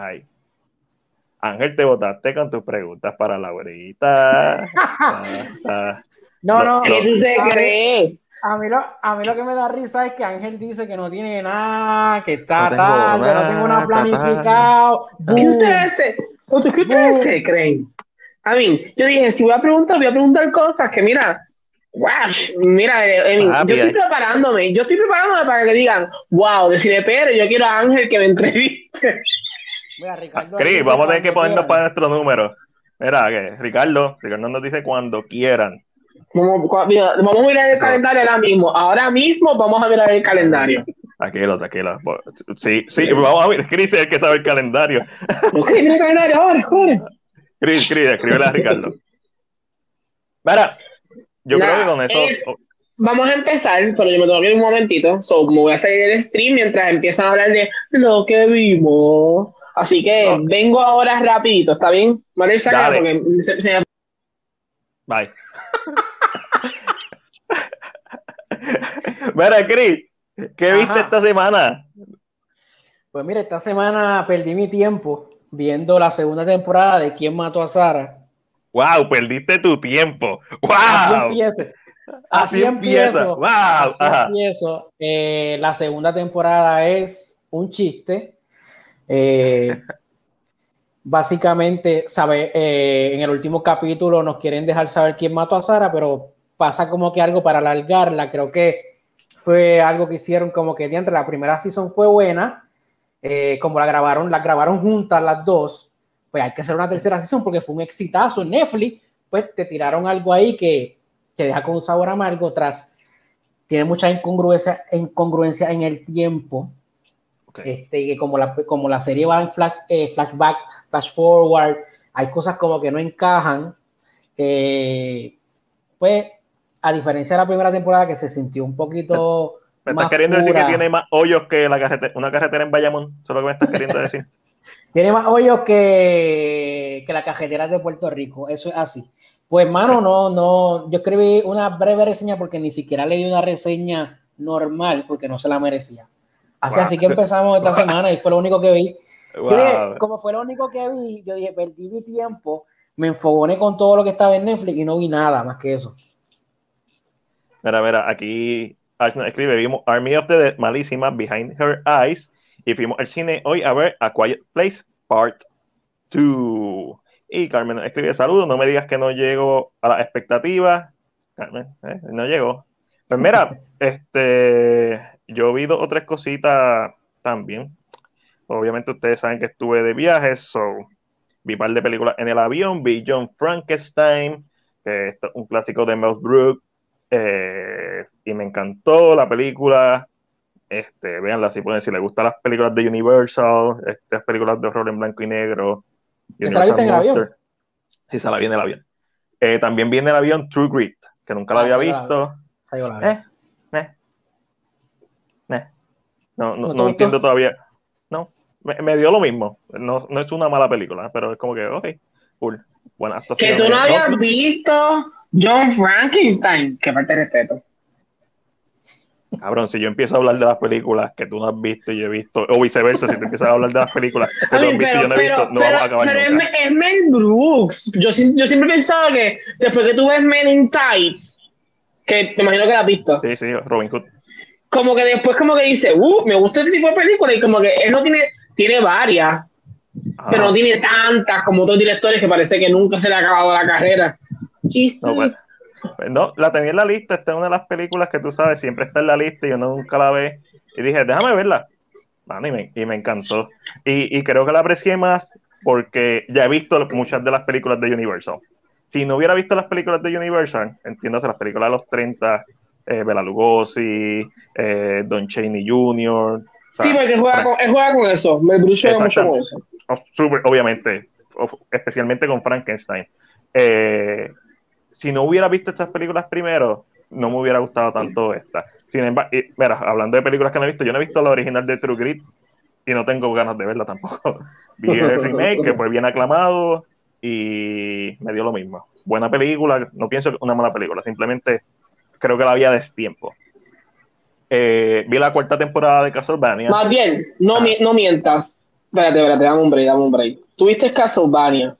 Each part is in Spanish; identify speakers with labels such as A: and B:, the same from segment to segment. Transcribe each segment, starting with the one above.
A: Ay. Ángel, te votaste con tus preguntas para Laurita. Ah, ah.
B: No, no.
C: ¿Qué tú te
B: a mí-
C: crees?
B: A mí, lo, a mí lo que me da risa es que Ángel dice que no tiene nada, que está
A: No
B: tarde, no
A: nada,
B: tengo nada planificado.
C: ¿Qué ustedes, se- oye, ¿qué ustedes se creen? A mí, yo dije, si voy a preguntar, voy a preguntar cosas que, mira, wow, mira, eh, Emi,
A: Papi,
C: yo estoy preparándome, yo estoy preparándome para que digan, wow, decirle, pero yo quiero a Ángel que me entreviste.
B: Mira, Ricardo.
A: Cris, vamos a tener que ponernos
B: quieran.
A: para nuestro número. Mira, que Ricardo, Ricardo nos dice cuando quieran.
C: Vamos, cua- mira, vamos a mirar el calendario ahora mismo. Ahora mismo vamos a mirar el calendario.
A: Tranquilo, tranquilo. Sí, sí, vamos a ver. Chris es el que sabe el calendario.
C: Ok, mira el calendario ahora, joder.
A: Chris, Chris, escríbele a Ricardo. Mira, yo creo que con eso.
C: eh, Vamos a empezar, pero yo me tengo que ir un momentito. So, me voy a salir del stream mientras empiezan a hablar de lo que vimos. Así que
A: No.
C: vengo ahora rapidito, ¿está bien? Sacando
A: Dale.
C: porque se, se me
A: Bye. Mira, Chris, ¿qué viste
B: Ajá.
A: esta semana?
B: Pues mira, esta semana perdí mi tiempo viendo la segunda temporada de ¿Quién mató a Sara?
A: Wow, perdiste tu tiempo.
B: Así
A: Wow.
B: empiezo.
A: Así
B: Así
A: empieza.
B: empiezo.
A: Wow.
B: Así
A: Ajá.
B: empiezo. Eh, la segunda temporada es un chiste. Eh, básicamente, sabe, eh, en el último capítulo nos quieren dejar saber quién mató a Sara, pero pasa como que algo para alargarla. Creo que fue algo que hicieron como que entre la primera season fue buena, eh, como la grabaron, la grabaron juntas las dos, pues hay que hacer una tercera season porque fue un exitazo en Netflix, pues te tiraron algo ahí que te deja con un sabor amargo tras tiene mucha incongruencia, incongruencia en el tiempo.
A: Ok.
B: Este, que como la, como la serie va en flash, eh, flashback, flash forward, hay cosas como que no encajan. Eh, pues, a diferencia de la primera temporada que se sintió un poquito.
A: ¿Me
B: más
A: estás queriendo decir que tiene más hoyos que la carretera, una carretera en Bayamón? ¿Eso es lo que me estás queriendo decir?
B: Tiene más hoyos que, que la cajetera de Puerto Rico. Eso es así. Pues, mano, no, no. Yo escribí una breve reseña porque ni siquiera le di una reseña normal porque no se la merecía. Así,
A: Wow.
B: así que empezamos esta semana y fue lo único que vi. Dije, como fue lo único que vi, yo dije, perdí mi tiempo, me enfogoné con todo lo que estaba en Netflix y no vi nada más que eso.
A: Mira, mira, aquí Ash nos escribe, vimos Army of the Dead, malísima, Behind Her Eyes, y fuimos al cine hoy a ver A Quiet Place Part 2. Y Carmen escribe, saludos, no me digas que no llego a las expectativas. Carmen, ¿eh? no llegó. Pues mira, este, yo vi dos o tres cositas también. Obviamente ustedes saben que estuve de viaje, so vi un par de películas en el avión, vi John Frankenstein, que es un clásico de Mel Brooks, eh, y me encantó la película. Este, véanla si pueden, si les gustan las películas de Universal, estas películas de horror en blanco y negro.
B: ¿Esa la viste en el avión?
A: Sí, se la vi en el avión. Eh, también vi en el avión True Grit, que nunca la
B: Ah,
A: había
B: la
A: visto.
B: La
A: eh, eh. No, no,
B: ¿No
A: entiendo todavía. No, me, me dio lo mismo. No, no es una mala película, pero es como que, ok, cool. Buena
C: Que
A: actuación.
C: tú no habías visto John Frankenstein. Que falta de respeto.
A: Cabrón, si yo empiezo a hablar de las películas que tú no has visto y yo he visto, o viceversa, si tú empiezas a hablar de las películas que tú has visto y yo no he visto, no vamos a acabar
C: pero es,
A: nunca.
C: Es Mel Brooks. Yo, yo siempre he pensado que después que tú ves Men in Tights, que me imagino que la has visto,
A: Sí, sí, Robin Hood.
C: Como que después como que dice, uh, me gusta este tipo de película y como que él no tiene, tiene varias,
A: Ah,
C: pero no tiene tantas como otros directores que parece que nunca se le ha acabado la carrera. Chistes.
A: no, pues, pues no, la tenía en la lista, esta es una de las películas que tú sabes, siempre está en la lista y yo nunca la ve. Y dije, déjame verla. Y, me, y me encantó. Y, y creo que la aprecié más porque ya he visto muchas de las películas de Universal. Si no hubiera visto las películas de Universal, entiéndase, las películas de los 30, eh, Bela Lugosi, eh, Don Cheney Jr.
C: sí, porque juega con, él juega con eso. Brooks juega mucho con eso.
A: Obviamente, especialmente con Frankenstein. Eh, si no hubiera visto estas películas primero, no me hubiera gustado tanto esta. Sin embargo, y, mira, hablando de películas que no he visto, yo no he visto la original de True Grit y no tengo ganas de verla tampoco. Vi el remake, que fue bien aclamado y me dio lo mismo. Buena película, no pienso que una mala película, simplemente creo que la había destiempo. Eh, vi la cuarta temporada de Castlevania.
C: Más bien, no,
A: Ah.
C: mi- no mientas. Espérate, espérate, dame un break, dame un break. Tuviste Castlevania,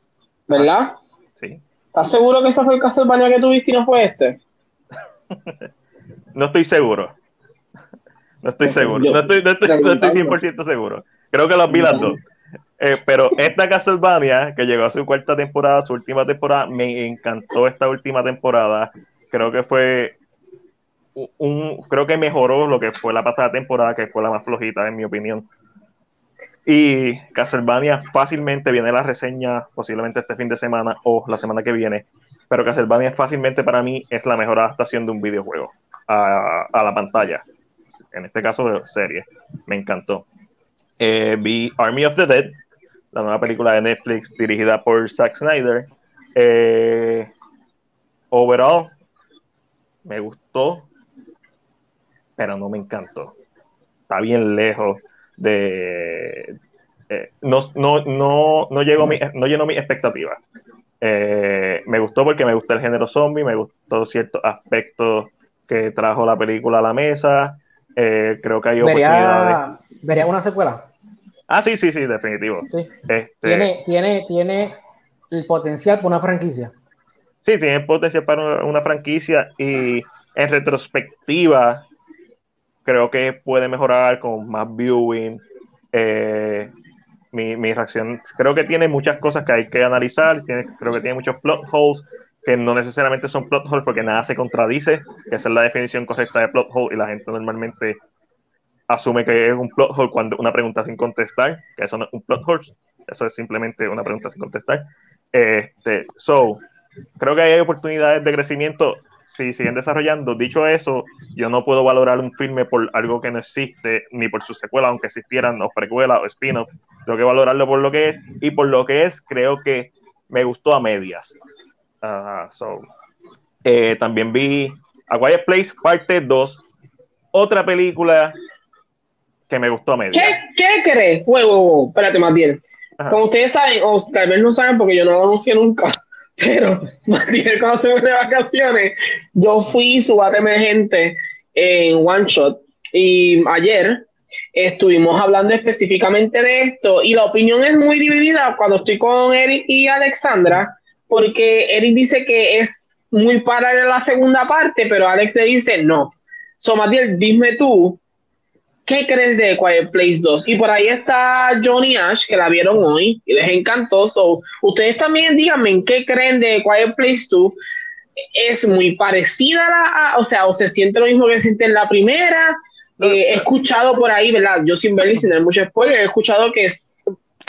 C: ¿verdad?
A: Sí.
C: ¿Estás seguro que ese fue el Castlevania que tuviste y no fue este?
A: No estoy seguro. No estoy seguro.
C: yo-
A: No estoy, no estoy, no estoy 100% seguro. Creo que los vi las dos. Eh, pero esta Castlevania, que llegó a su cuarta temporada, su última temporada, me encantó esta última temporada. Creo que fue un, creo que mejoró lo que fue la pasada temporada, que fue la más flojita, en mi opinión. Y Castlevania fácilmente viene la reseña, posiblemente este fin de semana o la semana que viene. Pero Castlevania fácilmente para mí es la mejor adaptación de un videojuego a, a la pantalla. En este caso, serie. Me encantó. Eh, vi Army of the Dead, la nueva película de Netflix dirigida por Zack Snyder. Eh, overall, me gustó, pero no me encantó. Está bien lejos de. eh, no, no, no, no, llegó mi, no llenó mis expectativas. Eh, me gustó porque me gusta el género zombie, me gustó ciertos aspectos que trajo la película a la mesa. Eh, creo que hay oportunidades.
B: Vería, vería una secuela.
A: Ah, sí, sí, sí, definitivo.
B: Sí.
A: Este,
B: Tiene, tiene, tiene el potencial para una franquicia.
A: Sí, tiene potencial para una, una franquicia y en retrospectiva creo que puede mejorar con más viewing. Eh, mi, mi reacción, creo que tiene muchas cosas que hay que analizar, creo que tiene muchos plot holes que no necesariamente son plot holes porque nada se contradice, esa es la definición correcta de plot hole y la gente normalmente asume que es un plot hole cuando una pregunta sin contestar, que eso no es un plot hole, eso es simplemente una pregunta sin contestar. Este, so, creo que hay oportunidades de crecimiento si siguen desarrollando. Dicho eso, yo no puedo valorar un filme por algo que no existe, ni por su secuela, aunque existieran, o precuela, o spin-off. Tengo que valorarlo por lo que es, y por lo que es, creo que me gustó a medias. Uh, so, eh, también vi A Quiet Place parte 2, otra película que me gustó a medias.
C: ¿Qué, qué crees? Huevo, espérate, Matiel.
A: Ajá.
C: Como ustedes saben, o tal vez no saben porque yo no lo anuncié nunca, pero Matiel cuando se fue de vacaciones, yo fui su bate emergente en One Shot y ayer estuvimos hablando específicamente de esto y la opinión es muy dividida cuando estoy con Eric y Alexandra, porque Eric dice que es muy paralela a la segunda parte, pero Alex le dice no. So, Matiel, dime tú, ¿qué crees de Quiet Place 2? Y por ahí está Johnny Ash, que la vieron hoy y les encantó. So, ustedes también díganme qué creen de Quiet Place 2. Es muy parecida a la, a- o sea, o se siente lo mismo que se siente en la primera. Eh, he escuchado por ahí, ¿verdad? Yo sin ver y sin dar mucho spoiler, he escuchado que es,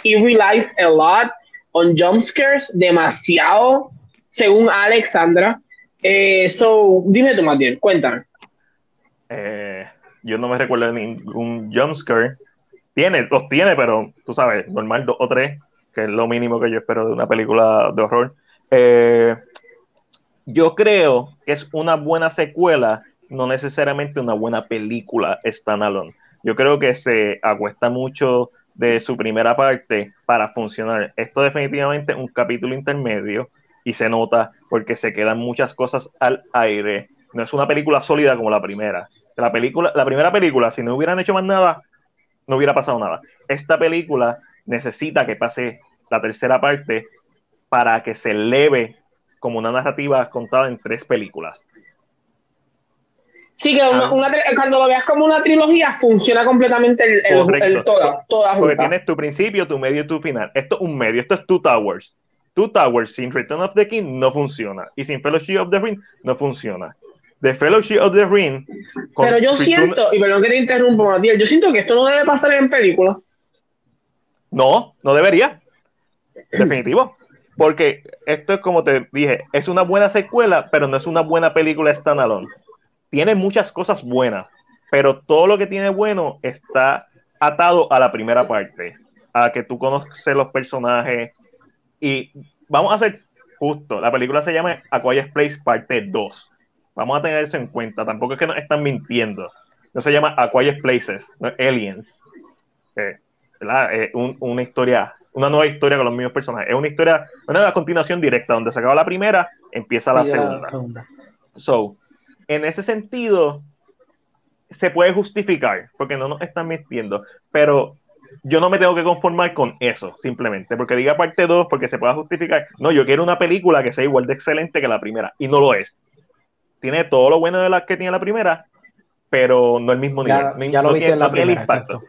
C: it relies a lot on jump scares, demasiado, según Alexandra. Eh, so, dime tú, Matiel, cuéntame.
A: Eh, yo no me recuerdo ningún jumpscare. Tiene, los tiene, pero tú sabes, normal dos o tres, que es lo mínimo que yo espero de una película de horror. Eh, yo creo que es una buena secuela, no necesariamente una buena película standalone. Yo creo que se acuesta mucho de su primera parte para funcionar. Esto definitivamente es un capítulo intermedio y se nota porque se quedan muchas cosas al aire. No es una película sólida como la primera. La, película, la primera película, si no hubieran hecho más nada, no hubiera pasado nada. Esta película necesita que pase la tercera parte para que se eleve como una narrativa contada en tres películas.
C: Sí, que una,
A: Ah.
C: una cuando lo veas como una trilogía, funciona completamente el, el, el toda, toda
A: Porque tienes tu principio, tu medio y tu final. Esto es un medio, esto es Two Towers. Two Towers sin Return of the King no funciona. Y sin Fellowship of the Ring no funciona. The Fellowship of the Ring.
C: Pero yo siento, y perdón que te interrumpo, Matías, yo siento que esto no debe pasar en películas.
A: No, no debería. Definitivo. Porque esto es como te dije, es una buena secuela, pero no es una buena película standalone. Tiene muchas cosas buenas, pero todo lo que tiene bueno está atado a la primera parte, a que tú conoces los personajes. Y vamos a ser justo, la película se llama A Quiet Place parte 2. Vamos a tener eso en cuenta. Tampoco es que nos están mintiendo. No se llama A Quiet Places, no es Aliens. Eh, ¿verdad? Eh, un- una historia, una nueva historia con los mismos personajes. Es una historia, una continuación directa, donde se acaba la primera, empieza la segunda. So, en ese sentido, se puede justificar, porque no nos están mintiendo, pero yo no me tengo que conformar con eso, simplemente, porque diga parte 2, porque se pueda justificar. No, yo quiero una película que sea igual de excelente que la primera, y no lo es. Tiene todo lo bueno de la que tiene la primera, pero no el mismo nivel.
B: Ya, lo
A: no
B: tiene, primera,
A: impacto.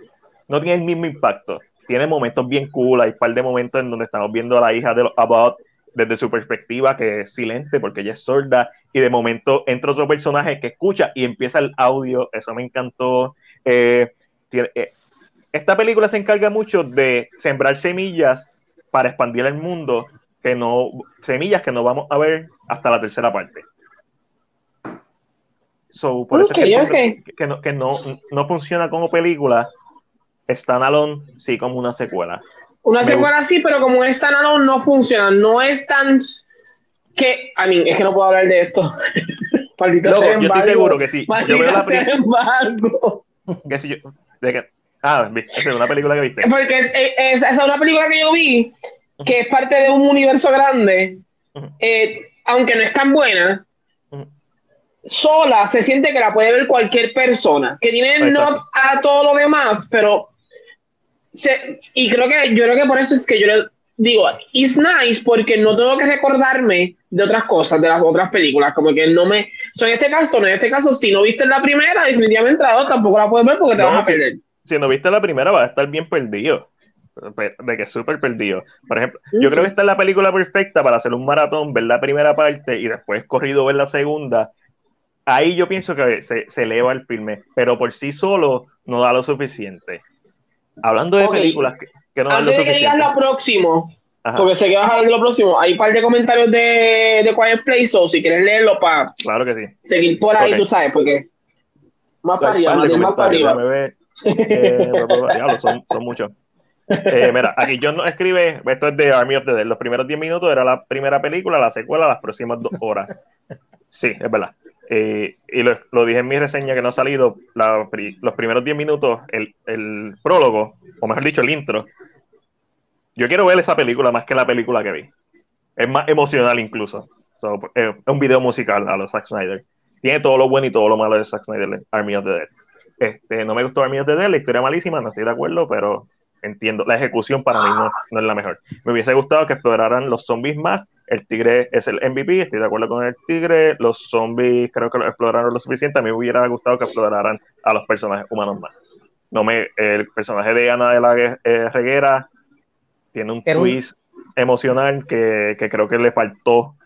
A: No tiene el mismo impacto. Tiene momentos bien cool, hay un par de momentos en donde estamos viendo a la hija de los About desde su perspectiva, que es silente porque ella es sorda, y de momento entra otro personaje que escucha y empieza el audio, eso me encantó. Eh, eh, esta película se encarga mucho de sembrar semillas para expandir el mundo, que no, semillas que no vamos a ver hasta la tercera parte. So, por eso que, que, no, que no, no funciona como película, standalone sí como una secuela.
C: Una secuela sí, pero como es standalone no funciona, no es tan que, a mí, es que no puedo hablar de esto.
A: Loco, yo estoy seguro que sí. Yo veo la película. Que si yo, de que, ah, es una película que viste.
C: Porque es, es, es, una película que yo vi, que es parte de un universo grande, eh, aunque no es tan buena, sola se siente que la puede ver cualquier persona, que tiene notes a todo lo demás, pero y creo que yo creo que por eso es que yo le digo, it's nice porque no tengo que recordarme de otras cosas, de las otras películas, como que no me, so, en este caso, no en este caso, si no viste la primera, definitivamente la otra tampoco la puedes ver porque te vas a perder.
A: Si no viste la primera, vas a estar bien perdido de que súper perdido. Por ejemplo, yo creo que esta es la película perfecta para hacer un maratón, ver la primera parte y después corrido ver la segunda ahí yo pienso que se, eleva el filme, pero por sí solo no da lo suficiente. Hablando de películas que, no dan lo suficiente.
C: Antes de lo próximo, porque sé que vas a hablar de lo próximo, hay un par de comentarios de, de Quiet Place, o si quieres leerlo para
A: claro que sí.
C: seguir por ahí, tú sabes, porque más para arriba, más, para arriba.
A: Eh, son, son muchos. Eh, mira, aquí John nos escribe, esto es de Army of the Dead, los primeros 10 minutos era la primera película, la secuela, las próximas dos horas. Sí, es verdad. Eh, y lo, dije en mi reseña que no ha salido, los primeros 10 minutos, el, prólogo, o mejor dicho, el intro. Yo quiero ver esa película más que la película que vi. Es más emocional incluso. Eh, es un video musical a los Zack Snyder. Tiene todo lo bueno y todo lo malo de Zack Snyder, Army of the Dead. Este, no me gustó Army of the Dead, la historia malísima, no estoy de acuerdo, pero entiendo. La ejecución para mí no, no es la mejor. Me hubiese gustado que exploraran los zombies más el tigre es el MVP, estoy de acuerdo con el tigre. Los zombies creo que lo exploraron lo suficiente. A mí me hubiera gustado que exploraran a los personajes humanos más. No me, el personaje de Ana de la eh, Reguera tiene un twist emocional que, creo que le faltó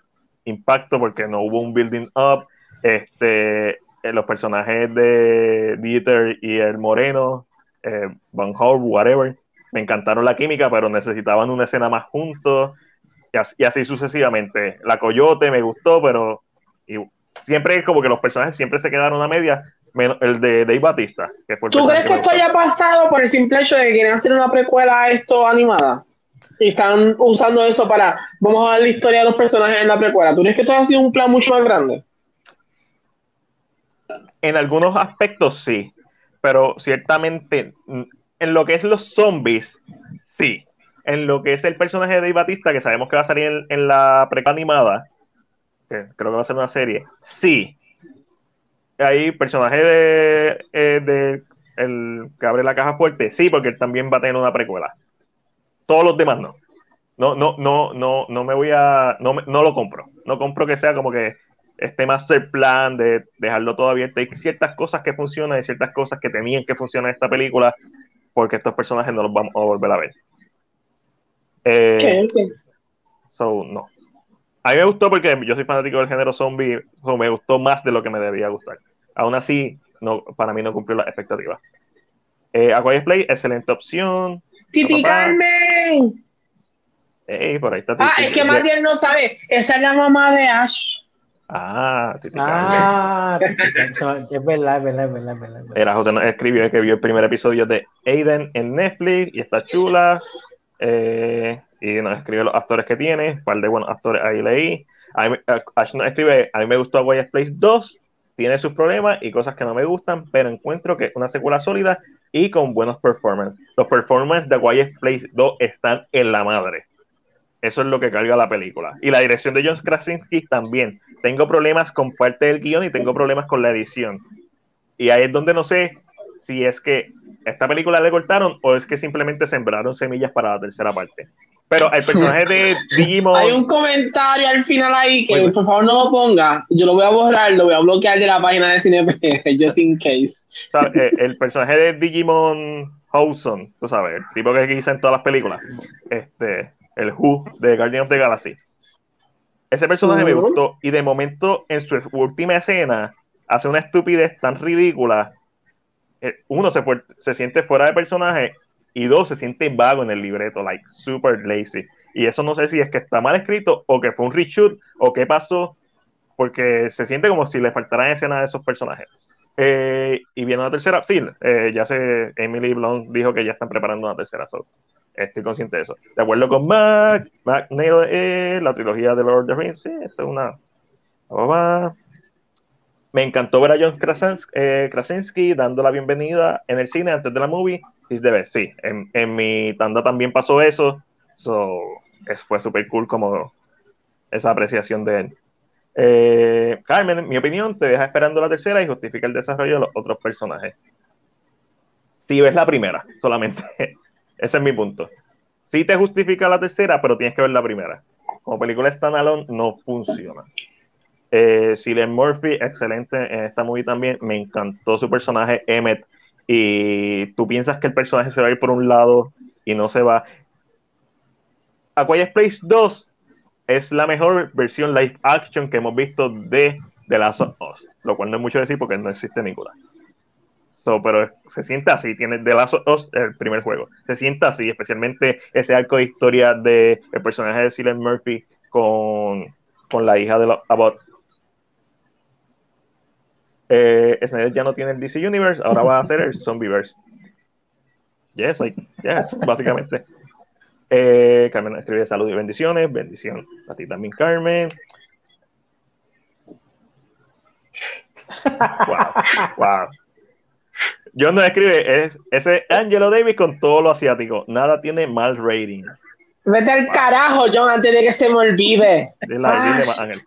A: impacto porque no hubo un building up. Este, eh, los personajes de Dieter y el Moreno, eh, Van Hall, whatever, me encantaron la química, pero necesitaban una escena más juntos y así, sucesivamente. La Coyote me gustó, pero siempre es como que los personajes siempre se quedaron a media, menos el de Dave Batista.
C: ¿Tú crees que, esto haya pasado por el simple hecho de que quieren hacer una precuela a esto animada? Y están usando eso para, vamos a ver la historia de los personajes en la precuela. ¿Tú crees que esto ha sido un plan mucho más grande?
A: En algunos aspectos sí, pero ciertamente en lo que es los zombies, sí en lo que es el personaje de Dave Batista, que sabemos que va a salir en, la pre animada, que creo que va a ser una serie, sí. Hay personaje de, eh, el que abre la caja fuerte, sí, porque él también va a tener una precuela. Todos los demás no. No, no, no, no, no me voy a, no, no lo compro. No compro que sea como que este master plan de dejarlo todo abierto. Hay ciertas cosas que funcionan y ciertas cosas que tenían que funcionar en esta película porque estos personajes no los vamos a volver a ver. Eh, so, no. A mí me gustó porque yo soy fanático del género zombie, me gustó más de lo que me debía gustar. Aún así, no, para mí no cumplió las expectativas. Eh, Play, excelente opción.
C: ¡Titi Carmen!
A: Ey, por ahí está
C: Ah, es que Matiel no sabe. Esa es la mamá de Ash.
A: Ah,
B: Titi ah, es verdad, es verdad, es verdad, es verdad.
A: Era José nos escribió que vio el primer episodio de Aiden en Netflix y está chula. Eh, y nos escribe los actores que tiene, un par de buenos actores ahí leí. A mí, Ash nos escribe, a mí me gustó Quiet Place 2, tiene sus problemas y cosas que no me gustan, pero encuentro que una secuela sólida y con buenos performances. Los performances de Quiet Place 2 están en la madre. Eso es lo que carga la película. Y la dirección de John Krasinski también. Tengo problemas con parte del guion y tengo problemas con la edición. Y ahí es donde no sé si es que esta película le cortaron o es que simplemente sembraron semillas para la tercera parte. Pero el personaje de Digimon.
C: Hay un comentario al final ahí que por favor no lo ponga. Yo lo voy a borrar, lo voy a bloquear de la página de CinePR, just in case.
A: Eh, el personaje de Digimon Houson, tú sabes, el tipo que quise en todas las películas, este, el Who de Guardian of the Galaxy. Ese personaje me gustó y de momento en su última escena hace una estupidez tan ridícula. Eh, Uno se, se siente fuera de personaje y dos se siente vago en el libreto, like super lazy. Y eso no sé si es que está mal escrito o que fue un reshoot o qué pasó, porque se siente como si le faltaran escenas de esos personajes. Eh, y viene una tercera, sí, eh, ya sé, Emily Blunt dijo que ya están preparando una tercera, so, estoy consciente de eso. De acuerdo con Mac, Mac nailed it, la trilogía de Lord of the Rings, sí, esto es una... va. Me encantó ver a John eh, Krasinski dando la bienvenida en el cine antes de la movie. He's the best. Sí, en, en mi tanda también pasó eso. So, fue súper cool como esa apreciación de él. Eh, Carmen, en mi opinión, te deja esperando la tercera y justifica el desarrollo de los otros personajes. Si ves la primera, solamente. Ese es mi punto. Sí te justifica la tercera, pero tienes que ver la primera. Como película standalone no funciona. Eh, Cillian Murphy, excelente en esta movie también. Me encantó su personaje, Emmet. Y tú piensas que el personaje se va a ir por un lado y no se va. A Quiet Place 2 es la mejor versión live action que hemos visto de The Last of Us, lo cual no es mucho decir porque no existe ninguna. Pero se siente así, tiene The Last of Us, el primer juego, se siente así, especialmente ese arco de historia de el personaje de Cillian Murphy con, con la hija de los Abbott. Eh, Snyder ya no tiene el DC Universe, ahora va a hacer el Zombieverse. Yes, like, yes, básicamente. Eh, Carmen escribe salud y bendiciones. Bendición a ti también, Carmen. Wow, wow. John nos escribe, es, ese Angelo Davis con todo lo asiático. Nada tiene mal rating.
C: Vete al carajo, John, antes de que se me olvide.
A: Dile, dile más, Ángel.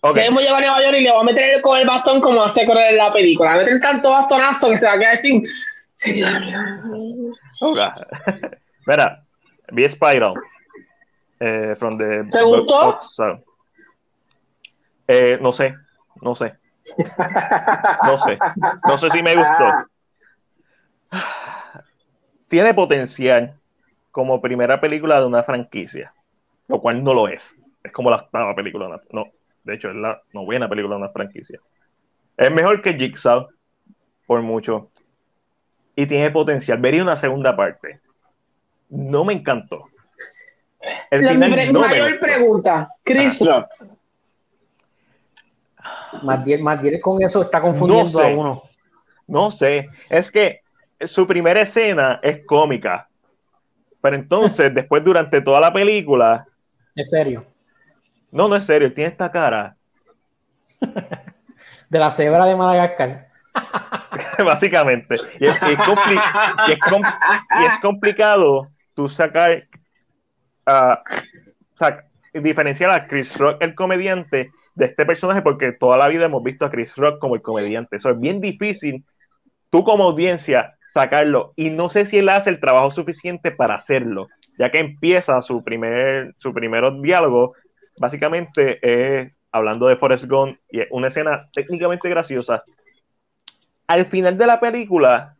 A: Ok,
C: Queremos llevar a Nueva York y le voy a meter con el bastón como hace con la película. Le voy a meter tanto bastonazo que se va a quedar sin. Señor.
A: ok. Mira, vi Spiral. Eh, from the
C: ¿Te gustó?
A: Box, so. Eh, no sé, no sé. No sé. No sé si me gustó. Tiene potencial como primera película de una franquicia, lo cual no lo es. Es como la octava película. de una- No, de hecho, es la novena película de una franquicia. Es mejor que Jigsaw, por mucho. Y tiene potencial. Vería una segunda parte. No me encantó. El
C: La
A: final no
C: mayor pregunta, Chris Rock.
B: Matiel, Matiel con eso está confundiendo
A: No sé.
B: a uno.
A: No sé, es que su primera escena es cómica, pero entonces después durante toda la película,
B: En serio.
A: No, no es serio, tiene esta cara,
B: De la cebra de Madagascar.
A: básicamente, y es, y es compli- y es com- y es complicado tú sacar, ah, sac- diferenciar a Chris Rock, el comediante, de este personaje, porque toda la vida hemos visto a Chris Rock como el comediante, eso es bien difícil, tú como audiencia, sacarlo, y no sé si él hace el trabajo suficiente para hacerlo, ya que empieza su primer, su primer diálogo, básicamente es hablando de Forrest Gump, y es una escena técnicamente graciosa. Al final de la película,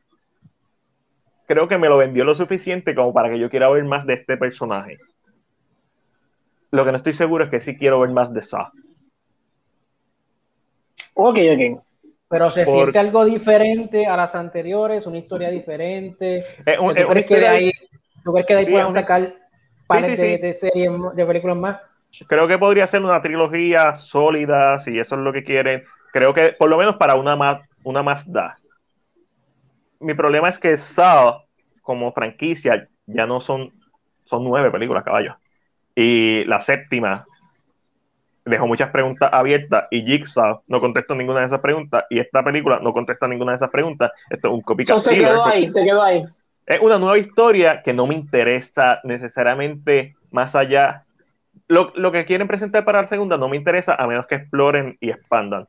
A: creo que me lo vendió lo suficiente como para que yo quiera ver más de este personaje. Lo que no estoy seguro es que sí quiero ver más de Saw.
C: Ok, ok.
B: Pero se
A: Por-
B: siente algo diferente a las anteriores, una historia diferente.
A: Un-
B: ¿Tú crees que de ahí, ¿tú crees que de ahí
A: Sí,
B: puedan
A: sí.
B: sacar pares
A: sí,
B: de,
A: sí.
B: de series, de películas más?
A: Creo que podría ser una trilogía sólida, si eso es lo que quieren. Creo que por lo menos para una más, una más da. Mi problema es que Saw, como franquicia, ya no son, son nueve películas, caballos. Y la séptima dejó muchas preguntas abiertas y Jigsaw no contestó ninguna de esas preguntas y esta película no contesta ninguna de esas preguntas. Esto es un copycat
C: Eso se quedó ahí, se quedó ahí.
A: es una nueva historia que no me interesa necesariamente más allá. Lo, lo que quieren presentar para la segunda no me interesa a menos que exploren y expandan.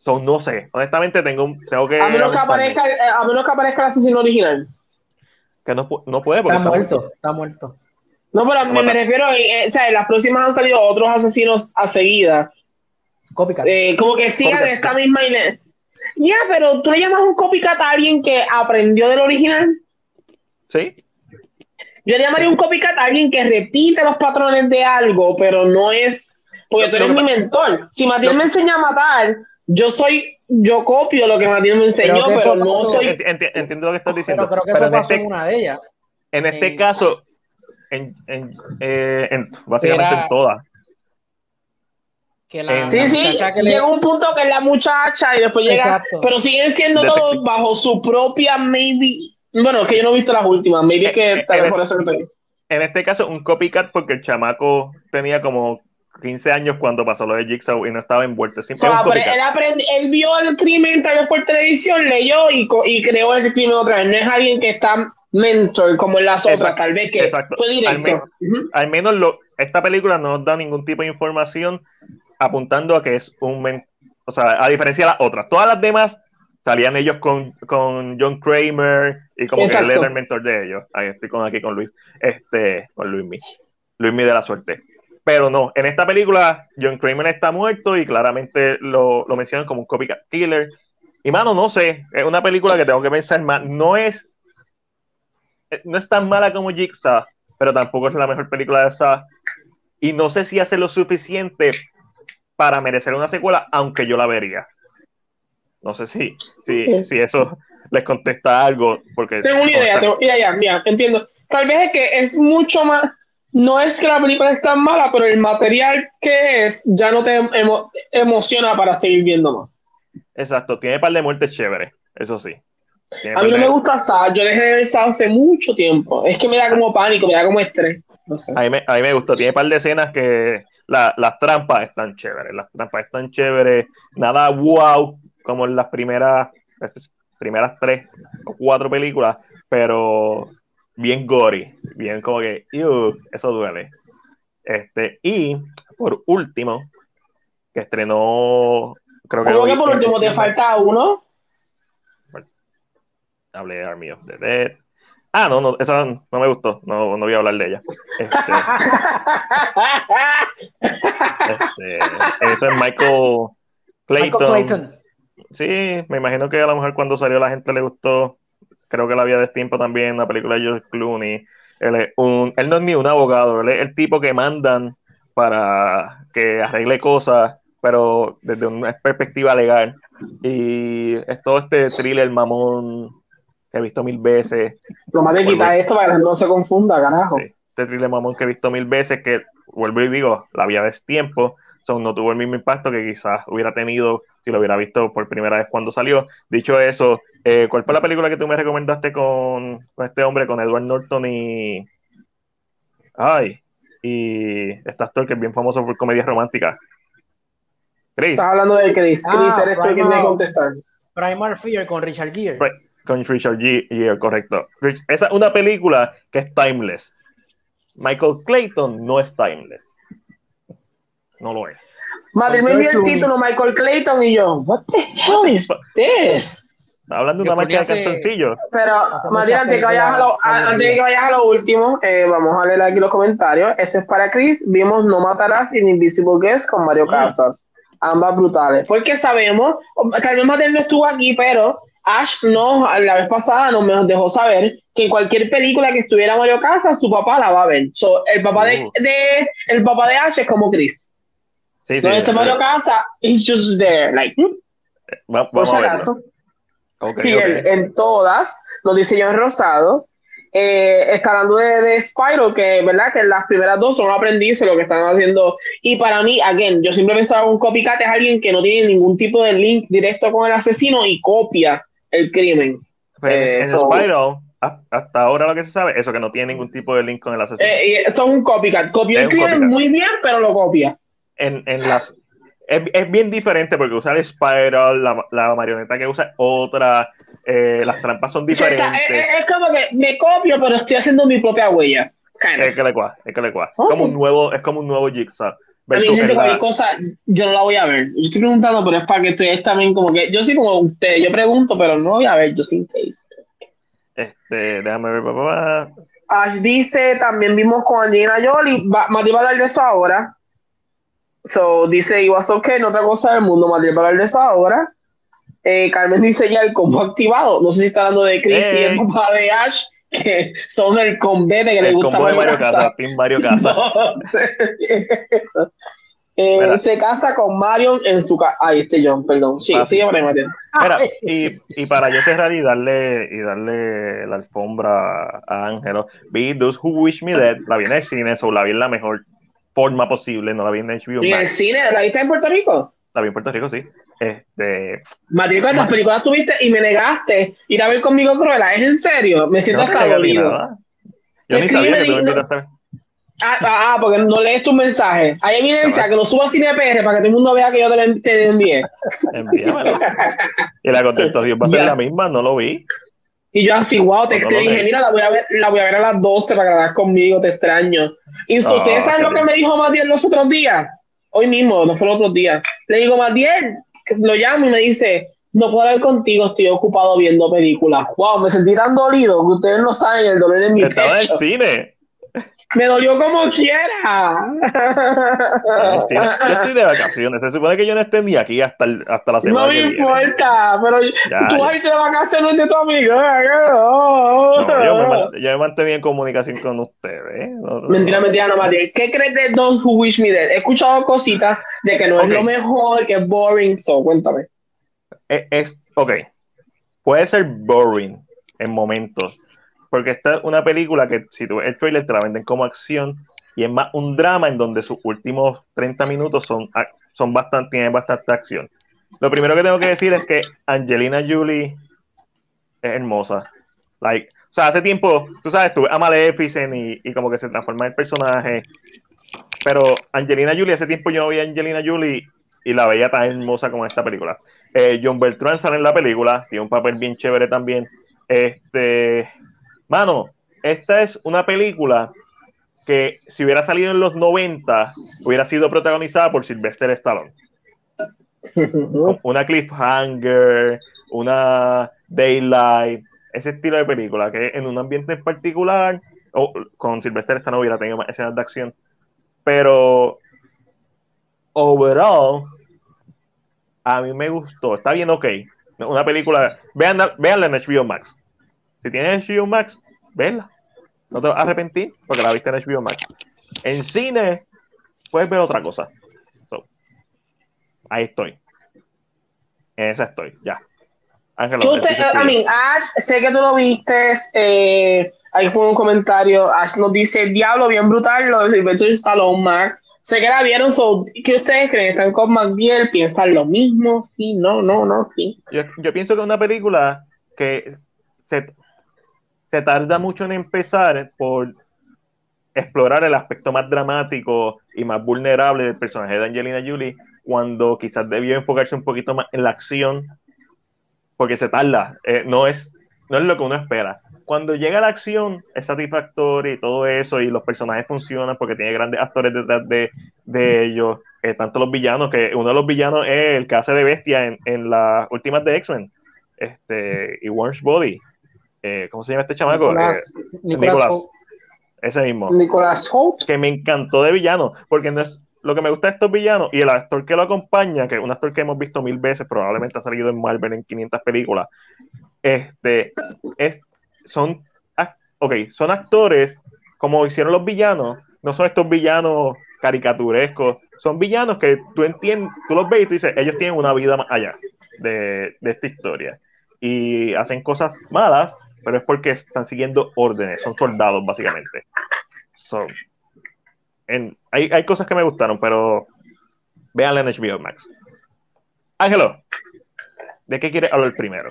A: So, no sé. Honestamente, tengo, un- tengo que.
C: A menos que aparezca, eh, a menos que aparezca el asesino original.
A: Que no, no puede porque
B: Está muerto, está muerto.
C: No, pero me, me refiero, eh, o sea, en las próximas han salido otros asesinos a seguida.
B: Copycat.
C: Eh, como que sigan
A: Copycat.
C: esta misma idea. Ya, pero tú le llamas un copycat a alguien que aprendió del original.
A: Sí.
C: Yo le llamaría un copycat a alguien que repite los patrones de algo, pero no es. Porque tú eres mi mentor. Si Matías me enseña a matar, yo soy. Yo copio lo que Matías me enseñó, pero no
B: pasó.
C: soy.
A: Enti- enti- entiendo lo que estás diciendo.
B: pero creo que
A: pero
B: eso
A: en
B: pasó
A: este,
B: una de ellas.
A: en este
B: en-
A: caso, en, en, eh, en- básicamente
B: Era-
A: en todas.
B: Que la,
C: Sí,
B: la
C: sí,
B: le-
C: llega un punto que es la muchacha y después llega.
B: Exacto.
C: Pero siguen siendo todos bajo su propia, maybe. Bueno, que yo no he visto las últimas, maybe es que tal vez
A: Eh,
C: por eso que estoy.
A: En este caso, un copycat porque el chamaco tenía como 15 años cuando pasó lo de Jigsaw y no estaba envuelto.
C: O
A: Siempre
C: sea,
A: es
C: pero
A: copycat.
C: él, vio el crimen tal vez por televisión, leyó y, creó el crimen otra vez. No es alguien que está mentor como en las otras, tal vez que
A: exacto.
C: fue
A: Al
C: directo.
A: Al menos lo, esta película no nos da ningún tipo de información apuntando a que es un... men- o sea, a diferencia de las otras. Todas las demás salían ellos con, con John Kramer y como que él era el mentor de ellos. Ahí estoy con, aquí con Luis. Este, con Luis Mi. Luis Mi de la suerte. Pero no, en esta película John Kramer está muerto y claramente lo, lo mencionan como un copycat killer. Y mano, no sé, es una película que tengo que pensar más. No es, eh, no es tan mala como Jigsaw, pero tampoco es la mejor película de esa. Y no sé si hace lo suficiente para merecer una secuela, aunque yo la vería. No sé si, si, si eso les contesta algo, porque
C: Tengo una idea, tengo, ya, ya, ya, entiendo. Tal vez es que es mucho más. No es que la película es tan mala, pero el material que es ya no te emo- emociona para seguir viendo más.
A: Exacto, tiene un par de muertes chéveres, eso sí. Tiene
C: A mí no
A: de-
C: me gusta Saw, yo dejé de ver Saw hace mucho tiempo. Es que me da como pánico, me da como estrés. No sé.
A: A mí, me, a mí me gustó, tiene un par de escenas que la- las trampas están chéveres, las trampas están chéveres, nada wow como en las primeras, las primeras tres o cuatro películas, pero bien gory, bien como que, eso duele. Este, y por último, que estrenó, creo que
C: Creo que
A: hoy
C: por último te falta uno.
A: hablé de Army of the Dead. Ah, no, no, esa no me gustó, no, no voy a hablar de ella. Este, Este, eso es Michael Clayton.
B: Michael Clayton.
A: Sí, me imagino que a lo mejor cuando salió la gente le gustó. Creo que la había de tiempo también, la película de George Clooney. Él, es un, él no es ni un abogado, él es el tipo que mandan para que arregle cosas, pero desde una perspectiva legal. Y es todo este thriller mamón que he visto mil veces.
C: Lo más de quitar esto para que no se confunda, carajo.
A: Sí, este thriller mamón que he visto mil veces, que vuelvo y digo, la había de tiempo, son, no tuvo el mismo impacto que quizás hubiera tenido si lo hubiera visto por primera vez cuando salió. Dicho eso, eh, ¿cuál fue la película que tú me recomendaste con, con este hombre, con Edward Norton y. Ay, y este actor que es bien famoso por comedias románticas? Chris,
C: Estás hablando de Chris.
B: Ah,
C: Chris, eres tú tiene que contestar.
B: Primal Fear con Richard Gere.
A: Con Richard. Gere, correcto. Rich- Esa es una película que es timeless. Michael Clayton no es timeless. No lo es.
C: Madre me envió el título Michael Clayton y yo, what the hell is this?
A: Hablando de
B: Yo
A: una marca de calzoncillos.
C: Pero,
B: mucha
C: antes de que vayas a lo, antes de que vayas a lo último, eh, vamos a leer aquí los comentarios. Esto es para Chris. Vimos No Matarás y Invisible Guest con Mario
A: Mm.
C: Casas. Ambas brutales. Porque sabemos, tal vez Matías no estuvo aquí, pero Ash no, la vez pasada nos dejó saber que en cualquier película que estuviera Mario Casas, su papá la va a ver. So, el papá de,
A: Uh.
C: de- el papá de Ash es como Chris.
A: Sí, sí.
C: Donde está Mario Casas, he's just there, like, hmm,
A: va-
C: por si acaso.
A: Ok,
C: Y
A: ok.
C: en, en todas, nos dice John Rosado, eh, está hablando de, de Spyro, que verdad que las primeras dos son aprendices lo que están haciendo. Y para mí, again, yo siempre pensaba un copycat es alguien que no tiene ningún tipo de link directo con el asesino y copia el crimen. Eh,
A: en
C: so-
A: Spyro, ha- hasta ahora lo que se sabe, eso que no tiene ningún tipo de link con el asesino.
C: Eh, son un copycat, copia el crimen
A: copycat.
C: muy bien, pero lo copia.
A: En, en las es, es bien diferente porque usar el Spiral, la, la marioneta que usa es otra, eh, las trampas son
C: O sea, está-
A: diferentes.
C: es, es- es como que me copio, pero estoy haciendo mi propia huella. Kind of.
A: Es que le cuá, es que le cuá.
C: Ok.
A: Como un nuevo, es como un nuevo Jigsaw.
C: A mi gente, cualquier cosa, yo no la voy a ver. Yo estoy preguntando, pero es para que ustedes también, como que, yo sí como ustedes, yo pregunto, pero no voy a ver, yo sin case.
A: Este, déjame ver, papá.
C: Ash dice, también vimos con Angelina Jolie, Mati va a hablar de eso ahora. So, dice, it was okay, no otra cosa del mundo, Mati va a hablar de eso ahora. Eh, Carmen dice ya el combo activado. No sé si está hablando de Chris y el papá de Ash, que son el combate que le gusta
A: a Mario Casas. Mario Casas.
C: Eh, se casa con Marion en su casa. Ay, este John, perdón. Sí, sigue
A: Mira, y, y para yo cerrar y darle, y darle la alfombra a Ángelo, vi Those Who Wish Me Dead, la vi en el cine, o la vi en la mejor forma posible, no la vi en HBO.
C: ¿Y en el cine? ¿La viste en Puerto Rico?
A: La vi en Puerto Rico, sí. Este.
C: Matriz, ¿cuántas películas tuviste y me negaste ir a ver conmigo Cruella? ¿Es en serio? Me siento hasta dolido.
A: Yo ni sabía que tú me invitaste.
C: Ah, ah, ah, porque no lees tu mensaje. Hay evidencia que lo subo a Cine PR para que todo el mundo vea que yo te, te envié.
A: Envíamelo. y la contestación va a ser la misma, no lo vi.
C: Y yo así, wow, te no dije, mira, la voy, a ver, la voy a ver a las 12 para veas conmigo, te extraño. Y ustedes saben lo que me dijo Matiel los otros días. Hoy mismo, no fue los otros días. Le digo, Matiel, lo llamo y me dice, no puedo hablar contigo, estoy ocupado viendo películas. Wow, me sentí tan dolido que ustedes no saben el dolor de mi
A: Estaba en el cine.
C: Me dolió como quiera.
A: yo estoy de vacaciones. Se supone que yo no esté ni aquí hasta, hasta la semana.
C: No me importa, pero tú vas a irte de vacaciones de tu amiga.
A: No, yo, me, yo me mantenía en comunicación con ustedes.
C: mentira, mentira, no, Mati. ¿Qué crees de Those Who Wish Me Dead? He escuchado cositas de que no es lo mejor, que es boring. So, cuéntame.
A: Es, es, ok. Puede ser boring en momentos porque esta es una película que si tú ves el trailer te la venden como acción y es más un drama en donde sus últimos 30 minutos son, son bastante, tienen bastante acción. Lo primero que tengo que decir es que Angelina Jolie es hermosa. Like, o sea, hace tiempo, tú sabes, tú ves a Maleficent y, y como que se transforma en el personaje. Pero Angelina Jolie, hace tiempo yo no veía a Angelina Jolie y la veía tan hermosa como esta película. Eh, John Beltrán sale en la película, tiene un papel bien chévere también. Este, Mano, esta es una película que si hubiera salido en los 90 hubiera sido protagonizada por Sylvester Stallone. una cliffhanger, una daylight, ese estilo de película que en un ambiente en particular, o con Sylvester Stallone hubiera tenido más escenas de acción, pero overall a mí me gustó, está bien ok, una película, vean, veanla en HBO Max, si tienes HBO Max, venla. No te vas a arrepentir porque la viste en HBO Max. En cine, puedes ver otra cosa. ahí estoy. En esa estoy, ya.
C: Ángel, Ash, sé que tú lo viste. Eh, ahí fue un comentario. Ash nos dice: Diablo, bien brutal lo de Sylvester Stallone, Mark. Sé que la vieron. So, ¿Qué ustedes creen? ¿Están con McBeal? ¿Piensan lo mismo? Sí, no, no, no, sí.
A: Yo, yo pienso que una película que se, se tarda mucho en empezar por explorar el aspecto más dramático y más vulnerable del personaje de Angelina Jolie, cuando quizás debió enfocarse un poquito más en la acción, porque se tarda, eh, no, es, no es lo que uno espera. Cuando llega la acción, es satisfactorio y todo eso, y los personajes funcionan porque tiene grandes actores detrás de, de ellos, eh, tanto los villanos, que uno de los villanos es el que hace de bestia en, en las últimas de X-Men, este, y Orange Body, eh, ¿cómo se llama este chamaco? Nicolás, eh, Ese mismo.
C: Nicolás Holt.
A: Que me encantó de villano, porque no es lo que me gusta de estos villanos y el actor que lo acompaña, que es un actor que hemos visto mil veces, probablemente ha salido en Marvel en 500 películas, este, es, son, okay, son actores como hicieron los villanos, no son estos villanos caricaturescos, son villanos que tú entiendes, tú los ves y tú dices, ellos tienen una vida más allá de, de esta historia y hacen cosas malas, pero es porque están siguiendo órdenes, son soldados básicamente. hay, hay, cosas que me gustaron, pero véanla en HBO Max. Ángelo, ¿de qué quieres hablar primero?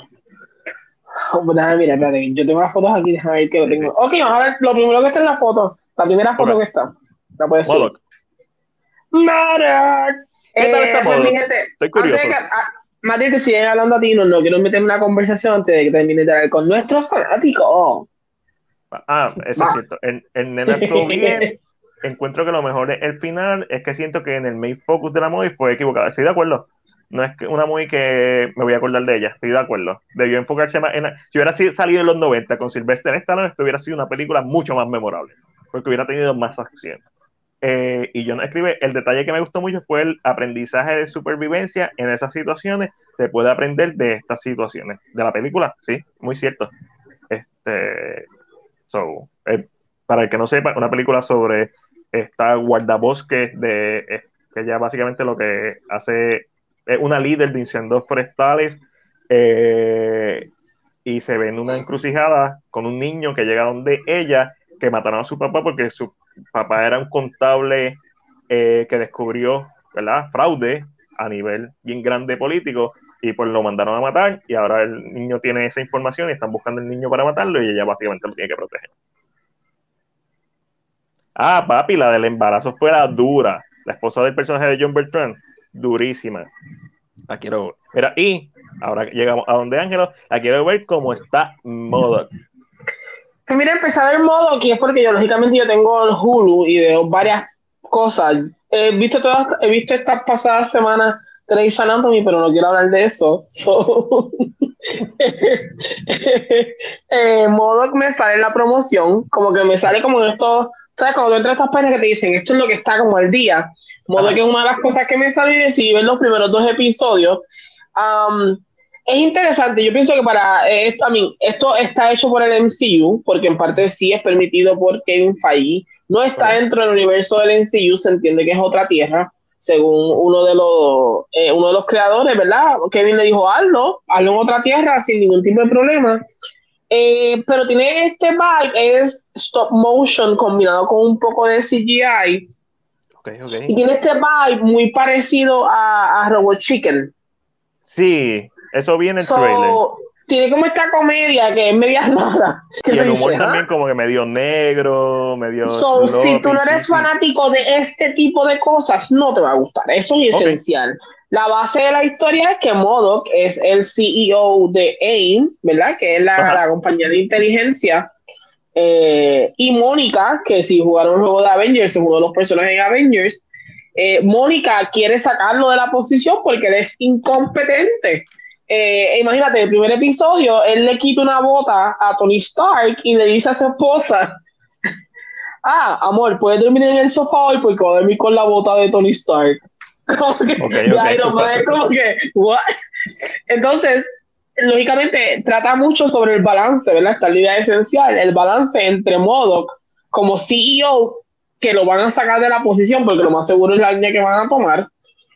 C: Oh, pues mira, espérate, yo tengo las fotos aquí, déjame ver que lo tengo. Ok, vamos a ver lo primero que está en la foto, la primera foto que está. La puedes ver.
A: ¿Qué tal está eh, Estoy curioso.
C: Mati, te siguen hablando a ti, no, no quiero meterme en una conversación antes de que termine de hablar con nuestros fanáticos.
A: Ah, eso es cierto. El, el nene actuó bien. encuentro que lo mejor es el final, es que siento que en el main focus de la movie fue equivocado. Estoy de acuerdo. No es una movie que me voy a acordar de ella, estoy de acuerdo. Debió enfocarse más en. Si hubiera salido en los 90 con Sylvester Stallone, esto hubiera sido una película mucho más memorable, porque hubiera tenido más acción. Eh, y no escribe, el detalle que me gustó mucho fue el aprendizaje de supervivencia en esas situaciones. Se puede aprender de estas situaciones. De la película, sí, muy cierto. Este, so, eh, para el que no sepa, una película sobre esta guardabosque de eh, que ya básicamente lo que hace es una líder de incendios forestales y se ve en una encrucijada con un niño que llega donde ella que mataron a su papá porque su papá era un contable eh, que descubrió, ¿verdad? Fraude a nivel bien grande político y pues lo mandaron a matar y ahora el niño tiene esa información y están buscando el niño para matarlo y ella básicamente lo tiene que proteger. Ah, papi, la del embarazo fue la dura. La esposa del personaje de John Bertrand, durísima. La quiero ver. Mira, y ahora llegamos a donde Ángelo, la quiero ver cómo está Modoc.
C: Mira, empecé a ver modo que es porque yo lógicamente yo tengo el Hulu y veo varias cosas. He visto todas, he visto estas pasadas semanas Grey's Anatomy, pero no quiero hablar de eso. So, eh, modo que me sale en la promoción, como que me sale como en esto, ¿sabes? Cuando tú entras a estas páginas que te dicen esto es lo que está como al día. Modo que es una de las cosas que me sale y decidí ver los primeros dos episodios. Um, es interesante. Yo pienso que para eh, esto, esto está hecho por el MCU, porque en parte sí es permitido por Kevin Feige. No está dentro del universo del MCU, se entiende que es otra tierra, según uno de los, eh, uno de los creadores, ¿verdad? Kevin le dijo, hazlo, hazlo en otra tierra sin ningún tipo de problema. Eh, pero tiene este vibe, es stop motion combinado con un poco de CGI. Y tiene este vibe muy parecido a, a Robot Chicken.
A: Sí, eso viene en el trailer.
C: Tiene como esta comedia que es media rara.
A: Y el humor también como que medio negro, medio...
C: So, si tú no eres fanático de este tipo de cosas, no te va a gustar. Eso es esencial. La base de la historia es que Modoc es el CEO de AIM, ¿verdad? Que es la, compañía de inteligencia. Eh, y Mónica, que si jugaron el juego de Avengers, es uno de los personajes de Avengers, eh, Mónica quiere sacarlo de la posición porque él es incompetente. Eh, imagínate, el primer episodio, él le quita una bota a Tony Stark y le dice a su esposa, ah, amor, puedes dormir en el sofá hoy porque voy a dormir con la bota de Tony Stark. Entonces, lógicamente, trata mucho sobre el balance, ¿verdad? Esta idea esencial, el balance entre Modoc como CEO, que lo van a sacar de la posición porque lo más seguro es la línea que van a tomar,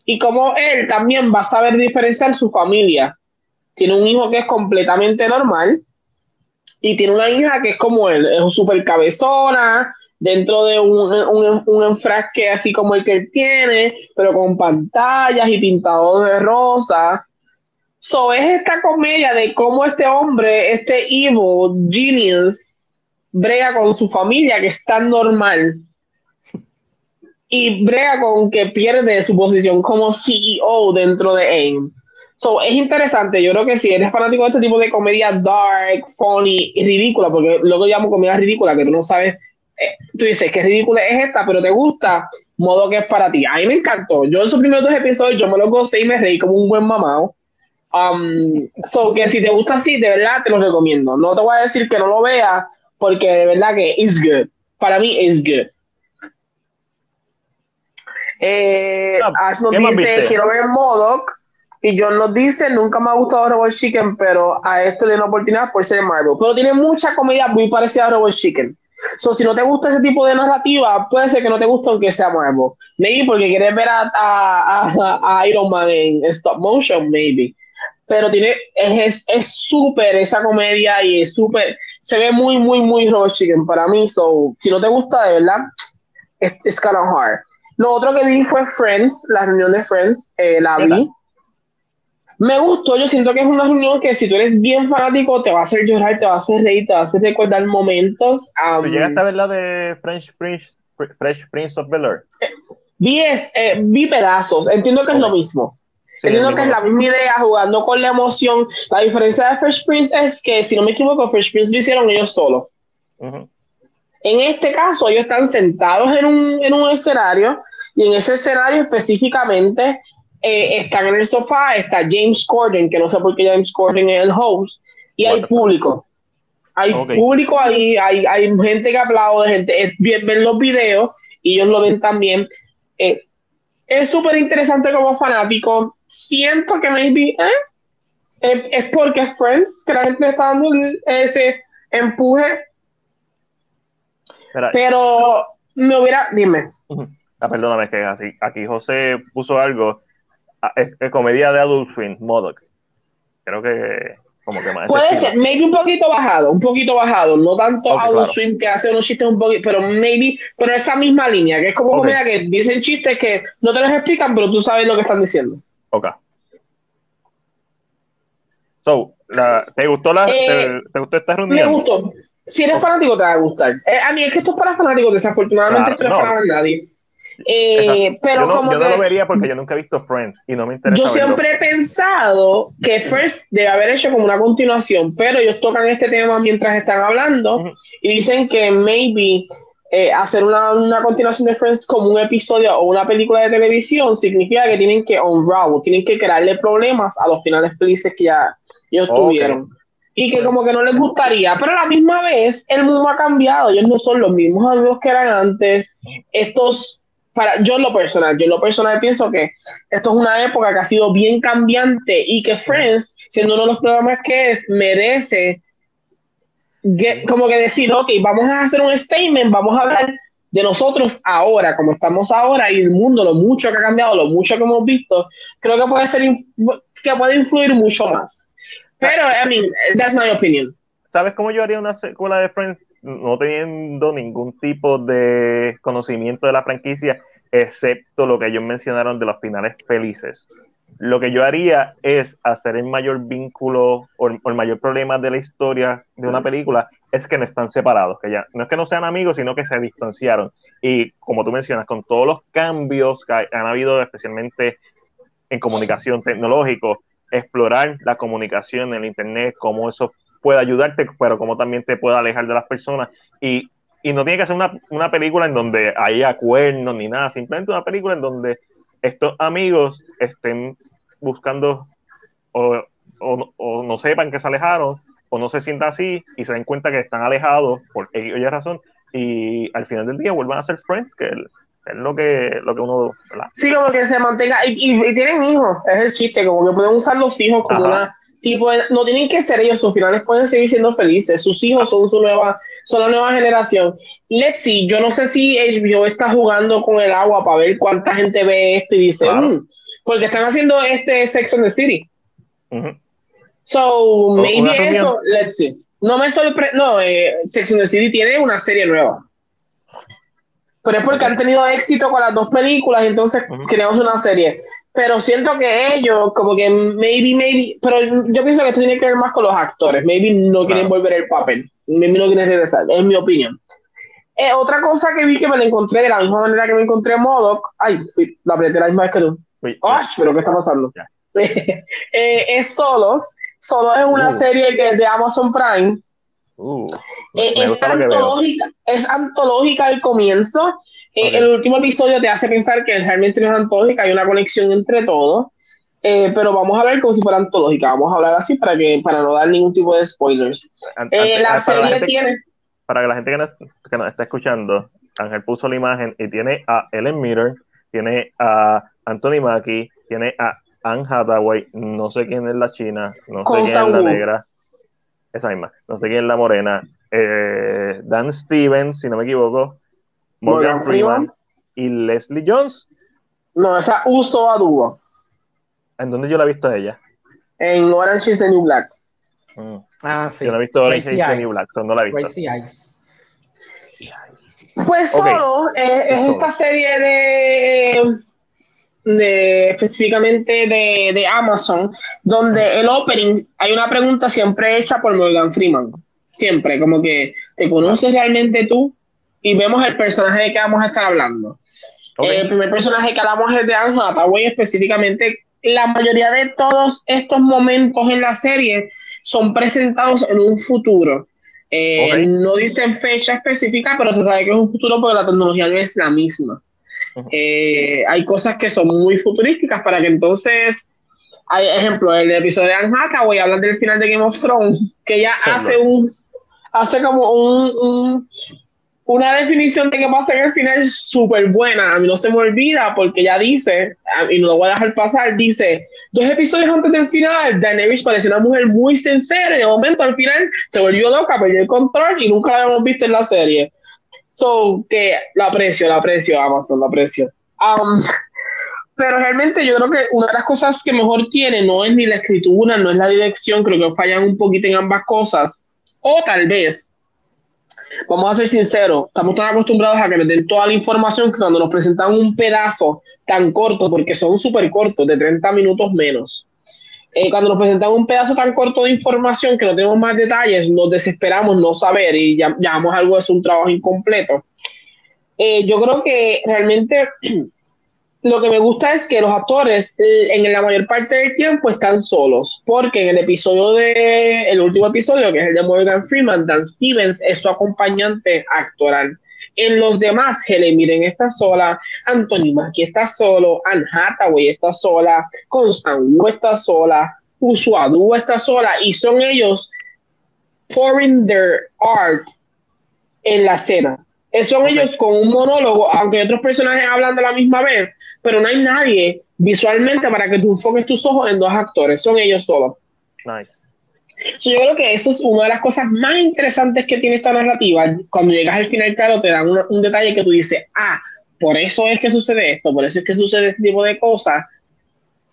C: y como él también va a saber diferenciar su familia tiene un hijo que es completamente normal y tiene una hija que es como él, es súper cabezona, dentro de un, un, un, enfrasque así como el que él tiene, pero con pantallas y pintados de rosa. So es esta comedia de cómo este hombre, este evil genius, brega con su familia que es tan normal y brega con que pierde su posición como CEO dentro de AIM. So, es interesante, yo creo que si eres fanático de este tipo de comedia dark, funny y ridícula, porque luego llamo comedia ridícula, que tú no sabes, eh, tú dices que ridícula es esta, pero te gusta, modo que es para ti. A mí me encantó. Yo esos primeros dos episodios, yo me los gocé y me reí como un buen mamado. Um, so, que si te gusta así, de verdad te lo recomiendo. No te voy a decir que no lo veas, porque de verdad que es good. Para mí es good. Eh, ah, Ash nos dice, quiero ver Modoc y John nos dice, nunca me ha gustado Robot Chicken, pero a esto le doy una oportunidad por ser Marvel. Pero tiene mucha comedia muy parecida a Robot Chicken. So, si no te gusta ese tipo de narrativa, puede ser que no te guste aunque sea Marvel. Maybe porque quieres ver a, Iron Man en stop motion, maybe. Pero tiene, es súper esa comedia y es súper, se ve muy, muy, muy Robot Chicken para mí. So, si no te gusta, de verdad, es kind of hard. Lo otro que vi fue Friends, la reunión de Friends, eh, la vi. Me gustó, yo siento que es una reunión que si tú eres bien fanático te va a hacer llorar, te va a hacer reír, te va a hacer recordar momentos.
A: Um, ¿Llegaste a ver la de French Prince, Fresh Prince of Bel Air?
C: vi, eh, vi pedazos, entiendo que es lo mismo. entiendo que es la misma idea, jugando con la emoción. La diferencia de Fresh Prince es que, si no me equivoco, Fresh Prince lo hicieron ellos solos. En este caso, ellos están sentados en un, en un escenario y en ese escenario específicamente eh, están en el sofá, está James Corden, que no sé por qué James Corden es el host, y hay público. Hay público ahí, hay, hay gente que aplaude, gente, ven los videos y ellos lo ven también. Eh, es súper interesante como fanático. Siento que maybe eh, es porque Friends, que la gente está dando ese empuje. Pero me hubiera, dime.
A: Ah, perdóname, que así, aquí José puso algo. Ah, es, comedia de Adult Swim, Modoc. Creo que como que más.
C: Puede ser, maybe un poquito bajado, un poquito bajado, no tanto Adult Swim que hace unos chistes un poquito, pero maybe, pero esa misma línea, que es como comedia que dicen chistes que no te los explican, pero tú sabes lo que están diciendo.
A: Ok. So, ¿te, gustó la, eh, te, gustó esta reunión?
C: Me gustó. Si eres fanático, te va a gustar. Eh, a mí es que esto es para fanáticos, desafortunadamente esto no es para nadie. Eh, pero
A: yo no,
C: como
A: yo no lo vería porque yo nunca he visto Friends y no me interesa.
C: Yo siempre he pensado que Friends debe haber hecho como una continuación, pero ellos tocan este tema mientras están hablando y dicen que maybe hacer una, una, continuación de Friends como un episodio o una película de televisión significa que tienen que unravel, tienen que crearle problemas a los finales felices que ya ellos tuvieron. Y que como que no les gustaría, pero a la misma vez el mundo ha cambiado, ellos no son los mismos amigos que eran antes. Estos, para yo en lo personal, yo en lo personal pienso que esto es una época que ha sido bien cambiante y que Friends, siendo uno de los programas que es, merece como que decir, ok, vamos a hacer un statement, vamos a hablar de nosotros ahora, como estamos ahora, y el mundo, lo mucho que ha cambiado, lo mucho que hemos visto, creo que puede ser que puede influir mucho más. Pero, I mean, that's my opinion.
A: ¿Sabes cómo yo haría una secuela de Friends? No teniendo ningún tipo de conocimiento de la franquicia, excepto lo que ellos mencionaron de los finales felices. Lo que yo haría es hacer el mayor vínculo o el, mayor problema de la historia de una película es que no están separados, que ya no es que no sean amigos, sino que se distanciaron. Y como tú mencionas, con todos los cambios que han habido, especialmente en comunicación tecnológico, explorar la comunicación en el Internet, cómo eso puede ayudarte, pero cómo también te puede alejar de las personas. Y, y no tiene que ser una, una, película en donde haya cuernos ni nada, simplemente una película en donde estos amigos estén buscando o, o, o no sepan que se alejaron o no se sientan así y se den cuenta que están alejados por ellos razón y al final del día vuelvan a ser friends, que es lo que, lo que uno.
C: Sí, como que se mantenga. Y, y, tienen hijos, es el chiste, como que pueden usar los hijos como una. Tipo, no tienen que ser ellos, sus finales pueden seguir siendo felices. Sus hijos son su nueva, son la nueva generación. Lexi, yo no sé si HBO está jugando con el agua para ver cuánta gente ve esto y dice, mm", porque están haciendo este Sex and the City. So, maybe eso, let's see. No me sorprende, no, eh, Sex and the City tiene una serie nueva pero es porque han tenido éxito con las dos películas, y entonces creamos una serie. Pero siento que ellos, como que maybe, maybe, pero yo pienso que esto tiene que ver más con los actores. Maybe no quieren volver el papel. Maybe no quieren regresar, es mi opinión. Eh, otra cosa que vi que me la encontré de la misma manera que me encontré Modoc. Ay, sí, la apreté la misma vez que tú. ¡Ay! pero ¿qué está pasando? eh, es Solos. Solos es una uh. serie que es de Amazon Prime Uh, eh, es, antológica, es antológica al comienzo. Eh, el último episodio te hace pensar que realmente no es antológica, hay una conexión entre todos. Eh, pero vamos a ver como si fuera antológica. Vamos a hablar así para que para no dar ningún tipo de spoilers. la serie tiene.
A: Para que la gente que nos, que nos, está escuchando, Ángel puso la imagen y tiene a Ellen Mirror, tiene a Anthony Mackie, tiene a Anne Hathaway, no sé quién es la china, no sé quién es la negra esa misma, no sé quién es la morena, eh, Dan Stevens, si no me equivoco, Morgan, Freeman, y Leslie Jones.
C: No, esa uso a dúo.
A: ¿En dónde yo la he visto a ella?
C: En Orange is the New Black.
A: Mm. Ah, sí. Yo no he visto Orange is the New Black, no la he visto.
C: Pues solo eh, es esta serie de de específicamente de, de, Amazon, donde el opening hay una pregunta siempre hecha por Morgan Freeman. Siempre, como que te conoces realmente tú y vemos el personaje de que vamos a estar hablando. El primer personaje que hablamos es de Anne Hathaway, específicamente la mayoría de todos estos momentos en la serie son presentados en un futuro. Eh, no dicen fecha específica, pero se sabe que es un futuro porque la tecnología no es la misma. Eh, hay cosas que son muy futurísticas para que entonces, hay ejemplo, el episodio de Anne Hathaway hablan del final de Game of Thrones, que ella hace un hace como un, una definición de qué pasa en el final súper buena. A mí no se me olvida porque ella dice, y no lo voy a dejar pasar, dice, dos episodios antes del final, Daenerys parecía una mujer muy sincera y de momento al final se volvió loca, perdió el control y nunca la habíamos visto en la serie. So, que la aprecio, la aprecio, Amazon, la aprecio. Um, pero realmente yo creo que una de las cosas que mejor tiene no es ni la escritura, no es la dirección, creo que fallan un poquito en ambas cosas. O tal vez, vamos a ser sinceros, estamos tan acostumbrados a que nos den toda la información que cuando nos presentan un pedazo tan corto, porque son súper cortos, de 30 minutos menos, eh, cuando nos presentan un pedazo tan corto de información que no tenemos más detalles, nos desesperamos no saber y llamamos algo es un trabajo incompleto. Eh, yo creo que realmente lo que me gusta es que los actores en la mayor parte del tiempo están solos, porque en el episodio de, el último episodio, que es el de Morgan Freeman, Dan Stevens es su acompañante actoral. En los demás, Helen Miren está sola, Anthony Mackie está solo, Anne Hathaway está sola, Constant Wu está sola, Usuadu está sola, y son ellos pouring their art en la escena. Son ellos con un monólogo, aunque otros personajes hablan de la misma vez, pero no hay nadie visualmente para que tú enfoques tus ojos en dos actores, son ellos solos. Nice. yo creo que eso es una de las cosas más interesantes que tiene esta narrativa. Cuando llegas al final, claro, te dan un detalle que tú dices, ah, por eso es que sucede esto, por eso es que sucede este tipo de cosas.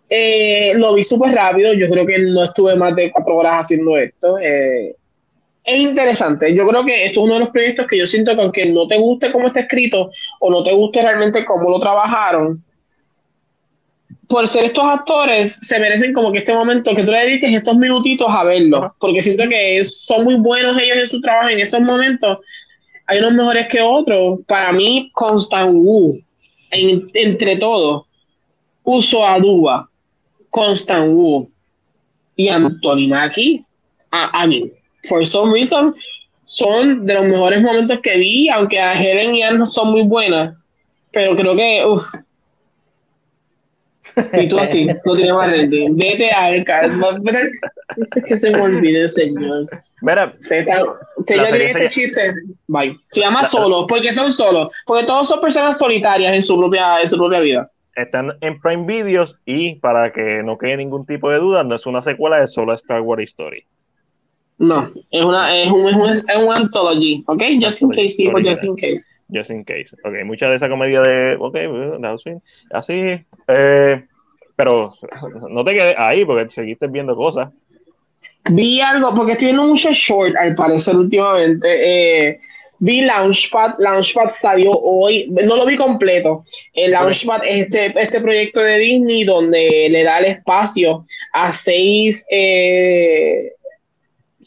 C: Eh, lo vi súper rápido, yo creo que no estuve más de cuatro horas haciendo esto. Eh, es interesante. Yo creo que esto es uno de los proyectos que yo siento que aunque no te guste cómo está escrito o no te guste realmente cómo lo trabajaron, por ser estos actores, se merecen como que este momento, que tú le dediques estos minutitos a verlo, porque siento que son muy buenos ellos en su trabajo en esos momentos. Hay unos mejores que otros. Para mí, Constant Wu, entre todos, Uso Aduba, Constant Wu y Anthony Mackie, a, mí, for some reason, son de los mejores momentos que vi, aunque a Helen y Anne son muy buenas, pero creo que, uff, y tú así, no tienes más gente. Vete al Es que se me olvide, señor. Mira, se, ya tiene este chiste. Bye. Se llama Solo, porque son solos. Porque todos son personas solitarias en su propia, en su propia vida.
A: Están en Prime Videos y para que no quede ningún tipo de duda, no es una secuela, de solo Star Wars Story.
C: No, es una, es un, es un, es un anthology, ¿ok? Just in case, people, just in case
A: just in case. Ok, mucha de esa comedia de, ok, así, eh, pero no te quedes ahí porque seguiste viendo cosas.
C: Vi algo, porque estoy viendo mucho short al parecer últimamente. Eh, vi Launchpad, Launchpad salió hoy, no lo vi completo. El Launchpad es este, este proyecto de Disney donde le da el espacio a seis eh,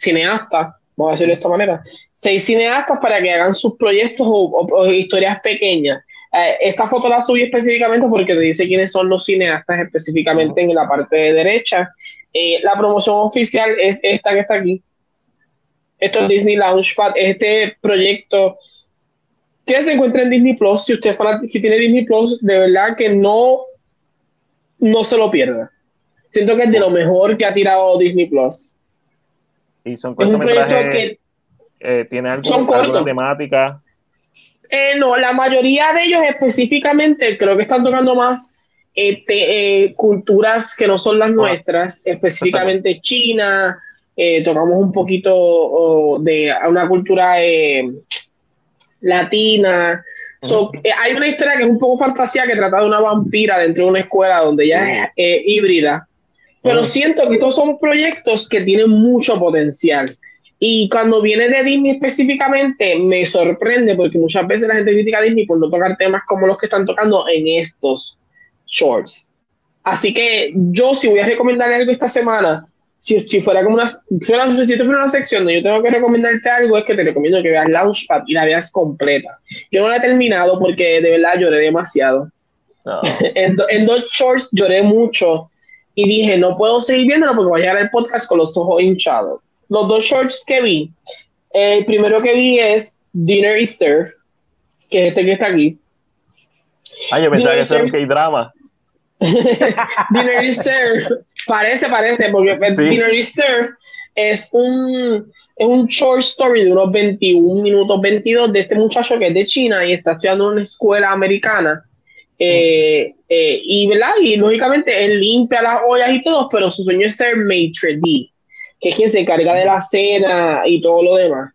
C: cineastas, vamos a decirlo de esta manera, seis cineastas para que hagan sus proyectos o, historias pequeñas. Eh, esta foto la subí específicamente porque te dice quiénes son los cineastas específicamente en la parte de derecha. Eh, la promoción oficial es esta que está aquí. Esto es Disney Launchpad, este proyecto que se encuentra en Disney Plus. Si usted si tiene Disney Plus, de verdad que no, no se lo pierda. Siento que es de lo mejor que ha tirado Disney Plus.
A: Y son es un proyecto que eh, ¿Tiene alguna temática?
C: Eh, no, la mayoría de ellos específicamente creo que están tocando más este, eh, culturas que no son las ah, nuestras, específicamente China, tocamos un poquito de una cultura latina. hay una historia que es un poco fantasía que trata de una vampira dentro de una escuela donde ella es híbrida. Pero siento que estos son proyectos que tienen mucho potencial. Y cuando viene de Disney específicamente, me sorprende porque muchas veces la gente critica a Disney por no tocar temas como los que están tocando en estos shorts. Así que yo, si voy a recomendar algo esta semana, si, si fuera como una, si fuera, una sección donde yo tengo que recomendarte algo, es que te recomiendo que veas Launchpad y la veas completa. Yo no la he terminado porque de verdad lloré demasiado. en, en, dos shorts lloré mucho y dije, no puedo seguir viéndolo porque voy a llegar al podcast con los ojos hinchados los dos shorts que vi, El primero que vi es Dinner is Served, que es este que está aquí.
A: Ah, yo pensaba que era un K-drama.
C: Dinner is Served. Parece, parece, porque Dinner is Served es un, es un short story de unos 21 minutos, 22, de este muchacho que es de China y está estudiando en una escuela americana. Eh, eh, y, ¿verdad? y lógicamente él limpia las ollas y todo, pero su sueño es ser maitre d', que es quien se encarga de la cena y todo lo demás.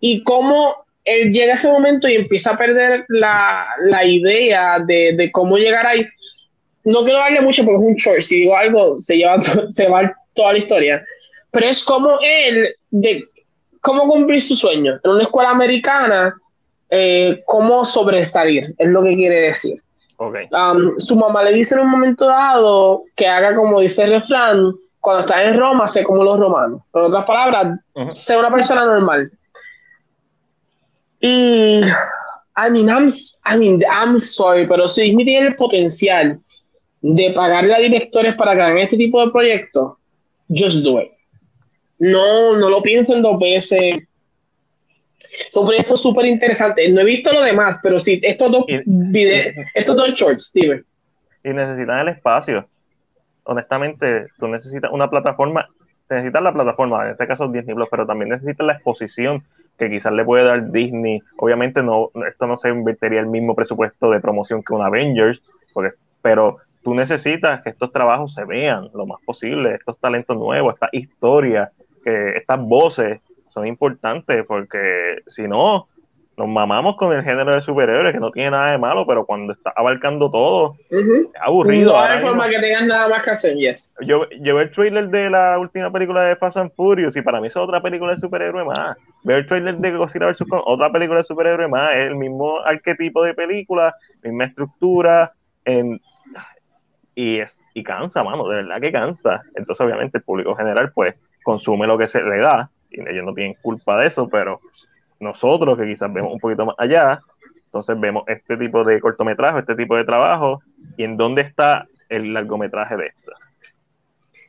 C: Y cómo él llega a ese momento y empieza a perder la, la idea de, de, cómo llegar ahí. No quiero darle mucho porque es un short, si digo algo se lleva, se va toda la historia pero es como él, de cómo cumplir su sueño. En una escuela americana, eh, cómo sobresalir, es lo que quiere decir.
A: Okay.
C: Um, su mamá le dice en un momento dado que haga como dice el refrán, cuando está en Roma, sé como los romanos. En otras palabras, sé una persona normal. Y, I mean, I'm, I mean, I'm sorry, pero si Disney tiene el potencial de pagarle a directores para que hagan este tipo de proyectos, just do it no, no lo piensen dos veces. Son proyectos súper interesantes. No he visto lo demás, pero sí, estos dos videos, estos dos shorts, Steven.
A: Y necesitan el espacio. Honestamente, tú necesitas una plataforma, necesitas la plataforma, en este caso Disney Plus, pero también necesitas la exposición que quizás le puede dar Disney. Obviamente no, esto no se invertiría el mismo presupuesto de promoción que un Avengers, porque, pero tú necesitas que estos trabajos se vean lo más posible, estos talentos nuevos, esta historia, que estas voces son importantes porque si no, nos mamamos con el género de superhéroes que no tiene nada de malo, pero cuando está abarcando todo, es aburrido.
C: No hay forma que tengan nada más que hacer, yes.
A: Yo, yo veo el trailer de la última película de Fast and Furious y para mí es otra película de superhéroe más. Veo el trailer de Godzilla vs. otra película de superhéroe más. Es el mismo arquetipo de película, misma estructura, en, y, es, y cansa, mano, de verdad que cansa. Entonces, obviamente, el público general, pues, consume lo que se le da, ellos no tienen culpa de eso, pero nosotros que quizás vemos un poquito más allá, entonces vemos este tipo de cortometraje, este tipo de trabajo, y en dónde está el largometraje de esto.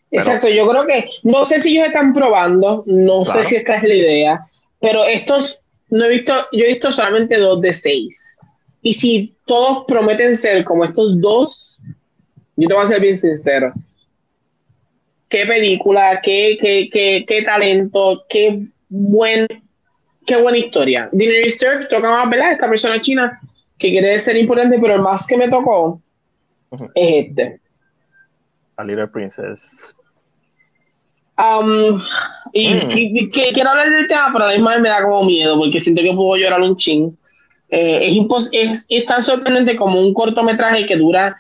C: Exacto, yo creo que, no sé si ellos están probando, no sé si esta es la idea, pero estos, no he visto, yo he visto solamente dos de seis. Y si todos prometen ser como estos dos, yo te voy a ser bien sincero, qué película, qué, qué, qué, qué talento, qué buen, qué buena historia. Dinner Surf toca más, ¿verdad? Esta persona china que quiere ser importante, pero el más que me tocó es este.
A: A Little Princess.
C: Um, y, mm. quiero hablar del tema, pero además me da como miedo, porque siento que puedo llorar un ching. Eh, es, es, es, tan sorprendente como un cortometraje que dura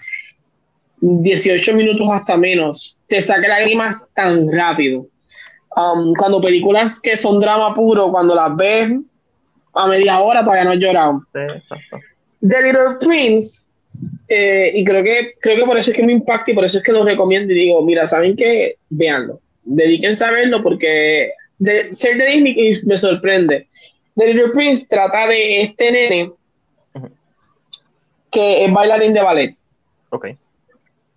C: 18 minutos hasta menos, te saca lágrimas tan rápido. Um, cuando películas que son drama puro, cuando las ves a media hora todavía no has llorado. The Little Prince, eh, y creo que, creo que por eso es que me impacta y por eso es que lo recomiendo y digo, mira, ¿saben qué? Veanlo. Dedíquense a verlo porque de, ser de Disney me sorprende. The Little Prince trata de este nene que es bailarín de ballet.
A: Okay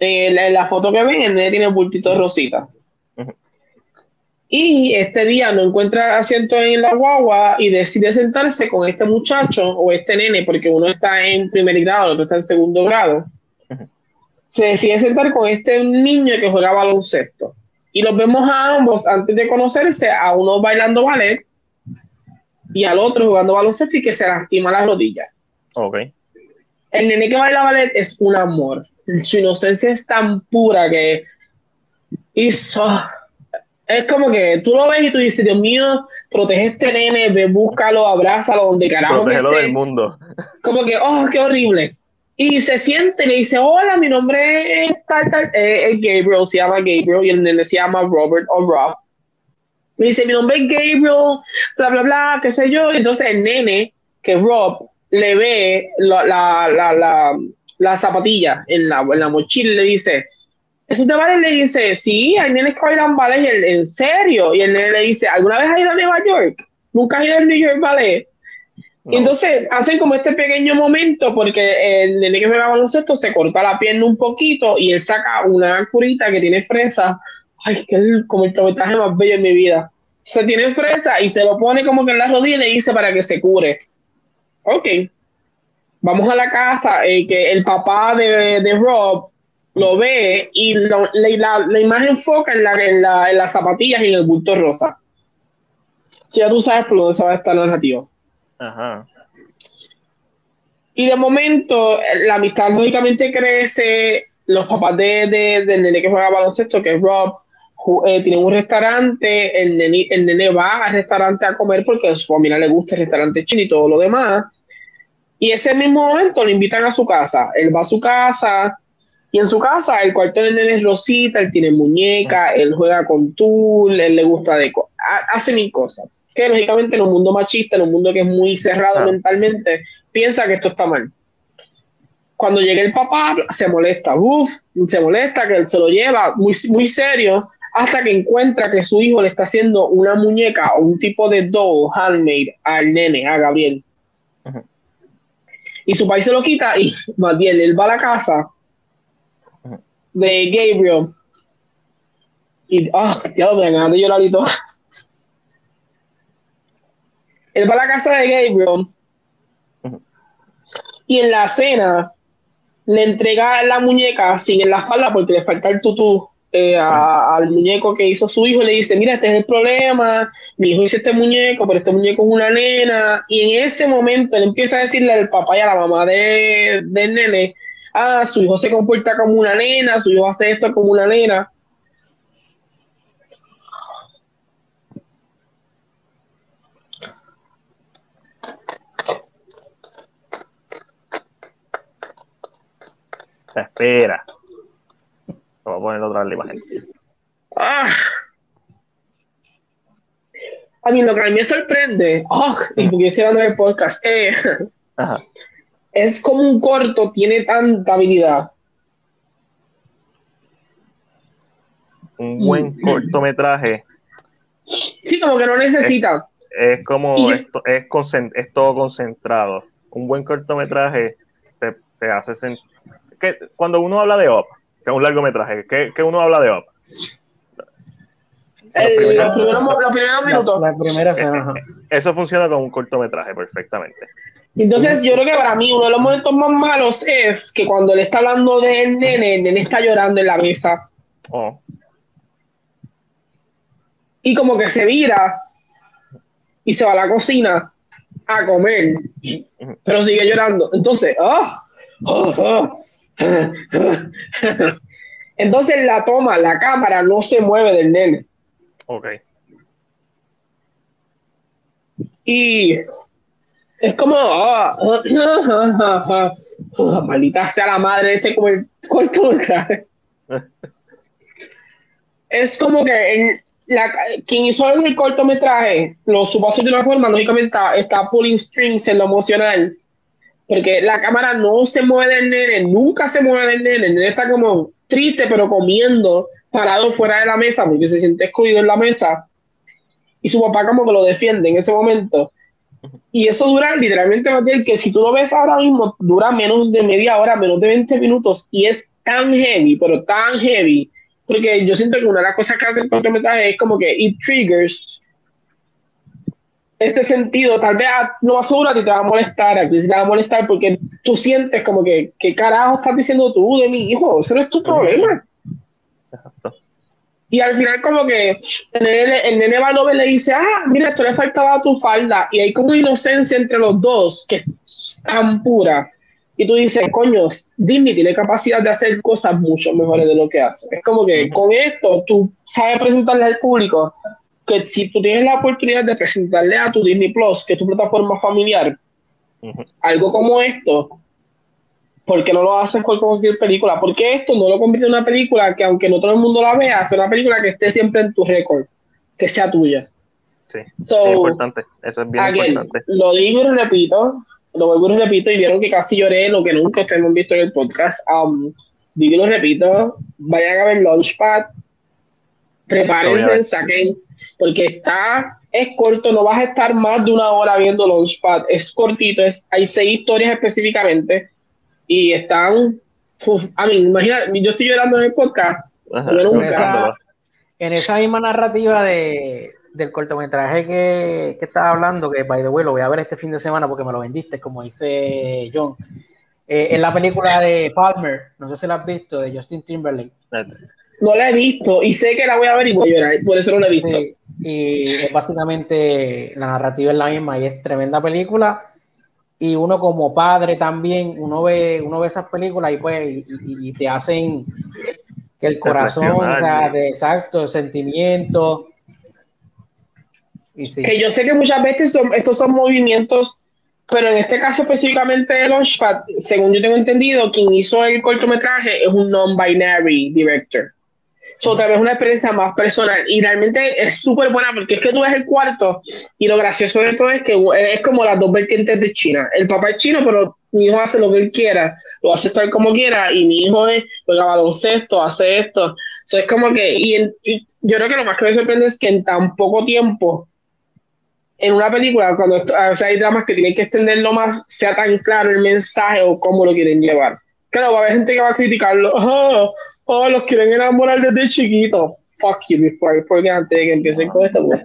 C: eh, la, foto que ven, el nene tiene un bultito rosita. Y este día no encuentra asiento en la guagua y decide sentarse con este muchacho o este nene, porque uno está en primer grado, el otro está en segundo grado. Se decide sentar con este niño que juega baloncesto. Y los vemos a ambos antes de conocerse, a uno bailando ballet y al otro jugando baloncesto y que se lastima las rodillas.
A: Okay.
C: El nene que baila ballet es un amor su inocencia es tan pura que hizo. Es como que tú lo ves y tú dices, Dios mío, protege este nene, ve, búscalo, abrázalo, donde carajo.
A: Protégelo del mundo.
C: Como que, oh, qué horrible. Y se siente, le dice, hola, mi nombre es tal, tal, eh, es Gabriel, se llama Gabriel, y el nene se llama Robert o Rob. Me dice, mi nombre es Gabriel, bla, bla, bla, qué sé yo. Entonces el nene, que Rob, le ve la, la, la, la la zapatilla en la, en la mochila y le dice, ¿eso te vale? Le dice, sí, hay nenes que bailan ballet, en serio. Y el nene le dice, ¿alguna vez has ido a Nueva York? ¿Nunca has ido a New York Ballet? Y entonces hacen como este pequeño momento porque el nene que juega baloncesto se corta la pierna un poquito y él saca una curita que tiene fresa. Ay, que es como el trabajo más bello en mi vida. se tiene fresa y se lo pone como que en la rodilla y le dice para que se cure. Ok. Vamos a la casa, eh, que el papá de, de, Rob lo ve y la, la, imagen enfoca en, la, en, la, en las zapatillas y en el bulto rosa. Si ya tú sabes por dónde se va a estar narrativo. Ajá. Y de momento, la amistad lógicamente crece. Los papás de, de, del nene que juega baloncesto, que es Rob, eh, tienen un restaurante. El nene, el nene va al restaurante a comer porque a su familia le gusta el restaurante chino y todo lo demás. Y ese mismo momento lo invitan a su casa. Él va a su casa. Y en su casa, el cuarto del nene es rosita, él tiene muñeca, él juega con tul, él le gusta de hace mil cosas. Que lógicamente en un mundo machista, en un mundo que es muy cerrado mentalmente, piensa que esto está mal. Cuando llega el papá, se molesta, uff, se molesta que él se lo lleva muy, muy serio hasta que encuentra que su hijo le está haciendo una muñeca o un tipo de doll handmade al nene, a Gabriel. Y su país se lo quita y bien él va a la casa de Gabriel. Y, ah, oh, tío, me ganas de llorarito. Él va a la casa de Gabriel y en la cena le entrega la muñeca sin en la falda porque le falta el tutú eh, al muñeco que hizo su hijo y le dice, mira, este es el problema, mi hijo hizo este muñeco, pero este muñeco es una nena. Y en ese momento él empieza a decirle al papá y a la mamá de, del nene, ah, su hijo se comporta como una nena, su hijo hace esto como una nena.
A: espera. Voy a poner otra imagen.
C: Ah. A mí lo que a mí me sorprende, oh, y porque estoy hablando del podcast, eh, es como un corto tiene tanta habilidad.
A: Un buen mm. cortometraje.
C: Sí, como que no necesita.
A: Es, como, es, todo concentrado. Un buen cortometraje te, te hace sentir cuando uno habla de OP, que es un largometraje, ¿qué, qué uno habla de OP?
C: los, primeros, minutos. La,
B: primera
A: eh, eh, Eso funciona como un cortometraje perfectamente.
C: Entonces, yo creo que para mí uno de los momentos más malos es que cuando le está hablando del nene, el nene está llorando en la mesa. Oh. Y como que se vira y se va a la cocina a comer, pero sigue llorando. Entonces, ¡ah! ¡Oh! ¡Oh! Entonces la toma, la cámara no se mueve del nene.
A: Ok.
C: Y es como, oh, maldita sea la madre, este como el cortometraje. es como que la, quien hizo el cortometraje lo supo hacer de una forma, lógicamente está, está pulling strings en lo emocional porque la cámara no se mueve del nene, nunca se mueve del nene, el nene está como triste, pero comiendo, parado fuera de la mesa, porque se siente escondido en la mesa, y su papá como que lo defiende en ese momento. Y eso dura literalmente, Matiel, que si tú lo ves ahora mismo, dura menos de media hora, menos de 20 minutos, y es tan heavy, pero tan heavy, porque yo siento que una de las cosas que hace el cortometraje es como que it triggers este sentido, tal vez no más seguro a ti te va a molestar, a ti te va a molestar porque tú sientes como que, ¿qué carajo estás diciendo tú de mi hijo? Eso no es tu problema. Y al final como que el nene, el nene le dice, ah, mira, esto le faltaba a tu falda. Y hay como una inocencia entre los dos que es tan pura. Y tú dices, coño, Disney tiene capacidad de hacer cosas mucho mejores de lo que hace. Es como que con esto tú sabes presentarle al público que si tú tienes la oportunidad de presentarle a tu Disney Plus, que es tu plataforma familiar, algo como esto, ¿por qué no lo haces con cualquier película? Porque esto no lo convierte en una película que, aunque no todo el mundo la vea, sea una película que esté siempre en tu récord, que sea tuya.
A: Sí, es importante. Eso es bien importante.
C: Lo digo y repito, lo vuelvo y repito, y vieron que casi lloré lo que nunca ustedes han visto en el podcast. Um, digo y lo repito, vayan a ver Launchpad, prepárense, saquen porque está, es corto, no vas a estar más de una hora viendo Launchpad, es cortito, es, hay seis historias específicamente y están, a mí, imagina, yo estoy llorando en el podcast.
B: en, esa, misma narrativa de, del cortometraje que, que estaba hablando, que by the way lo voy a ver este fin de semana porque me lo vendiste, como dice John. Eh, en la película de Palmer, no sé si la has visto, de Justin Timberlake.
C: No la he visto y sé que la voy a ver y voy a llorar, por eso no la he visto.
B: y básicamente la narrativa es la misma y es tremenda película. Y uno como padre también, uno ve, uno ve esas películas y pues y, te hacen que el corazón, o sea, de exacto, sentimiento.
C: Y sí. Que yo sé que muchas veces son, estos son movimientos pero en este caso específicamente de Launchpad, según yo tengo entendido, quien hizo el cortometraje es un non-binary director. So, tal vez una experiencia más personal y realmente es súper buena porque es que tú ves el cuarto y lo gracioso de todo es que es como las dos vertientes de China. El papá es chino, pero mi hijo hace lo que él quiera, lo hace tal como quiera y mi hijo es, juega baloncesto, hace esto. So, es como que, y, y yo creo que lo más que me sorprende es que en tan poco tiempo en una película, cuando o sea, hay dramas que tienen que extenderlo más, sea tan claro el mensaje o cómo lo quieren llevar. Claro, va a haber gente que va a criticarlo. Oh, oh los quieren enamorar desde chiquito. Fuck you before, antes de que empiecen con esto.
A: Pues.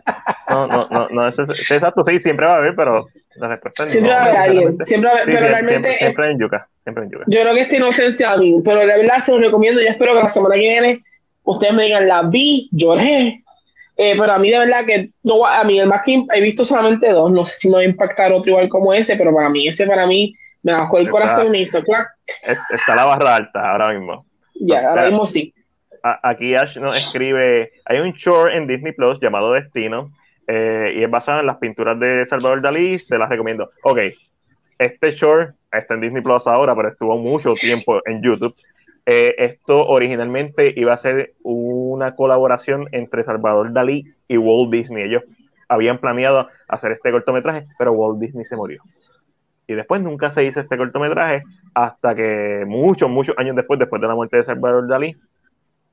A: No, no, no, no, eso es, exacto, sí, siempre va a haber, pero la respuesta
C: Siempre va a haber alguien, siempre va a haber, pero realmente.
A: Siempre, en yuca, siempre en yuca.
C: Yo creo que esta inocencia a mí, pero la verdad se los recomiendo. Yo espero que la semana que viene ustedes me digan, la vi, lloré, eh, pero a mí de verdad que no, a mí el más que he visto solamente dos, no sé si me va a impactar otro igual como ese, pero para mí ese para mí me bajó el corazón y me hizo clac.
A: Está la barra alta ahora mismo.
C: Ya, ahora mismo sí.
A: Aquí Ash nos escribe, hay un short en Disney Plus llamado Destino eh, y es basado en las pinturas de Salvador Dalí, se las recomiendo. Ok, este short está en Disney Plus ahora, pero estuvo mucho tiempo en YouTube eh, esto originalmente iba a ser una colaboración entre Salvador Dalí y Walt Disney. Ellos habían planeado hacer este cortometraje, pero Walt Disney se murió. Y después nunca se hizo este cortometraje hasta que muchos, muchos años después, después de la muerte de Salvador Dalí,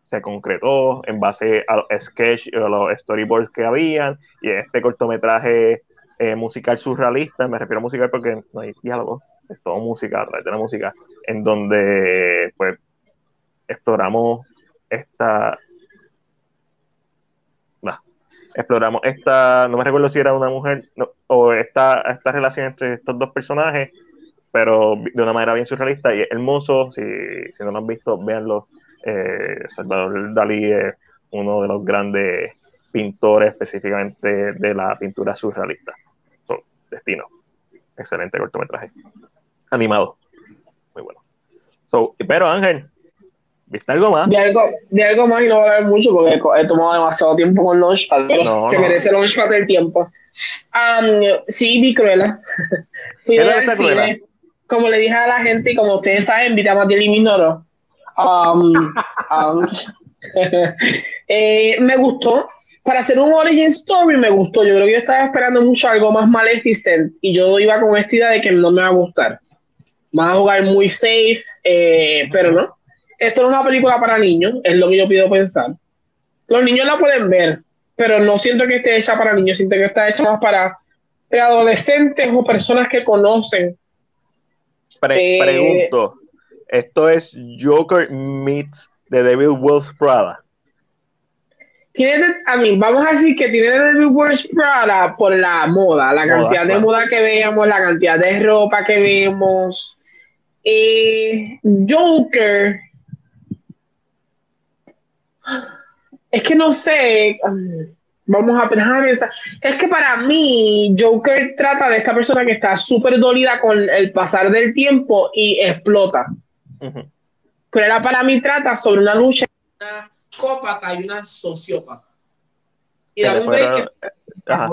A: se concretó en base a los sketches y a los storyboards que habían y este cortometraje eh, musical surrealista, me refiero a musical porque no hay diálogo, es todo música, a través de la música, en donde pues exploramos esta. Exploramos esta. No me recuerdo si era una mujer o esta, esta relación entre estos dos personajes, pero de una manera bien surrealista y hermoso. Si, si no lo han visto, véanlo. Eh, Salvador Dalí es uno de los grandes pintores específicamente de la pintura surrealista. Destino. Excelente cortometraje. Animado. Muy bueno. pero Ángel, ¿Viste algo más?
C: De algo, de algo más y no voy a ver mucho porque he tomado demasiado tiempo con Launchpad, pero se merece Launchpad el tiempo. Um, sí, vi Cruella. Fui a ver cine. Como le dije a la gente y como ustedes saben, invité a Matilde Minoro. Um, um, eh, me gustó. Para hacer un origin story me gustó. Yo creo que yo estaba esperando mucho algo más maleficent y yo iba con esta idea de que no me va a gustar. Va a jugar muy safe, eh, pero no esto no es una película para niños, es lo que yo pido pensar. Los niños la pueden ver, pero no siento que esté hecha para niños, siento que está hecha más para adolescentes o personas que conocen.
A: Eh, pregunto, ¿esto es Joker meets The Devil Wears Prada?
C: Tiene, a mí, vamos a decir que tiene Devil Wears Prada por la moda, la cantidad de moda que veamos, la cantidad de ropa que vemos. Eh, Joker es que no sé, um, vamos a pensar, es que para mí Joker trata de esta persona que está súper dolida con el pasar del tiempo y explota. Pero para mí trata sobre una lucha una psicópata y una sociópata. Y dame un break. dame un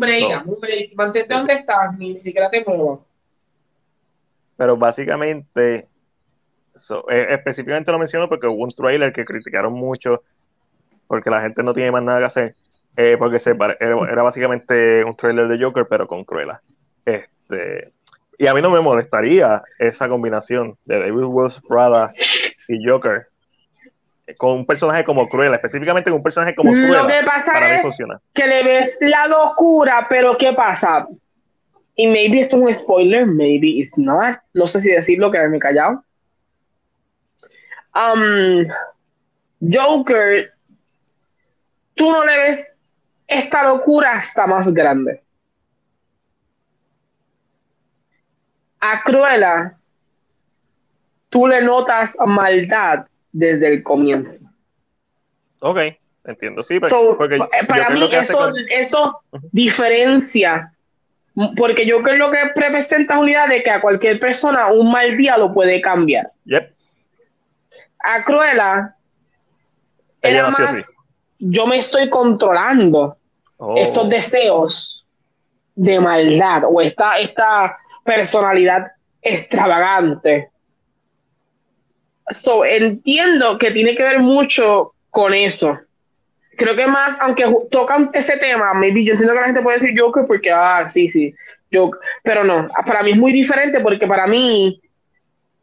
C: break, dame un break. Mantente donde estás, ni siquiera te muevas.
A: Pero básicamente eh, específicamente lo menciono porque hubo un trailer que criticaron mucho porque la gente no tiene más nada que hacer. Eh, porque se era, básicamente un trailer de Joker, pero con Cruella. Este, y a mí no me molestaría esa combinación de David Wells Prada y Joker con un personaje como Cruella, específicamente con un personaje como Cruella.
C: Lo que pasa es que le ves la locura, pero ¿qué pasa? Y maybe esto es un spoiler, maybe it's not. No sé si decirlo, quedarme callado. Um, Joker, tú no le ves esta locura está más grande. A Cruella, tú le notas maldad desde el comienzo.
A: Ok, entiendo, sí.
C: So,
A: porque
C: pa-
A: yo
C: para mí eso,
A: con-
C: eso diferencia, porque yo creo que representa unidad de que a cualquier persona un mal día lo puede cambiar.
A: Yep,
C: A Cruella
A: ella
C: era más, yo me estoy controlando
A: Oh,
C: estos deseos de maldad o esta, esta personalidad extravagante. So, entiendo que tiene que ver mucho con eso. Creo que más, aunque tocan ese tema, maybe yo entiendo que la gente puede decir Joker porque, ah, sí, sí, Joker, pero no, para mí es muy diferente porque para mí,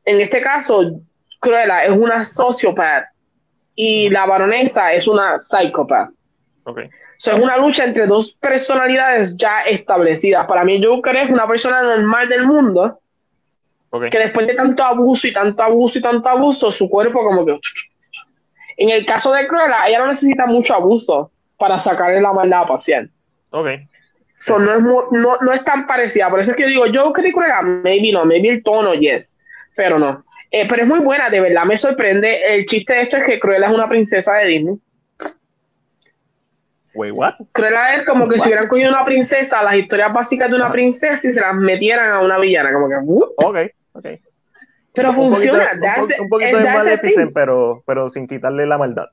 C: en este caso, Cruella es una sociópata y la baronesa es una psicópata.
A: ok.
C: O sea, es una lucha entre dos personalidades ya establecidas. Para mí, Joker es una persona normal del mundo
A: ok.
C: que después de tanto abuso y tanto abuso y tanto abuso, su cuerpo como que... En el caso de Cruella, ella no necesita mucho abuso para sacarle la maldad a paciente.
A: Ok.
C: So, no, es no, no es tan parecida. Por eso es que yo digo, Joker y Cruella, maybe no, maybe el tono, yes. Pero no. Eh, pero es muy buena, de verdad me sorprende. El chiste de esto es que Cruella es una princesa de Disney.
A: Wait, what?
C: Cruella es como que si hubieran cogido una princesa, las historias básicas de una princesa y se las metieran a una villana, como que ¡uh!
A: Ok, ok.
C: pero
A: Un
C: funciona.
A: poquito- un, po- un poquito de Maleficent, pero, pero sin quitarle la maldad.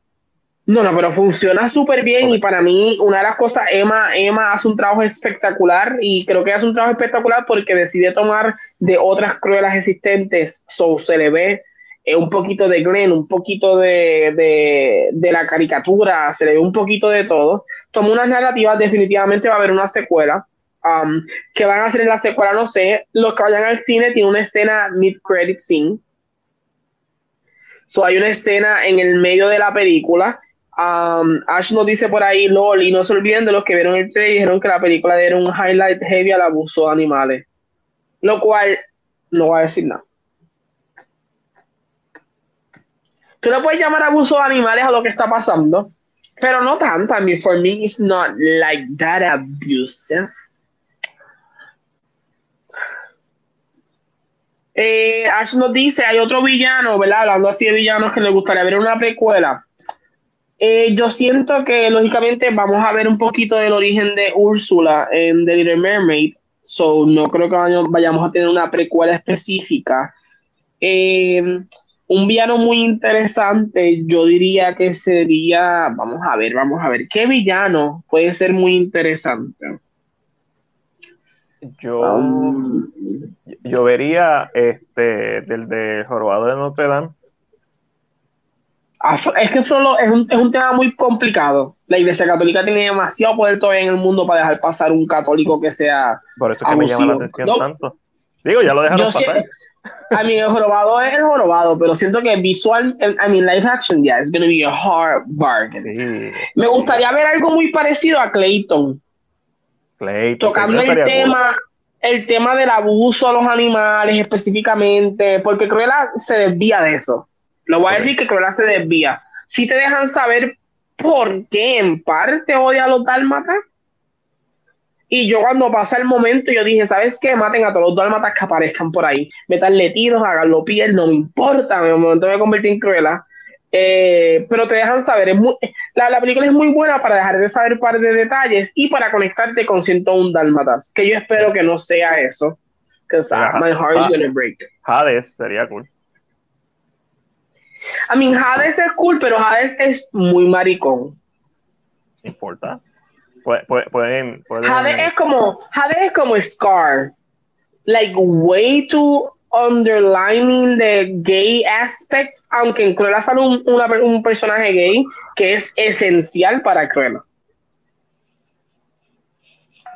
C: No, no, pero funciona súper bien y para mí una de las cosas, Emma, Emma hace un trabajo espectacular y creo que hace un trabajo espectacular porque decide tomar de otras cruelas existentes, so se le ve eh, un poquito de Glenn, un poquito de, de, de la caricatura, se le ve un poquito de todo. Toma unas narrativas, definitivamente va a haber una secuela. Um, que van a hacer en la secuela, no sé. Los que vayan al cine tiene una escena mid-credit scene. So hay una escena en el medio de la película. Um, Ash nos dice por ahí, LOL, y no se olviden de los que vieron el trailer dijeron que la película era un highlight heavy al abuso de animales. Lo cual no voy a decir nada. Tú le puedes llamar abuso de animales a lo que está pasando, pero no tanto. I for me, it's not like that abusive. Eh, Ash nos dice, hay otro villano, ¿verdad? Hablando así de villanos que le gustaría ver una precuela. Eh, yo siento que lógicamente vamos a ver un poquito del origen de Úrsula en The Little Mermaid, so no creo que vayamos, a tener una precuela específica. Eh, un villano muy interesante, yo diría que sería, vamos a ver, vamos a ver, ¿qué villano puede ser muy interesante?
A: Yo,
C: Um,
A: yo vería este del de Jorobado de Notre Dame.
C: Es que solo es un, es un tema muy complicado. La Iglesia Católica tiene demasiado poder todavía en el mundo para dejar pasar un católico que sea.
A: Por eso es que me llama la atención
C: No.
A: tanto. Digo, ya lo dejaron pasar.
C: a mí el jorobado es el jorobado, pero siento que visual, I mean, live action, yeah, it's gonna be a hard bargain.
A: Sí,
C: Me gustaría ver algo muy parecido a Clayton,
A: Clayton,
C: tocando el
A: cool.
C: tema, el tema del abuso a los animales específicamente, porque Cruella se desvía de eso. Lo voy a decir que Cruella se desvía. Si te dejan saber por qué en parte odia a los dálmatas. Y yo cuando pasa el momento, yo dije, ¿sabes qué? Maten a todos los dálmatas que aparezcan por ahí. Metanle tiros, háganlo piel, no me importa. En el momento me convertí en Cruella. Eh, pero te dejan saber, es muy, la, la película es muy buena para dejar de saber un par de detalles y para conectarte con 101 dálmatas, que yo espero que no sea eso. Because
A: Ajá.
C: my heart is
A: Ah.
C: gonna break.
A: Hades sería cool.
C: I mean, Hades es cool, pero Hades es muy maricón.
A: No importa. Pu- pu- Pueden, pueden,
C: Hades es como, Hades es como Scar. Like, way too underlining the gay aspects, aunque en Cruella sale un, una- un personaje gay que es esencial para Cruella.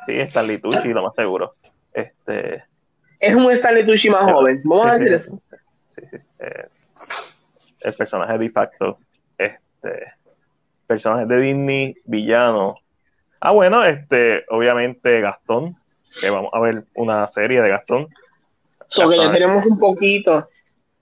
A: Sí, está Litucci, lo más seguro. Este,
C: Es un Stanley Tucci más joven. Vamos a decir
A: sí.
C: eso.
A: sí, sí, eh, el personaje de facto, este, personaje de Disney, villano. Ah, bueno, este, obviamente Gastón, que vamos a ver una serie de Gastón.
C: So que ya tenemos un poquito.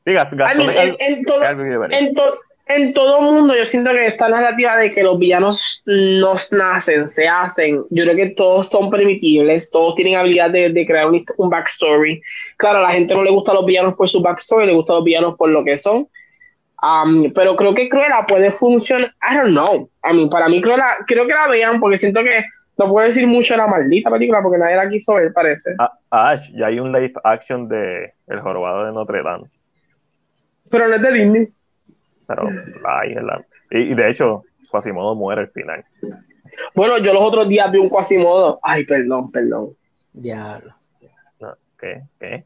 A: sí,
C: I
A: Gastón
C: mean, en, todo- en to- en mundo yo siento que esta narrativa de que los villanos no nacen, se hacen, yo creo que todos son permitibles, todos tienen habilidad de, crear un, un, backstory. Claro, a la gente no le gusta a los villanos por su backstory, le gusta a los villanos por lo que son. Um, pero creo que Cruella puede funcionar, I don't know. I mean, para mí Cruella, creo que la vean porque siento que no puedo decir mucho de la maldita película porque nadie la quiso ver, parece.
A: Ah, ah ya hay un live action de El Jorobado de Notre Dame.
C: Pero no es de Disney.
A: Pero hay, y, de hecho, Quasimodo muere al final.
C: Bueno, yo los otros días vi un Quasimodo. Ay, perdón, perdón.
B: Diablo.
A: ¿Qué? ¿Qué?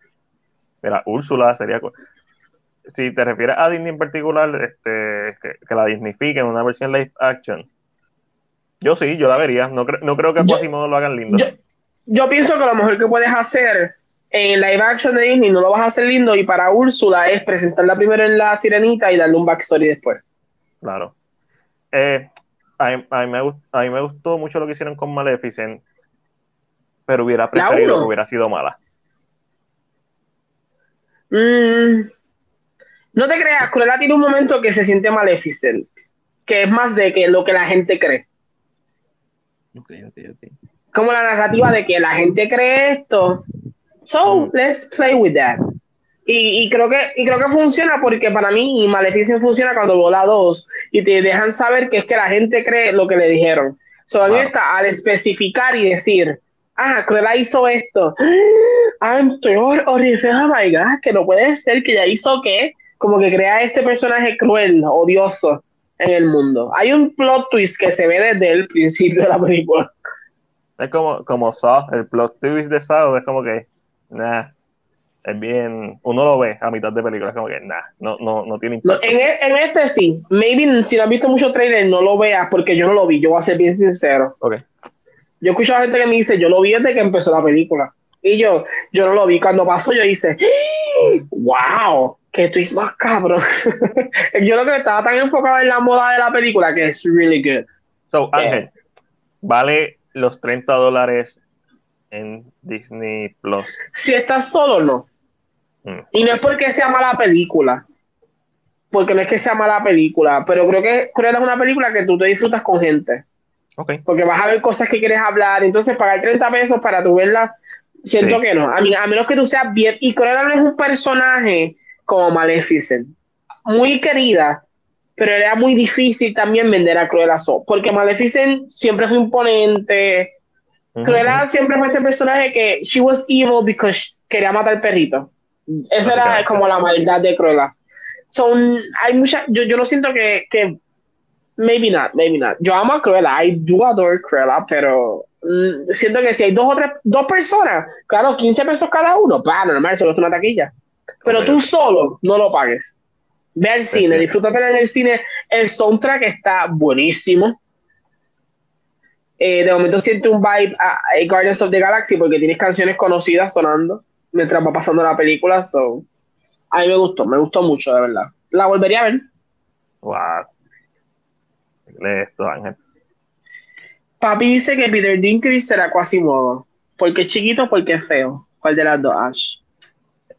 A: Mira, Úrsula sería. Si te refieres a Disney en particular, este, que, la Disneyfiquen en una versión live action, yo sí, yo la vería. No, no creo que a Quasimodo lo hagan lindo.
C: Yo, pienso que lo mejor que puedes hacer en live action de Disney no lo vas a hacer lindo y para Úrsula es presentarla primero en la sirenita y darle un backstory después.
A: Claro. Eh, a, mí, me, gustó mucho lo que hicieron con Maleficent, pero hubiera preferido que hubiera sido mala.
C: Mm, no te creas, Cruella tiene un momento que se siente Maleficent, que es más de que lo que la gente cree. Como la narrativa de que la gente cree esto. So, mm. let's play with that. Y, creo que, y creo que funciona porque para mí Maleficent funciona cuando vola dos y te dejan saber que es que la gente cree lo que le dijeron. So, al especificar y decir, ah, Cruella hizo esto. Ah, estoy horrible, oh my God, que no puede ser que ya hizo qué. Como que crea este personaje cruel, odioso en el mundo. Hay un plot twist que se ve desde el principio de la película.
A: Es como, como Saw, el plot twist de Saw es como que, nah, es bien, uno lo ve a mitad de película, es como que, nah, no, no, no tiene
C: impacto. en, e, en, este sí, maybe si no has visto mucho trailer, no lo veas porque yo no lo vi, yo voy a ser bien sincero.
A: Okay.
C: Yo escucho a gente que me dice, yo lo vi desde que empezó la película. Y yo, yo no lo vi. Cuando pasó, yo hice, wow, que twist más cabrón. yo lo que estaba tan enfocado en la moda de la película que es really good.
A: So, Ángel, ¿vale los 30 dólares en Disney Plus?
C: Si estás solo, no. Mm. Y no es porque sea mala película. Porque no es que sea mala película, pero creo que creo que es una película que tú te disfrutas con gente.
A: Okay.
C: Porque vas a ver cosas que quieres hablar. Entonces, pagar 30 pesos para tu verla, siento que no. A, mí, a menos que tú seas bien. Y Cruella no es un personaje como Maleficent. Muy querida, pero era muy difícil también vender a Cruella So, porque Maleficent siempre fue imponente. Cruella siempre fue este personaje que she was evil because quería matar al perrito. Esa era como la maldad de Cruella. Son, hay mucha, yo, yo no siento que, que, maybe not, maybe not. Yo amo a Cruella, I do adore Cruella, pero mm, siento que si hay dos o tres, dos personas, claro, 15 pesos cada uno, para normal, eso es una taquilla. Pero tú solo no lo pagues. Ve al cine, disfrútate en el cine. El soundtrack está buenísimo. Eh, de momento siento un vibe a, Guardians of the Galaxy porque tienes canciones conocidas sonando mientras va pasando la película. So. A mí me gustó, me gustó mucho, de verdad. La volvería a ver.
A: Wow. esto, Ángel.
C: Papi dice que Peter Dinklage será modo Porque es chiquito, porque es feo. ¿Cuál de las dos, Ash?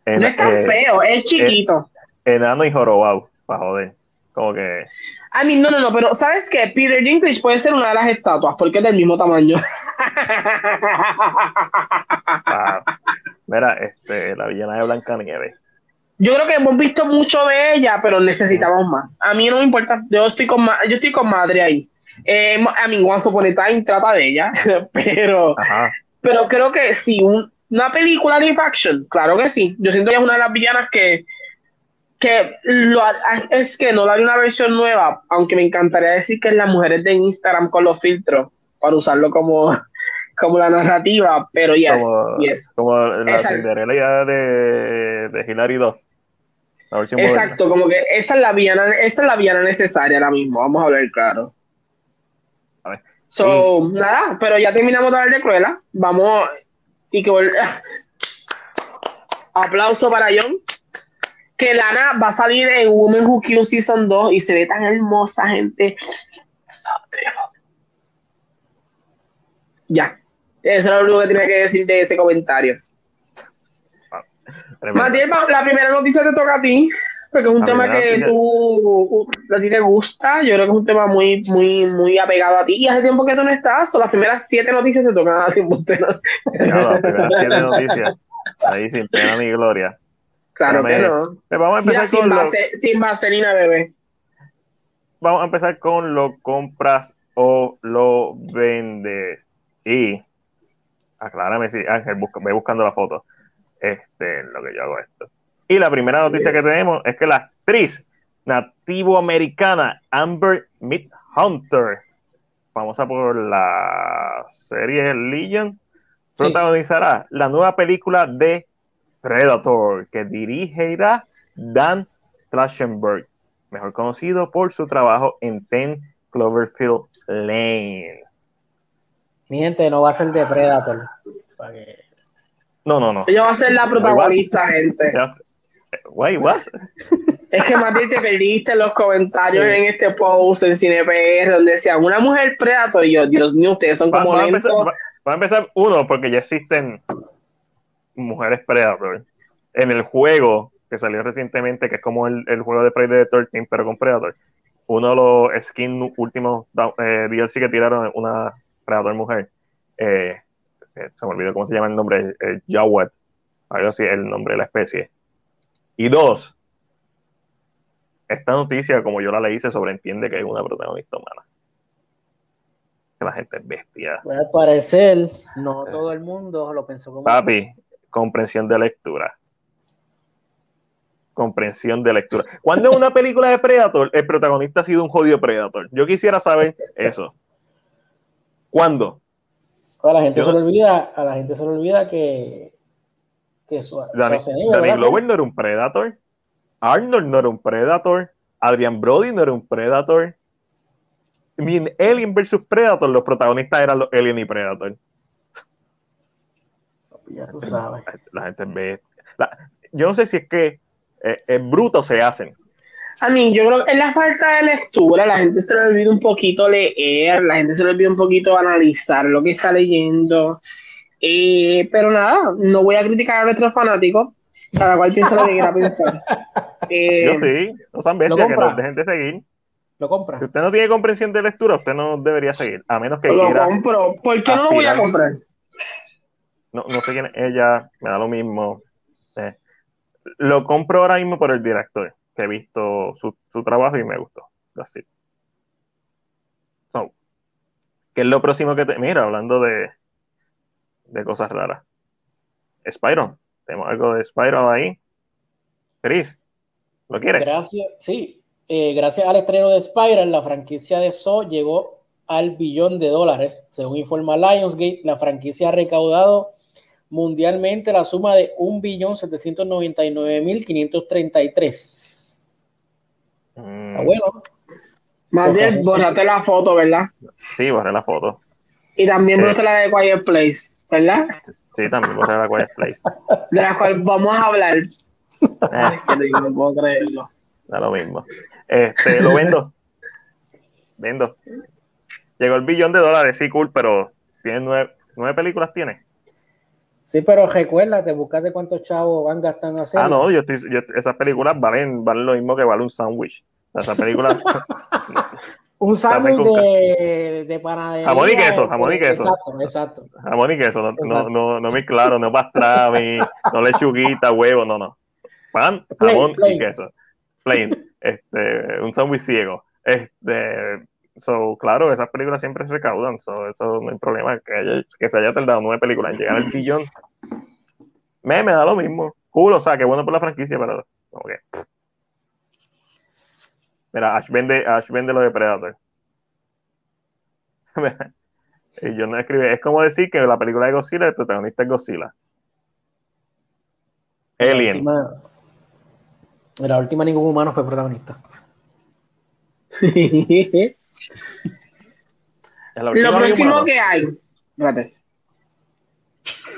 C: No es tan eh, feo, es chiquito.
A: enano y jorobado, para joder. Como que.
C: A mí, no, no, no, pero ¿sabes qué? Peter Dinklage puede ser una de las estatuas porque es del mismo tamaño.
A: Mira, este, la villana de Blanca Nieve.
C: Yo creo que hemos visto mucho de ella, pero necesitamos más. A mí no me importa, yo estoy con, yo estoy con madre ahí. Eh, a mí, Once Upon a Time trata de ella, pero, pero creo que si un, una película live action, claro que sí. Yo siento que es una de las villanas que, que lo, es que no la hay una versión nueva, aunque me encantaría decir que es las mujeres de Instagram con los filtros, para usarlo como, como la narrativa, pero yes,
A: como,
C: yes.
A: Como la Cinderella de, de Hilary 2.
C: Exacto, como que esta es la villana, esta es la villana necesaria ahora mismo, vamos a hablar claro. A ver. So, nada, pero ya terminamos de hablar de Cruella. Vamos, y que aplauso para John que Lana va a salir en Women Who Kill Season 2 y se ve tan hermosa gente. Ya. Eso es lo único que tenía que decir de ese comentario. Matías, la primera noticia te toca a ti Porque es un
A: La
C: tema que tú, a ti te gusta, yo creo que es un tema muy, muy, muy apegado a ti. Y hace tiempo que tú no estás, o las primeras siete noticias te tocan a ti. usted no-
A: las primeras siete noticias. Ahí sin pena ni gloria.
C: Claro que no.
A: Pues vamos a
C: Mira,
A: empezar
C: sin,
A: con lo,
C: vase- sin vaselina, bebé.
A: vamos a empezar con lo compras o lo vendes. Y aclárame si Ángel busca, ve buscando la foto. Este, en lo que yo hago esto. Y la primera noticia que tenemos es que la actriz nativo-americana Amber Hunter, famosa por la serie Legion,
B: Sí.
A: protagonizará la nueva película de Predator que dirigirá Dan Trachtenberg, mejor conocido por su trabajo en Ten Cloverfield Lane.
B: Mi gente no va a ser de Predator.
A: No, no, no.
C: Ella va a ser la protagonista, gente.
A: Ya- Wait, what?
C: Es que Matías te perdiste los comentarios
B: Sí.
C: en este post en CinePR donde decía una mujer predator y yo, Dios mío, ustedes son como
A: va a
C: lentos.
A: empezar, va- va a empezar uno, porque ya existen mujeres Predator. En el juego que salió recientemente, que es como el, el juego de Predator 13, pero con Predator. Uno de los skins últimos eh, DLC que tiraron una Predator mujer. Eh, eh, se me olvidó cómo se llama el nombre, Jawad, algo así, el nombre de la especie. Y dos, esta noticia, como yo la leí, se sobreentiende que es una protagonista humana. Que la gente es bestia.
B: Pues, al parecer, no todo el mundo lo pensó como.
A: Papi, comprensión de lectura. Comprensión de lectura. Cuando en una película de Predator, el protagonista ha sido un jodido Predator. Yo quisiera saber eso. ¿Cuándo?
B: A la gente
A: Yo-
B: se le olvida, a la gente se le olvida que, que su,
A: Danny, Danny. Glover no era un Predator. Arnold no era un Predator. Adrian Brody no era un Predator. Ni en Alien vs Predator los protagonistas eran los Alien y Predator.
B: Ya tú sabes.
A: La gente ve. la- yo no sé si es que eh, es bruto se hacen.
C: A mí, yo creo que es la falta de lectura, la gente se le olvida un poquito leer, la gente se le olvida un poquito analizar lo que está leyendo. Eh, pero nada, no voy a criticar a nuestros fanáticos, cada cual piensa lo que quiera pensar. Eh,
A: Yo sí, no sean bestias
B: ¿Lo
A: que nos dejen de seguir.
B: Lo compra.
A: Si usted no tiene comprensión de lectura, usted no debería seguir, a menos que
C: lo
A: quiera.
C: compro. ¿Por qué no lo voy a comprar?
A: No, no sé quién es ella, me da lo mismo. Eh, lo compro ahora mismo por el director, que he visto su, su trabajo y me gustó. It. So, ¿Qué es lo próximo que te. Mira, hablando de, de cosas raras. Spyro. Tenemos algo de Spyro ahí. Chris, ¿lo quieres?
B: Gracias, sí. Eh, gracias al estreno de Spiral, la franquicia de So llegó al billón de dólares. Según informa Lionsgate, la franquicia ha recaudado mundialmente la suma de 1.799.533.
A: Mm,
B: Está bueno.
C: Más bien, borraste la foto, ¿verdad?
A: sí, borré la foto.
C: Y también
A: Eh.
C: borraste la de Quiet Place, ¿verdad?
A: Sí, también borré la Quiet Place.
C: De la cual vamos a hablar. Ay,
A: Eh,
C: no puedo creerlo.
A: da lo mismo. Este, lo vendo. Vendo. Llegó el billón de dólares, sí, cool, pero tiene nueve, nueve películas, tiene.
B: Sí, pero recuérdate, buscate cuántos chavos van gastando a hacer.
A: Ah, no, yo estoy, yo- esas películas valen, valen lo mismo que vale un sándwich. O sea, Esas películas,
B: Un sándwich de, de panadería.
A: Jamón y queso, jamón y queso.
B: Exacto, exacto.
A: jamón y queso, no, no,
B: Exacto.
A: no, no muy claro, no pastrami, no lechuguita, huevo, no, no. Pan,
B: Plain,
A: jamón y queso. Plain. Este, un sándwich ciego. Este, so, claro, esas películas siempre se recaudan, so, eso no hay problema. Que, haya- que se haya tardado nueve películas en llegar al billón, me, me da lo mismo. Cool, o sea, que bueno por la franquicia, pero. Mira, Ash vende, Ash vende lo de Predator. y yo no escribe, es como decir que la película de Godzilla, el protagonista es Godzilla. Alien.
B: La última, en la última ningún humano fue protagonista.
C: Lo próximo
A: humano.
C: que hay. Espérate.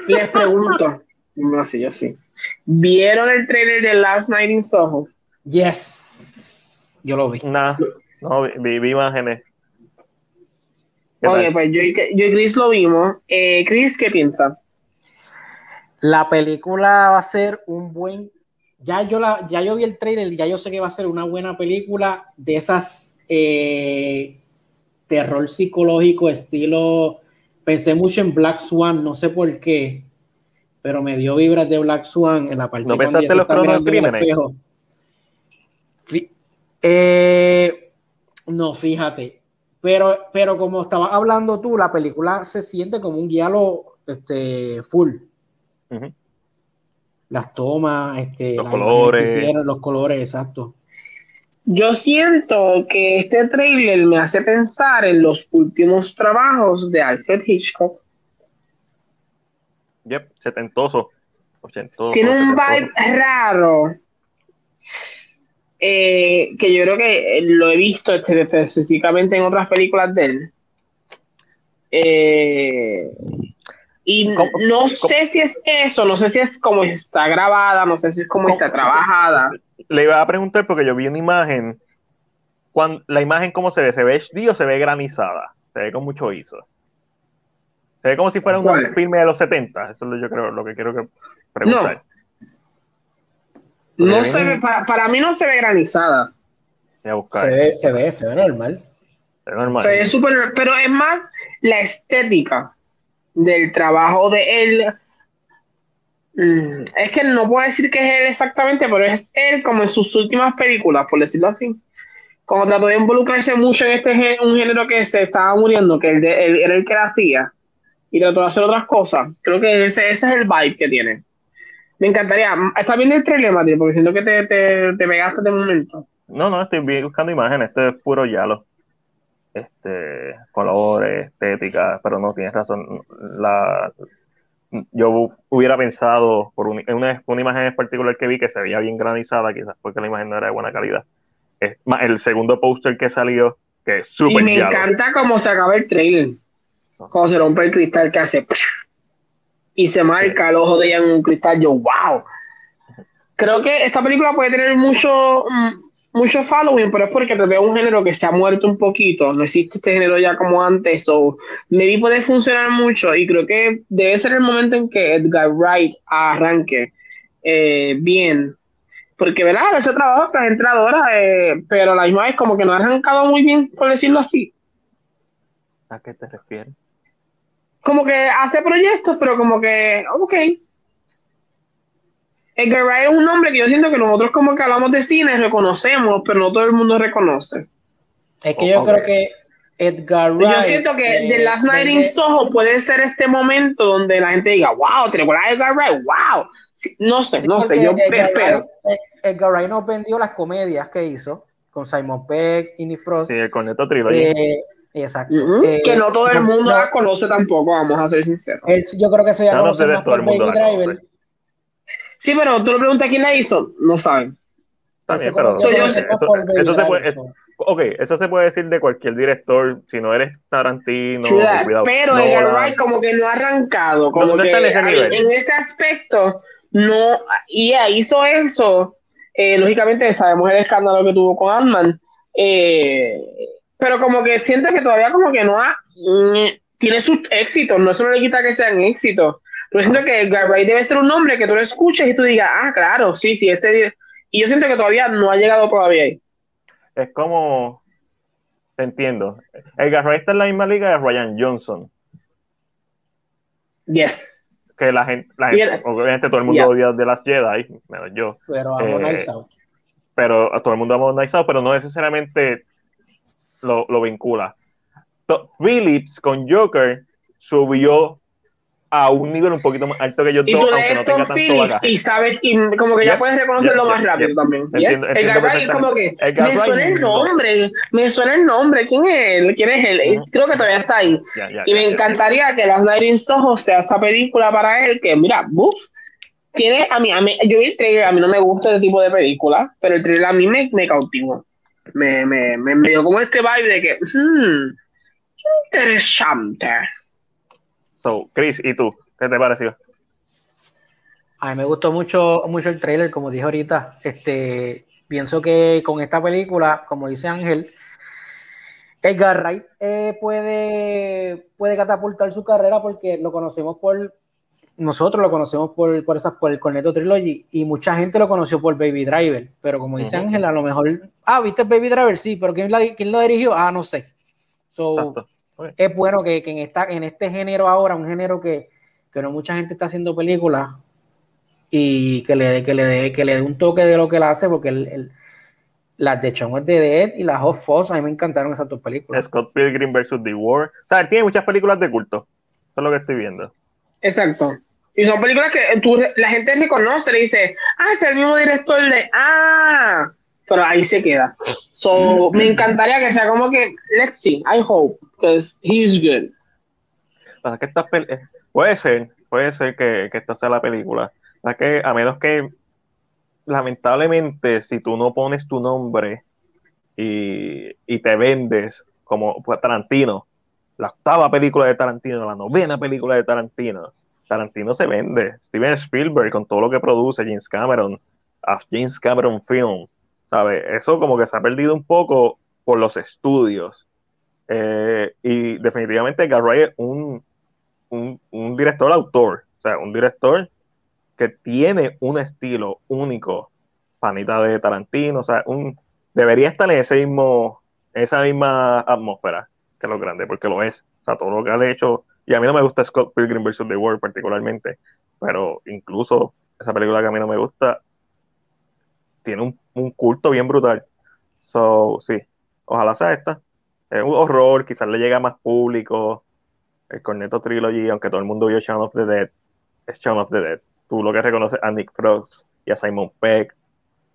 C: Les pregunto. No sé, yo sí. ¿Vieron el trailer de Last Night in Soho?
B: Yes. Yo lo vi.
A: Nah, no, vi, vi- imágenes. ¿Qué
C: Oye,
A: tal?
C: pues yo y, yo y Chris lo vimos. Eh, Chris, ¿qué piensa?
B: La película va a ser un buen ya yo, la, ya yo vi el trailer y ya yo sé que va a ser una buena película de esas eh, terror psicológico estilo. Pensé mucho en Black Swan, no sé por qué, pero me dio vibras de Black Swan en la parte
A: ¿No pensaste los cronos crímenes?
B: Eh, no, fíjate. Pero, pero como estabas hablando tú, la película se siente como un guialo este, full. Las tomas, este,
A: los colores.
B: los colores, exacto.
C: Yo siento que este trailer me hace pensar en los últimos trabajos de Alfred Hitchcock.
A: Yep, setentoso.
C: Tiene un vibe raro. Eh, que yo creo que lo he visto este, específicamente en otras películas de él. Eh, y no sé si es eso, no sé si es como está grabada, no sé si es como está trabajada.
A: Le iba a preguntar porque yo vi una imagen. Cuando, la imagen, ¿cómo se ve? ¿Se ve HD o se ve granizada? Se ve con mucho ISO. Se ve como si fuera un filme de los 70. Eso es lo, yo creo, lo que quiero que preguntar.
C: No, se ve, para, mí no se ve granizada.
B: Se ve, se ve, se ve normal.
A: Se ve normal.
C: Se ve súper, pero es más la estética del trabajo de él. Mm, es que no puedo decir que es él exactamente, pero es él como en sus últimas películas, por decirlo así. Como trató de involucrarse mucho en este un género que se estaba muriendo, que era el que la hacía, y trató de hacer otras cosas. Creo que ese, ese es el vibe que tiene. Me encantaría. ¿Estás viendo el trailer, Mati? Porque siento que te, te, te pegaste de momento.
A: No, no, estoy buscando imágenes. Este es puro yalo este, colores, estética, pero no, tienes razón. La, yo hubiera pensado, por una, una, imagen en particular que vi que se veía bien granizada, quizás porque la imagen no era de buena calidad. Es más, el segundo póster que salió, que es súper
C: Y me encanta cómo se acaba el trailer. Cómo se rompe el cristal que hace. Y se marca el ojo de ella en un cristal. Yo, wow. Creo que esta película puede tener mucho, mm, mucho following, pero es porque te veo un género que se ha muerto un poquito, no existe este género ya como antes, o maybe puede funcionar mucho y creo que debe ser el momento en que Edgar Wright arranque eh, bien, porque verdad, ese trabajo que es entradora, eh, pero la misma vez como que no ha arrancado muy bien, por decirlo así.
A: ¿A qué te refieres?
C: Como que hace proyectos, pero como que, ok, Edgar Wright es un nombre que yo siento que nosotros como que hablamos de cine reconocemos, pero no todo el mundo reconoce.
B: Es que yo creo que Edgar Wright...
C: Yo siento que The Last Night in Soho puede ser este momento donde la gente diga, wow, ¿te recuerdas a Edgar Wright? ¡Wow! no sé, no sé, yo Edgar espero.
B: Wright, Edgar Wright nos vendió las comedias que hizo con Simon Peck, Innie Frost.
A: Sí, con Neto Trilogy.
B: Eh, exacto.
C: Eh, que no todo el mundo la conoce tampoco, vamos a ser sinceros.
B: yo creo que se llama no, más por Baby Driver.
C: Sí, pero tú le preguntas quién la hizo, no saben.
A: pero eso, se puede, ok, eso se puede decir de cualquier director, si no eres Tarantino,
C: cuidado, pero Edgar Wright como que no ha arrancado, como que en ese, aspecto no, y hizo eso, eh, lógicamente sabemos el escándalo que tuvo con Ant-Man, eh, pero como que siento que todavía como que no ha, mm, tiene sus éxitos, no eso no le quita que sean éxitos, pero siento que Wright debe ser un nombre que tú lo escuches y tú digas, ah, claro, sí, sí, este. Y yo siento que todavía no ha llegado todavía ahí.
A: Es como. Te entiendo. Edgar Wright está en la misma liga de Ryan Johnson.
C: Yes.
A: Que la gente, la gente obviamente todo el mundo odia de las Jedi, menos yo.
B: Pero amo eh, Out.
A: Pero todo el mundo ama Nice Out, pero no necesariamente lo, lo vincula. Phillips con Joker subió a un nivel un poquito más alto que yo, todo, aunque no tenga tanto.
C: Y sabes, y como que ya puedes reconocerlo más rápido también. el como que me suena el nombre, me suena el nombre, ¿quién es él? ¿Quién es él? Creo que todavía está ahí. y me encantaría que Las Night in Soho sea esta película para él, que mira, buff, tiene, a mí, a mí, yo vi el trailer, a mí no me gusta este tipo de película, pero el trailer a mí me, me cautivó. Me, me, me, dio como este vibe de que, hmm, interesante.
A: Chris, ¿y tú? ¿Qué te pareció?
B: A mí me gustó mucho, mucho el trailer, como dije ahorita. Este, pienso que con esta película, como dice Ángel, Edgar Wright eh, puede, puede catapultar su carrera porque lo conocemos por nosotros lo conocemos por, por, esas, por el Corneto Trilogy y mucha gente lo conoció por Baby Driver, pero como dice Ángel, a lo mejor, ah, ¿viste Baby Driver? Sí, pero ¿quién, la, quién lo dirigió? Ah, no sé. Es bueno que, que, en, esta, en este género ahora, un género que, que no mucha gente está haciendo películas y que le dé que le dé que le dé un toque de lo que él hace, porque el, el las de Chong de Dead y las Hot Fuzz, a mí me encantaron esas dos películas.
A: Scott Pilgrim vs. The War. O sea, él tiene muchas películas de culto. Eso es lo que estoy viendo.
C: Exacto. Y son películas que tú, la gente reconoce, le dice, ah, es el mismo director de, ah, pero ahí se queda. So, me encantaría que sea como que, let's see, I hope, because he's good.
A: O que esta eh, puede ser, puede ser que, que esta sea la película. Sea, que a menos que, lamentablemente, si tú no pones tu nombre y, y te vendes como pues, Tarantino, la octava película de Tarantino, la novena película de Tarantino, Tarantino se vende. Steven Spielberg con todo lo que produce, James Cameron, a James Cameron Film, ¿sabes? Eso como que se ha perdido un poco por los estudios. Eh, y definitivamente Garray es un, un, director autor, o sea, un director que tiene un estilo único, panita de Tarantino, o sea, un, debería estar en ese mismo, esa misma atmósfera que lo grande, porque lo es. O sea, todo lo que ha hecho y a mí no me gusta Scott Pilgrim vs. The World particularmente, pero incluso esa película que a mí no me gusta tiene un, culto bien brutal. So, sí, ojalá sea esta. Es un horror, quizás le llegue a más público. El Corneto Trilogy, aunque todo el mundo vio Shaun of the Dead, es Shaun of the Dead. Tú lo que reconoces a Nick Frost y a Simon Peck,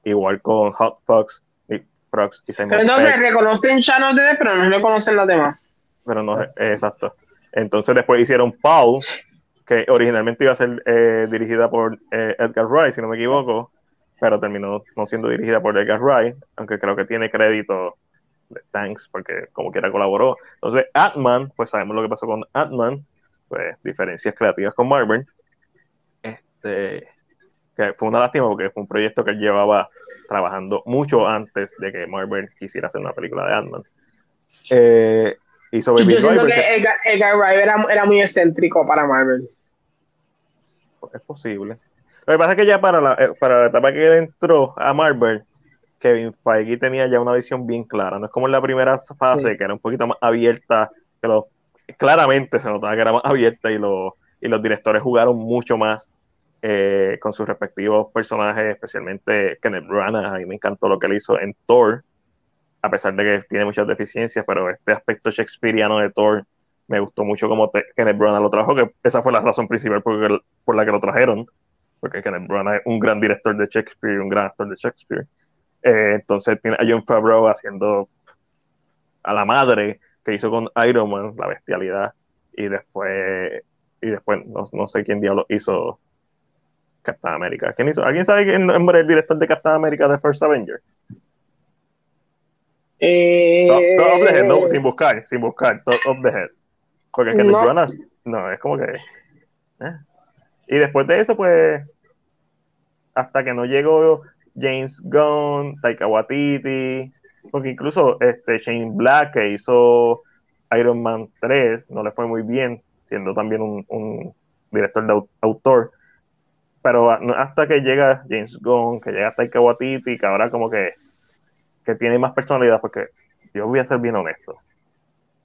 A: igual con Hot Fox, Nick Frost y Simon
C: Pero entonces reconocen Shaun of the Dead, pero no reconocen los demás.
A: Pero no, exacto. Entonces después hicieron Paul, que originalmente iba a ser eh, dirigida por eh, Edgar Wright, si no me equivoco, pero terminó no siendo dirigida por Edgar Wright, aunque creo que tiene crédito de Thanks, porque como quiera colaboró. Entonces, Atman, pues sabemos lo que pasó con Atman, pues diferencias creativas con Marvel. Este, que fue una lástima porque fue un proyecto que él llevaba trabajando mucho antes de que Marvel quisiera hacer una película de Atman. Eh, y sobre
C: Yo siento que Edgar, Wright era, muy excéntrico para Marvel.
A: Es posible. Lo que pasa es que ya para la, eh, para la etapa que él entró a Marvel, Kevin Feige tenía ya una visión bien clara. No es como en la primera fase, que era un poquito más abierta, que lo, claramente se notaba que era más abierta y, lo, y los directores jugaron mucho más eh, con sus respectivos personajes, especialmente Kenneth Branagh. A mí me encantó lo que él hizo en Thor, a pesar de que tiene muchas deficiencias, pero este aspecto shakespeariano de Thor me gustó mucho como Kenneth Branagh lo trajo, que esa fue la razón principal por, la que lo trajeron, porque Kenneth Branagh es un gran director de Shakespeare, un gran actor de Shakespeare. Eh, entonces tiene a John Favreau haciendo a la madre que hizo con Iron Man, la bestialidad, y después, y después no, no sé quién diablo hizo Captain America. ¿Quién hizo? ¿Alguien sabe quién es el director de Captain America de First Avenger?
C: Eh,
A: top, of the head, no, sin buscar, sin buscar, top of the head. Porque que no. no, es como que. Eh. Y después de eso, pues, hasta que no llegó James Gunn, Taika Waititi, porque incluso este Shane Black, que hizo Iron Man 3, no le fue muy bien, siendo también un, un director de autor. Pero hasta que llega James Gunn, que llega Taika Waititi, que ahora como que que tiene más personalidad, porque yo voy a ser bien honesto.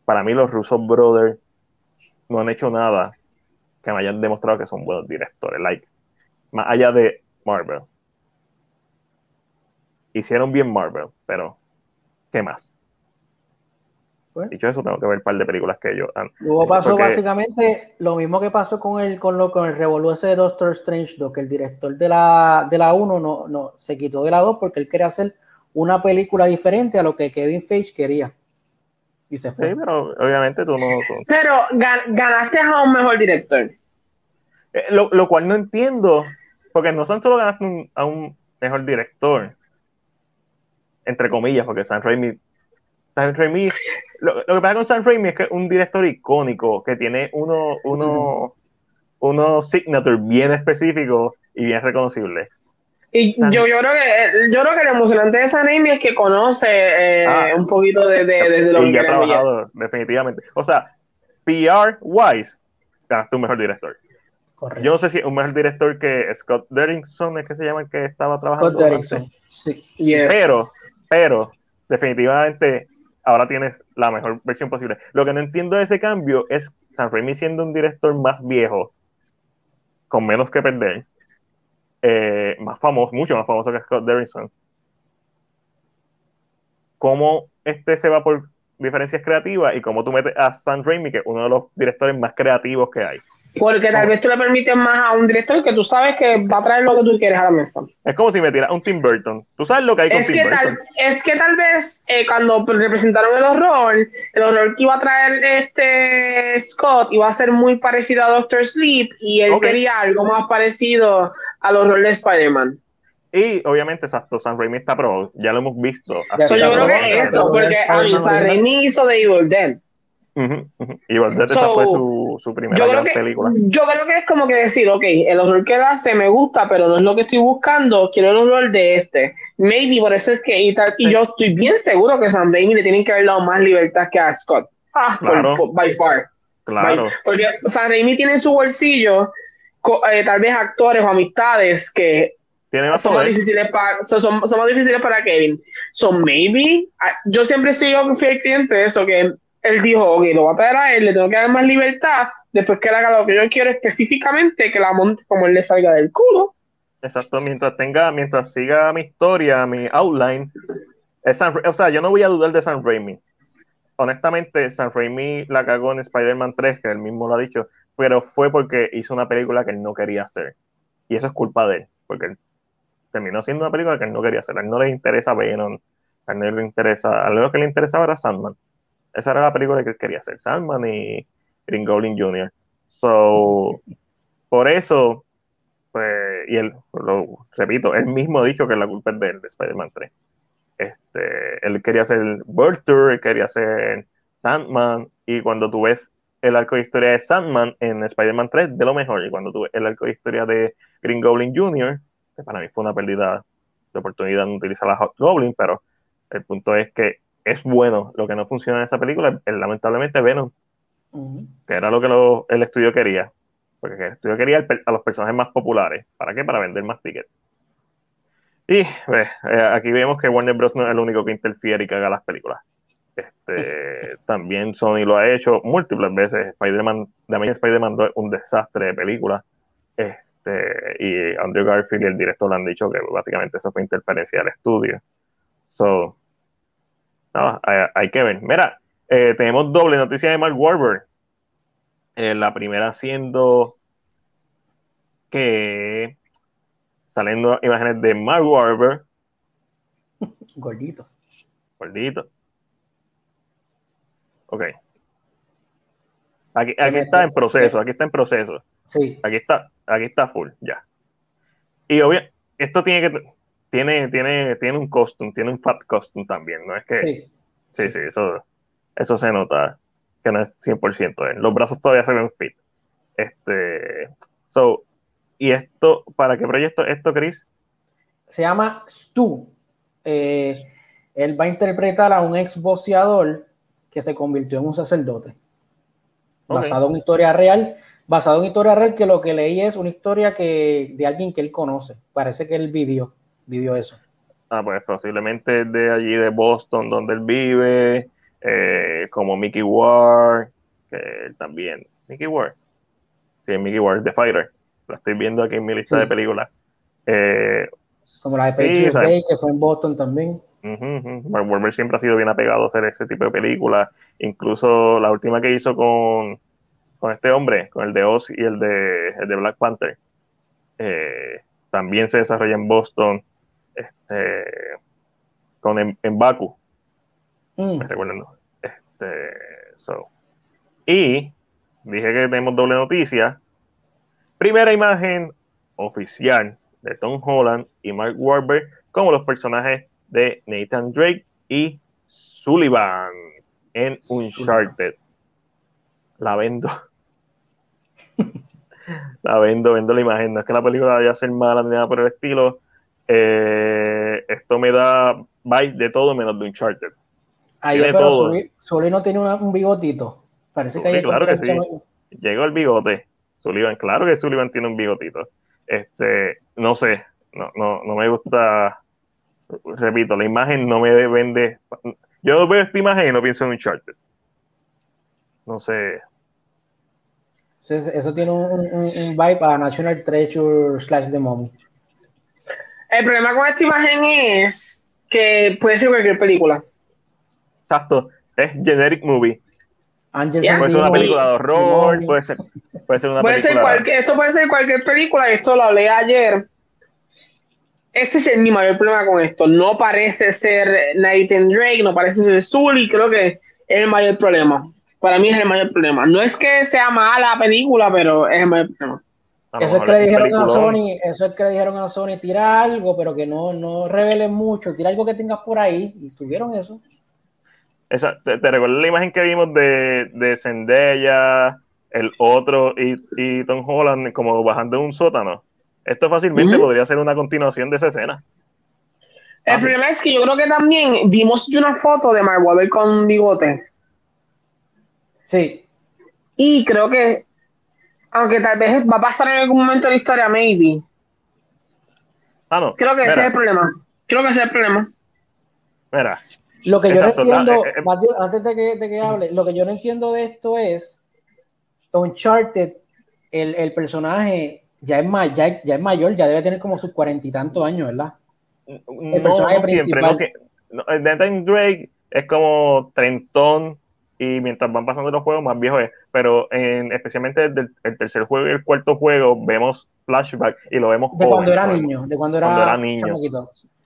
A: Para mí los Russo Brothers no han hecho nada que me hayan demostrado que son buenos directores. Like, más allá de Marvel. Hicieron bien Marvel, pero ¿qué más? Pues, Dicho eso, tengo que ver un par de películas que ellos han.
B: Luego pasó básicamente lo mismo que pasó con el, con lo, con el revolú ese de Doctor Strange 2, que el director de la, de la 1 no, no, se quitó de la 2 porque él quería hacer una película diferente a lo que Kevin Feige quería.
A: Y se fue. Sí, pero obviamente tú no.
C: Pero ganaste a un mejor director.
A: Eh, lo, cual no entiendo, porque no son solo ganaste a un mejor director, entre comillas, porque San Raimi. San Raimi lo, que pasa con San Raimi es que es un director icónico que tiene uno, uno, uno signature bien específico y bien reconocible.
C: Y yo, yo, creo que yo creo que lo emocionante de Sanemi es que conoce eh, ah. un poquito de, de, de,
A: lo que ha trabajado, definitivamente. O sea, PR wise, ganaste un mejor director. Correcto. Yo no sé si es un mejor director que Scott Derrickson, es que se llama el que estaba trabajando. Scott Derrickson, sí. Pero, pero, definitivamente, ahora tienes la mejor versión posible. Lo que no entiendo de ese cambio es San Raimi siendo un director más viejo, con menos que perder, eh, más famoso, mucho más famoso que Scott Derrickson. ¿Cómo este se va por diferencias creativas y cómo tú metes a Sam Raimi, que es uno de los directores más creativos que hay?
C: Porque tal vez tú le permites más a un director que tú sabes que va a traer lo que tú quieres a la mesa.
A: Es como si me tiras un Tim Burton. Tú sabes lo que hay con
C: es
A: Tim
C: que
A: Burton.
C: Tal, es que tal vez eh, cuando representaron el horror, el horror que iba a traer este Scott iba a ser muy parecido a Doctor Sleep y él quería algo más parecido al horror de Spider-Man.
A: Y obviamente, exacto, San Raimi está pro, ya lo hemos visto.
C: yo creo que es eso, porque a mí San Raimi hizo de Evil Dead.
A: Y esa fue su, su primera
C: yo
A: película.
C: Yo creo que es como que decir, ok, el horror que hace me gusta, pero no es lo que estoy buscando, quiero el horror de este. Maybe por eso es que, y, tal, y yo estoy bien seguro que Sam Raimi le tienen que haber dado más libertad que a Scott. Ah, claro. by far.
A: Claro.
C: porque Sam Raimi tiene en su bolsillo eh, tal vez actores o amistades que son más, difíciles para, son, son, más difíciles para Kevin. So maybe, ah, yo siempre sigo fiel cliente de eso, que él dijo, ok, lo voy a traer a él, le tengo que dar más libertad, después que él haga lo que yo quiero específicamente, que la monte como él le salga del culo.
A: Exacto, mientras tenga, mientras siga mi historia, mi outline, o sea, yo no voy a dudar de San Raimi. Honestamente, San Raimi la cagó en Spider-Man 3, que él mismo lo ha dicho, pero fue porque hizo una película que él no quería hacer. Y eso es culpa de él, porque él terminó siendo una película que él no quería hacer. A él no le interesa Venom, a él no le interesa, a lo que le interesaba era Sandman. Esa era la película que él quería hacer, Sandman y Green Goblin Jr. So, por eso, pues, y él, lo repito, él mismo ha dicho que la culpa es de él, de Spider-Man 3. Este, él quería hacer Tour, él quería hacer Sandman, y cuando tú ves el arco de historia de Sandman en Spider-Man 3, de lo mejor, y cuando tú ves el arco de historia de Green Goblin Jr., que para mí fue una pérdida de oportunidad de utilizar a Hot Goblin, pero el punto es que es bueno. Lo que no funciona en esa película es lamentablemente Venom, que era lo que el estudio quería. Porque el estudio quería a los personajes más populares. ¿Para qué? Para vender más tickets. Y eh, aquí vemos que Warner Bros. no es el único que interfiere y haga las películas. Este, también Sony lo ha hecho múltiples veces. Spider-Man, The Spider-Man es un desastre de película. Este, y Andrew Garfield y el director le han dicho que básicamente eso fue interferencia del estudio. So, no, hay, que ver. Mira, eh, tenemos doble noticia de Mark Wahlberg. Eh, la primera siendo que saliendo imágenes de Mark Wahlberg.
B: Gordito.
A: Gordito. Ok. Aquí, aquí está en proceso, aquí está en proceso.
B: Sí.
A: Aquí está, aquí está full, ya. Y obvio, esto tiene que tiene, tiene, tiene un costume, tiene un fat costume también, ¿no? Es que. Sí, sí, sí, eso, eso se nota que no es 100%. Los brazos todavía se ven fit. Este. So, ¿y esto, para qué proyecto esto, Chris?
B: Se llama Stu. Eh, él va a interpretar a un ex boxeador que se convirtió en un sacerdote. Basado en historia real basado en historia real que lo que leí es una historia que de alguien que él conoce. Parece que él vivió vivió eso?
A: Ah, pues posiblemente de allí de Boston, donde él vive, eh, como Mickey Ward, que también, Mickey Ward, sí, Mickey Ward, The Fighter, la estoy viendo aquí en mi lista de películas. Eh,
B: como la de Patriots Day, que fue en Boston también.
A: Uh siempre ha sido bien apegado a hacer ese tipo de películas, incluso la última que hizo con, con este hombre, con el de Oz y el de, el de Black Panther, eh, también se desarrolla en Boston este, con en, Baku. Mm. Este, Y dije que tenemos doble noticia. Primera imagen oficial de Tom Holland y Mark Wahlberg como los personajes de Nathan Drake y Sullivan en Uncharted. La vendo. la vendo, vendo la imagen. No es que la película vaya a ser mala ni nada por el estilo, eh, esto me da vibes de todo menos de Uncharted.
B: Ahí, pero Sully, no tiene un bigotito. Parece que
A: claro que sí. Llegó el bigote. Sullivan, claro que Sullivan tiene un bigotito. Este, no sé, no, no, no me gusta, repito, la imagen no me vende. Yo veo esta imagen y no pienso en Uncharted. No sé.
B: Eso tiene un, un, vibe a National Treasure slash The Mommy.
C: El problema con esta imagen es que puede ser cualquier película.
A: Exacto, es generic movie. puede ser una película de horror, puede ser, puede ser una película.
C: esto puede ser cualquier película, y esto lo hablé ayer. Ese es mi mayor problema con esto. No parece ser Nathan Drake, no parece ser Sully, creo que es el mayor problema. Para mí es el mayor problema. No es que sea mala la película, pero es el mayor problema.
B: Eso es que le dijeron a Sony, eso es que le dijeron a Sony, tira algo, pero que no, no revelen mucho, tira algo que tengas por ahí, y estuvieron eso.
A: Esa, te, recuerdo la imagen que vimos de, de Zendaya, el otro y, y, Tom Holland como bajando de un sótano. Esto fácilmente podría ser una continuación de esa escena.
C: El problema es que yo creo que también vimos una foto de Mark Wahlberg con bigote.
B: Sí.
C: Y creo que, aunque tal vez va a pasar en algún momento de la historia, maybe.
A: Ah, no.
C: Creo que ese es el problema. Creo que ese es el problema.
A: Mira,
B: lo que yo no entiendo, eh, eh, antes de que, de que, hable, lo que yo no entiendo de esto es Uncharted, el, el personaje ya es, ya, ya, es mayor, ya debe tener como sus cuarenta y tantos años, ¿verdad?
A: El personaje principal. Nathan Drake es como trentón y mientras van pasando los juegos más viejo es, pero en, especialmente desde el, tercer juego y el cuarto juego vemos flashback y lo vemos
B: de cuando era niño, de cuando era, niño.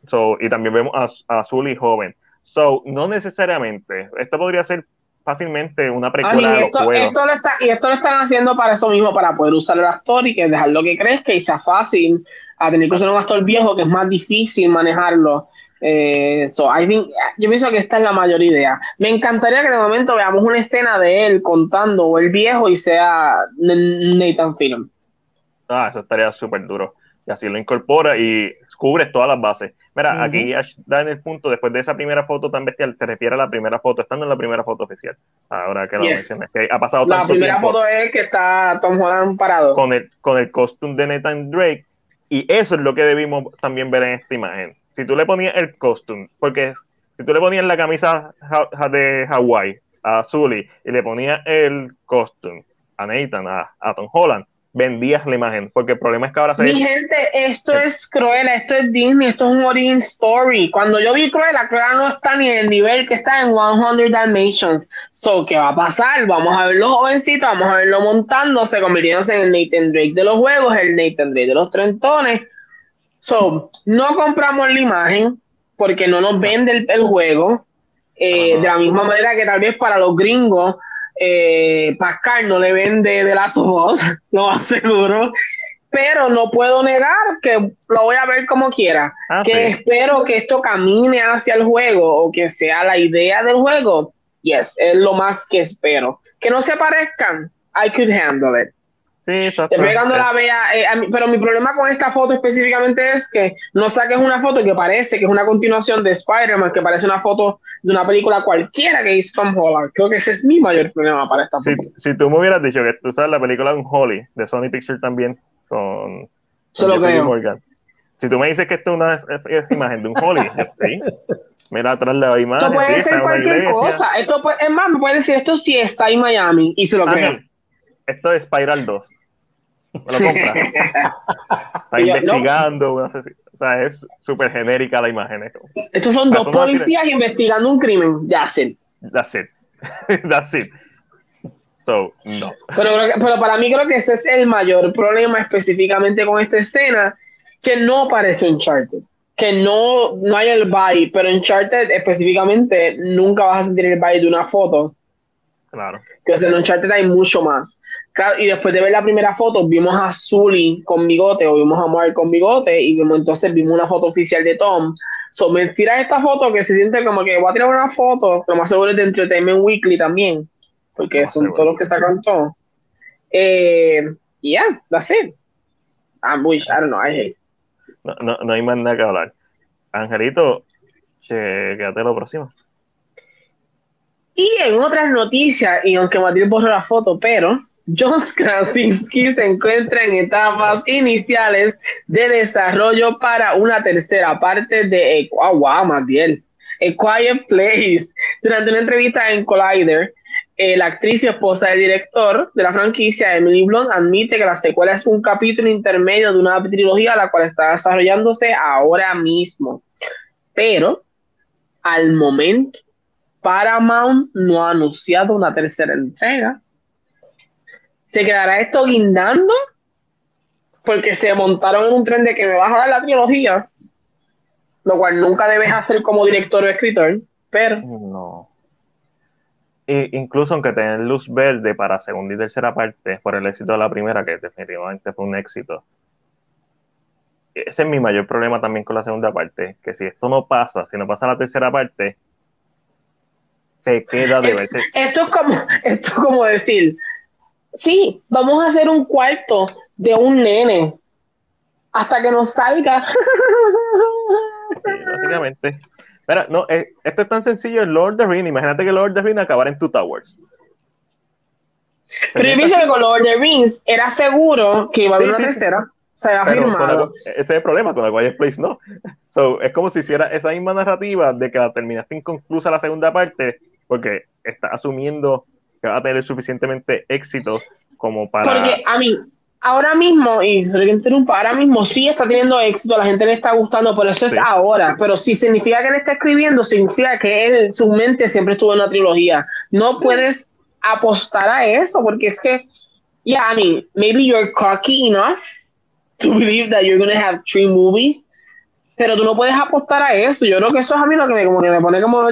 A: So, y también vemos a, a Zully joven. So, no necesariamente. Esto podría ser fácilmente una precuela de
C: esto, esto lo está, y esto lo están haciendo para eso mismo, para poder usar el actor y que dejarlo que crezca y sea fácil a tener que usar un actor viejo que es más difícil manejarlo. Eh, so, I think, yo pienso que esta es la mayor idea. Me encantaría que de momento veamos una escena de él contando o el viejo y sea Nathan Film.
A: Ah, eso estaría súper duro. Y así lo incorpora y cubre todas las bases. Mira, aquí da en el punto, después de esa primera foto tan bestial, se refiere a la primera foto, estando en la primera foto oficial. Ahora que lo mencioné, que ha pasado
C: La primera foto es que está Tom Holland parado.
A: Con el, con el costume de Nathan Drake, y eso es lo que debimos también ver en esta imagen. Si tú le ponías el costume, porque si tú le ponías la camisa de Hawaii a Zully y le ponías el costume a Nathan, a Tom Holland, vendías la imagen, porque el problema es que ahora se...
C: Mi gente, esto es Cruella, esto es Disney, esto es un origin story. Cuando yo vi Cruella, Cruella no está ni en el nivel que está en 100 Dalmatians. So, ¿qué va a pasar? Vamos a verlo jovencito, vamos a verlo montándose, convirtiéndose en el Nathan Drake de los juegos, el Nathan Drake de los trentones. So, no compramos la imagen porque no nos vende el, juego. Eh, de la misma manera que tal vez para los gringos eh, Pascal no le vende de las ojos, lo aseguro, pero no puedo negar que lo voy a ver como quiera, ah, que espero que esto camine hacia el juego o que sea la idea del juego. Yes, es lo más que espero. Que no se parezcan, I could handle it.
A: Sí,
C: la vea, eh, pero mi problema con esta foto específicamente es que no saques una foto que parece que es una continuación de Spider-Man, que parece una foto de una película cualquiera que hizo Tom Holland. Creo que ese es mi mayor problema para esta
A: foto. Si, tú me hubieras dicho que tú sabes la película de un Holly, de Sony Pictures también, con,
C: Solo
A: Morgan. Si tú me dices que esto es una imagen de un Holly, sí. Mira atrás la imagen.
C: Esto puede ser cualquier cosa. Esto es más, me puede decir esto si está en Miami y se lo creo.
A: Esto es Spiral 2 lo compra. Está investigando, o sea, es súper genérica la imagen.
C: Estos son dos policías investigando un crimen. That's it.
A: That's it. That's it. So, no.
C: Pero, pero para mí creo que ese es el mayor problema específicamente con esta escena, que no parece Uncharted. Que no, no hay el vibe, pero en Uncharted específicamente nunca vas a sentir el vibe de una foto.
A: Claro.
C: Que en Uncharted hay mucho más y después de ver la primera foto, vimos a Zully con bigote o vimos a Mark con bigote y entonces vimos una foto oficial de Tom. So, me esta foto que se siente como que voy a tirar una foto, lo más seguro es de Entertainment Weekly también, porque son todos los que sacan todo. Eh, yeah, that's it. I'm wish, I don't know, I hate.
A: No, no, no hay más nada que hablar. Angelito, che, quédate lo próximo.
C: Y en otras noticias, y aunque Matilde borró la foto, pero John Krasinski se encuentra en etapas iniciales de desarrollo para una tercera parte de oh, A Quiet Place. Durante una entrevista en Collider, eh, la actriz y esposa del director de la franquicia, Emily Blunt, admite que la secuela es un capítulo intermedio de una trilogía la cual está desarrollándose ahora mismo. Pero, al momento, Paramount no ha anunciado una tercera entrega. ¿Se quedará esto guindando? Porque se montaron en un tren de que me vas a dar la trilogía, lo cual nunca debes hacer como director o escritor, pero...
A: No. incluso aunque tengan luz verde para segunda y tercera parte por el éxito de la primera, que definitivamente fue un éxito, ese es mi mayor problema también con la segunda parte, que si esto no pasa, si no pasa la tercera parte, se queda de
C: esto, esto es como esto es como decir, sí, vamos a hacer un cuarto de un nene hasta que nos salga.
A: Sí, básicamente. Pero no, eh, esto es tan sencillo, el Lord of the Rings. Imagínate que Lord of the Rings acabara en Two Towers.
C: Pero yo pienso que con Lord of the Rings era seguro que iba a haber una tercera. Se había firmado.
A: ese es el problema, con la Quiet Place no. So, es como si hiciera esa misma narrativa de que la terminaste inconclusa la segunda parte, porque está asumiendo que va a tener suficientemente éxito como para.
C: Porque a mí, ahora mismo, y se interrumpa, ahora mismo sí está teniendo éxito, la gente le está gustando, pero eso es ahora. Pero si significa que él está escribiendo, significa que él, su mente siempre estuvo en una trilogía. No puedes apostar a eso, porque es que, yeah, I mean, maybe you're cocky enough to believe that you're going to have three movies, pero tú no puedes apostar a eso. Yo creo que eso es a mí lo que me, como que me pone como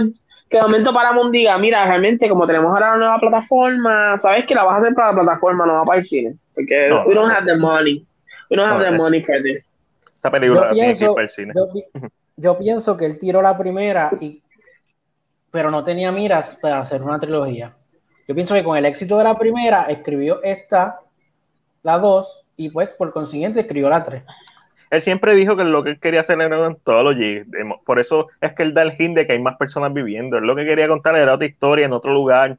C: que de momento Paramount diga, mira, realmente como tenemos ahora la nueva plataforma, sabes que la vas a hacer para la plataforma, no va para el cine, porque no, we don't have the money, we don't have the money for this.
A: Esta película
B: yo pienso, para el cine. Yo, yo, pienso que él tiró la primera, y, pero no tenía miras para hacer una trilogía. Yo pienso que con el éxito de la primera, escribió esta, la dos, y pues por consiguiente escribió la tres
A: él siempre dijo que lo que él quería hacer era un anthology. Por eso es que él da el hint de que hay más personas viviendo. Él lo que quería contar era otra historia en otro lugar.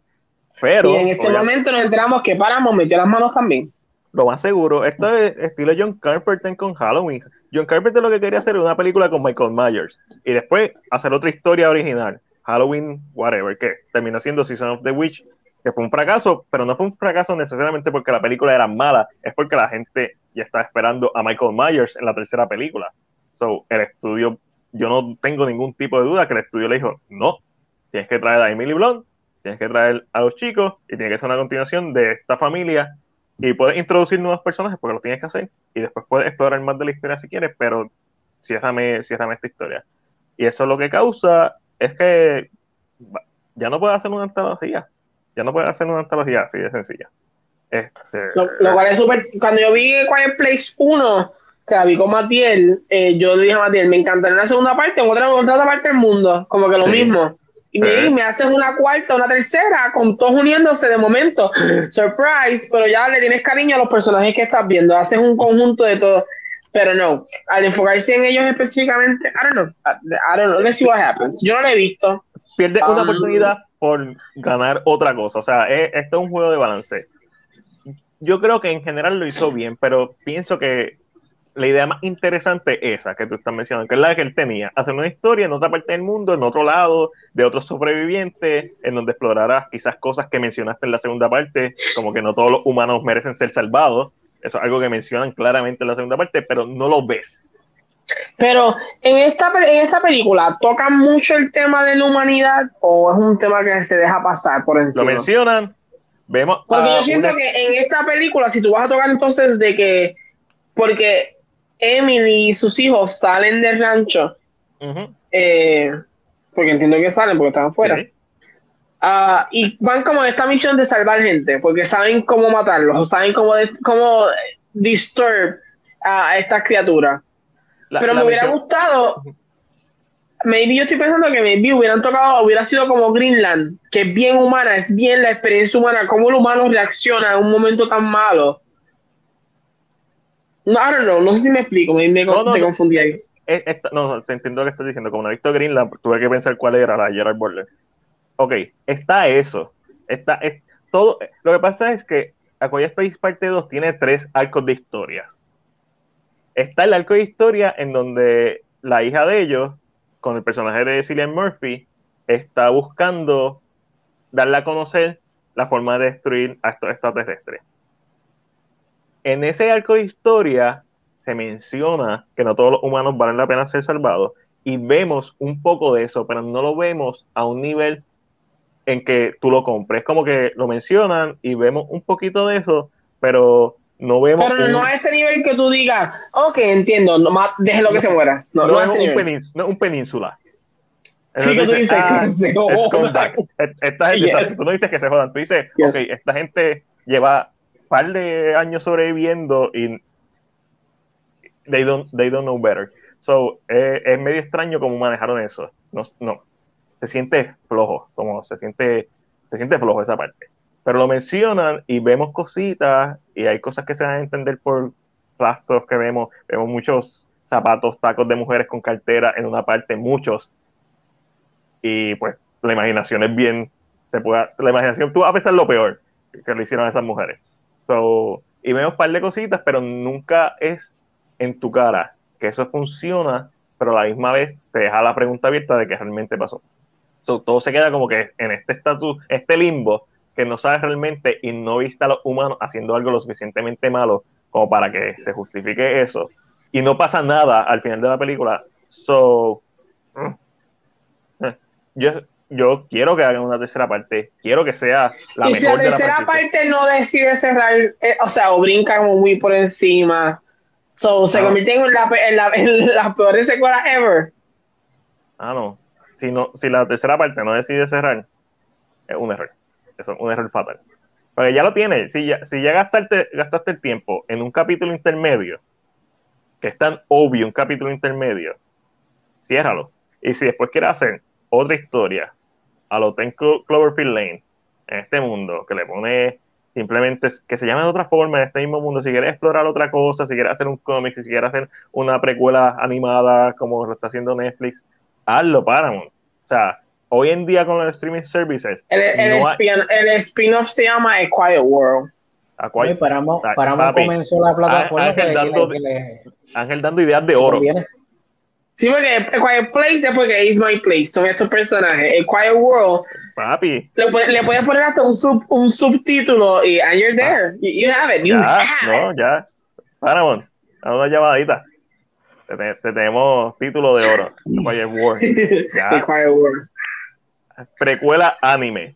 A: Pero.
C: Y en este momento nos enteramos que Paramount metió las manos también.
A: Lo más seguro. Esto es estilo John Carpenter con Halloween. John Carpenter lo que quería hacer era una película con Michael Myers. Y después hacer otra historia original. Halloween, whatever, que terminó siendo Season of the Witch, que fue un fracaso, pero no fue un fracaso necesariamente porque la película era mala, es porque la gente ya está esperando a Michael Myers en la tercera película. So, el estudio, yo no tengo ningún tipo de duda que el estudio le dijo, no, tienes que traer a Emily Blunt, tienes que traer a los chicos y tiene que ser una continuación de esta familia y puedes introducir nuevos personajes porque lo tienes que hacer y después puedes explorar más de la historia si quieres, pero ciérrame, ciérrame esta historia. Y eso lo que causa es que ya no puede hacer una antología. Ya no puede hacer una antología así de sencilla. Este,
C: lo, cual es súper. Cuando yo vi Quiet Place 1, que la vi con Matiel, eh, yo le dije a Matiel, me encantaría la segunda parte, en otra, otra parte del mundo, como que lo mismo. Y me, eh. me una cuarta, una tercera, con todos uniéndose de momento. Surprise, pero ya le tienes cariño a los personajes que estás viendo, haces un conjunto de todo. Pero no, al enfocarse en ellos específicamente, I don't know, I don't know, let's see what happens. Yo no lo he visto.
A: Pierde una um, oportunidad por ganar otra cosa, o sea, esto es un juego de balance yo creo que en general lo hizo bien, pero pienso que la idea más interesante es esa que tú estás mencionando, que es la que él tenía, hacer una historia en otra parte del mundo, en otro lado, de otros sobrevivientes, en donde explorarás quizás cosas que mencionaste en la segunda parte, como que no todos los humanos merecen ser salvados, eso es algo que mencionan claramente en la segunda parte, pero no lo ves.
C: Pero en esta, en esta película, ¿tocan mucho el tema de la humanidad o es un tema que se deja pasar por encima?
A: Lo mencionan, Vemos
C: porque yo siento que en esta película, si tú vas a tocar entonces de que, porque Emily y sus hijos salen del rancho, eh, porque entiendo que salen porque están afuera, ah, y van como en esta misión de salvar gente, porque saben cómo matarlos, o saben cómo, cómo disturb a estas criaturas. Pero me hubiera gustado maybe yo estoy pensando que maybe hubieran tocado, hubiera sido como Greenland, que es bien humana, es bien la experiencia humana, cómo el humano reacciona en un momento tan malo. No, I don't know, no sé si me explico, me, me no, te confundí ahí.
A: no, te entiendo lo que estás diciendo. Como no he visto Greenland, tuve que pensar cuál era la Gerard Butler. Ok, está eso. Está, es, todo, lo que pasa es que A Quiet Place parte 2 tiene tres arcos de historia. Está el arco de historia en donde la hija de ellos, con el personaje de Cillian Murphy, está buscando darle a conocer la forma de destruir a estos extraterrestres. En ese arco de historia se menciona que no todos los humanos valen la pena ser salvados y vemos un poco de eso, pero no lo vemos a un nivel en que tú lo compres. Como que lo mencionan y vemos un poquito de eso, pero no vemos.
C: Pero no a este nivel que tú digas, ok, entiendo, nomás déjelo que se muera. No,
A: no,
C: no,
A: es
C: este
A: un, no es un península.
C: Sí, que tú dices
A: ah,
C: que se jodan.
A: Esta gente, tú no dices que se jodan, tú dices,
C: Yes.
A: ok, esta gente lleva un par de años sobreviviendo y they don't, they don't know better. So, eh, es medio extraño cómo manejaron eso. No, no, se siente flojo, como se siente, se siente flojo esa parte. Pero lo mencionan y vemos cositas y hay cosas que se dan a entender por rastros que vemos. Vemos muchos zapatos, tacos de mujeres con cartera en una parte, muchos. Y pues la imaginación es bien, se puede, la imaginación tú vas a pensar lo peor que le hicieron a esas mujeres. So, y vemos un par de cositas, pero nunca es en tu cara que eso funciona, pero a la misma vez te deja la pregunta abierta de qué realmente pasó. So, todo se queda como que en este estatus, este limbo, que no sabes realmente y no viste a los humanos haciendo algo lo suficientemente malo como para que se justifique eso. Y no pasa nada al final de la película. So, mm, eh, yo, yo quiero que hagan una tercera parte. Quiero que sea la
C: y si
A: mejor
C: la
A: de la
C: tercera parte no decide cerrar, eh, o sea, o brinca como muy por encima, so, se
A: Ah.
C: convierte en la, en la, en la peor secuela ever.
A: Ah, no. Si, no. si la tercera parte no decide cerrar, es un error. Es un error fatal. Porque ya lo tiene. Si ya, si ya gastaste, gastaste el tiempo en un capítulo intermedio, que es tan obvio un capítulo intermedio, ciérralo. Y si después quieres hacer otra historia a lo Ten Clo- Cloverfield Lane en este mundo, que le pone simplemente que se llame de otra forma en este mismo mundo, si quieres explorar otra cosa, si quieres hacer un cómic, si quieres hacer una precuela animada como lo está haciendo Netflix, hazlo, Paramount. O sea, hoy en día con los streaming services,
C: El, el,
A: no hay-
C: spin- el spin-off se llama A Quiet World.
A: ¿a
B: Oye,
A: Ay,
B: Paramount
A: papi.
B: comenzó la plataforma
A: Ángel
B: que,
A: dando-
B: que le, que le-
A: Ángel dando ideas de oro.
B: conviene.
C: Sí, porque A Quiet Place es porque It's My Place, son estos personajes. A Quiet World,
A: Papi,
C: le, le puedes poner hasta un, sub, un subtítulo y and you're there. You, you have it. You
A: ya,
C: have
A: no,
C: it.
A: ya. Paramount, a una llamadita. Te, te- te tenemos título de oro. Quiet War. Ya.
C: A Quiet World.
A: Precuela anime.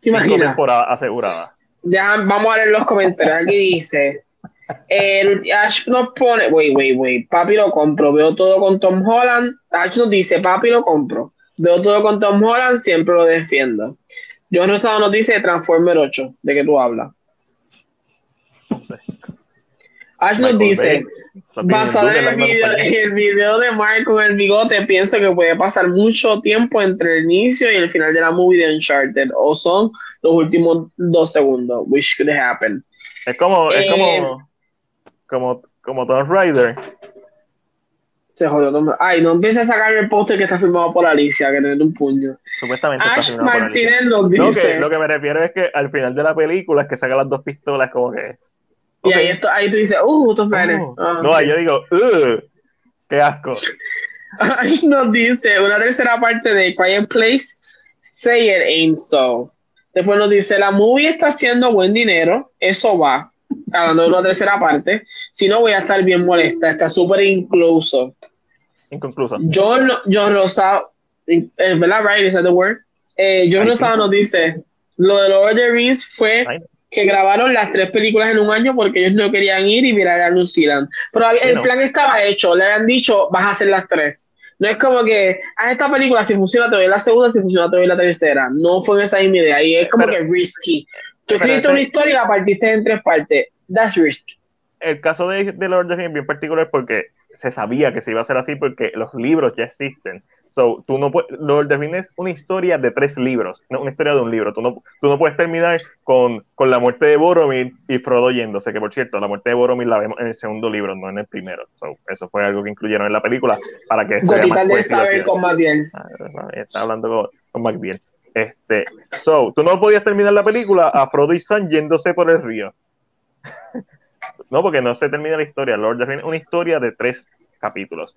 C: ¿Te imaginas?
A: temporadas aseguradas.
C: Ya vamos a leer los comentarios. Aquí dice: el, Ash nos pone, wait, wait, wait. Papi lo compro. Veo todo con Tom Holland. Ash nos dice: Papi lo compro. Veo todo con Tom Holland. Siempre lo defiendo. John Rosado nos dice: Transformer 8. ¿De qué tú hablas? Ash nos
A: Michael
C: dice:
A: Bay. Duke
C: en
A: es
C: el, video, el video de Mark con el bigote, pienso que puede pasar mucho tiempo entre el inicio y el final de la movie de Uncharted, o son los últimos dos segundos, which could happen.
A: Es como, es
C: Eh,
A: como, como, como Tomb Raider.
C: Se jodió. no me- Ay, no empieces a sacar el póster que está firmado por Alicia, que tiene un puño.
A: Supuestamente está
C: Ash
A: por Alicia.
C: Martínez nos
A: No,
C: dice.
A: que, lo que me refiero es que al final de la película es que saca las dos pistolas como que.
C: Y ahí, esto, ahí tú dices, uh, Tom Banner.
A: Oh.
C: Ah,
A: No, yo digo, "Ugh, qué asco.
C: Nos dice una tercera parte de Quiet Place, Say It Ain't So. Después nos dice, la movie está haciendo buen dinero, eso va. Hablando de una tercera parte. Si no, voy a estar bien molesta, está súper incluso.
A: Inconcluso.
C: John, John Rosado, eh, ¿verdad, right? Is that the word? Eh, John
A: I
C: Rosado nos dice, lo de Lord of the Rings fue. Que grabaron las tres películas en un año porque ellos no querían ir y mirar a New Zealand. Pero el plan estaba hecho, le habían dicho, vas a hacer las tres. No es como que, haz esta película, si funciona te doy la segunda, si funciona te doy la tercera. No fue en esa misma idea y es como
A: Pero-
C: que risky. Tú escribiste una historia y la partiste en tres partes. That's risky.
A: El caso de, de Lord of the Rings es bien particular porque se sabía que se iba a hacer así porque los libros ya existen. So, tú no puedes, Lord of the Rings es una historia de tres libros, no una historia de un libro. Tú no, tú no puedes terminar con, con la muerte de Boromir y Frodo yéndose, que por cierto, la muerte de Boromir la vemos en el segundo libro, no en el primero. So, eso fue algo que incluyeron en la película para que sea más
C: Gotitas del
A: cohesiva.
C: saber con.
A: Ah, está hablando con, con. Este, so, tú no podías terminar la película a Frodo y Sam yéndose por el río. no, porque no se termina la historia. Lord of the Rings es una historia de tres capítulos.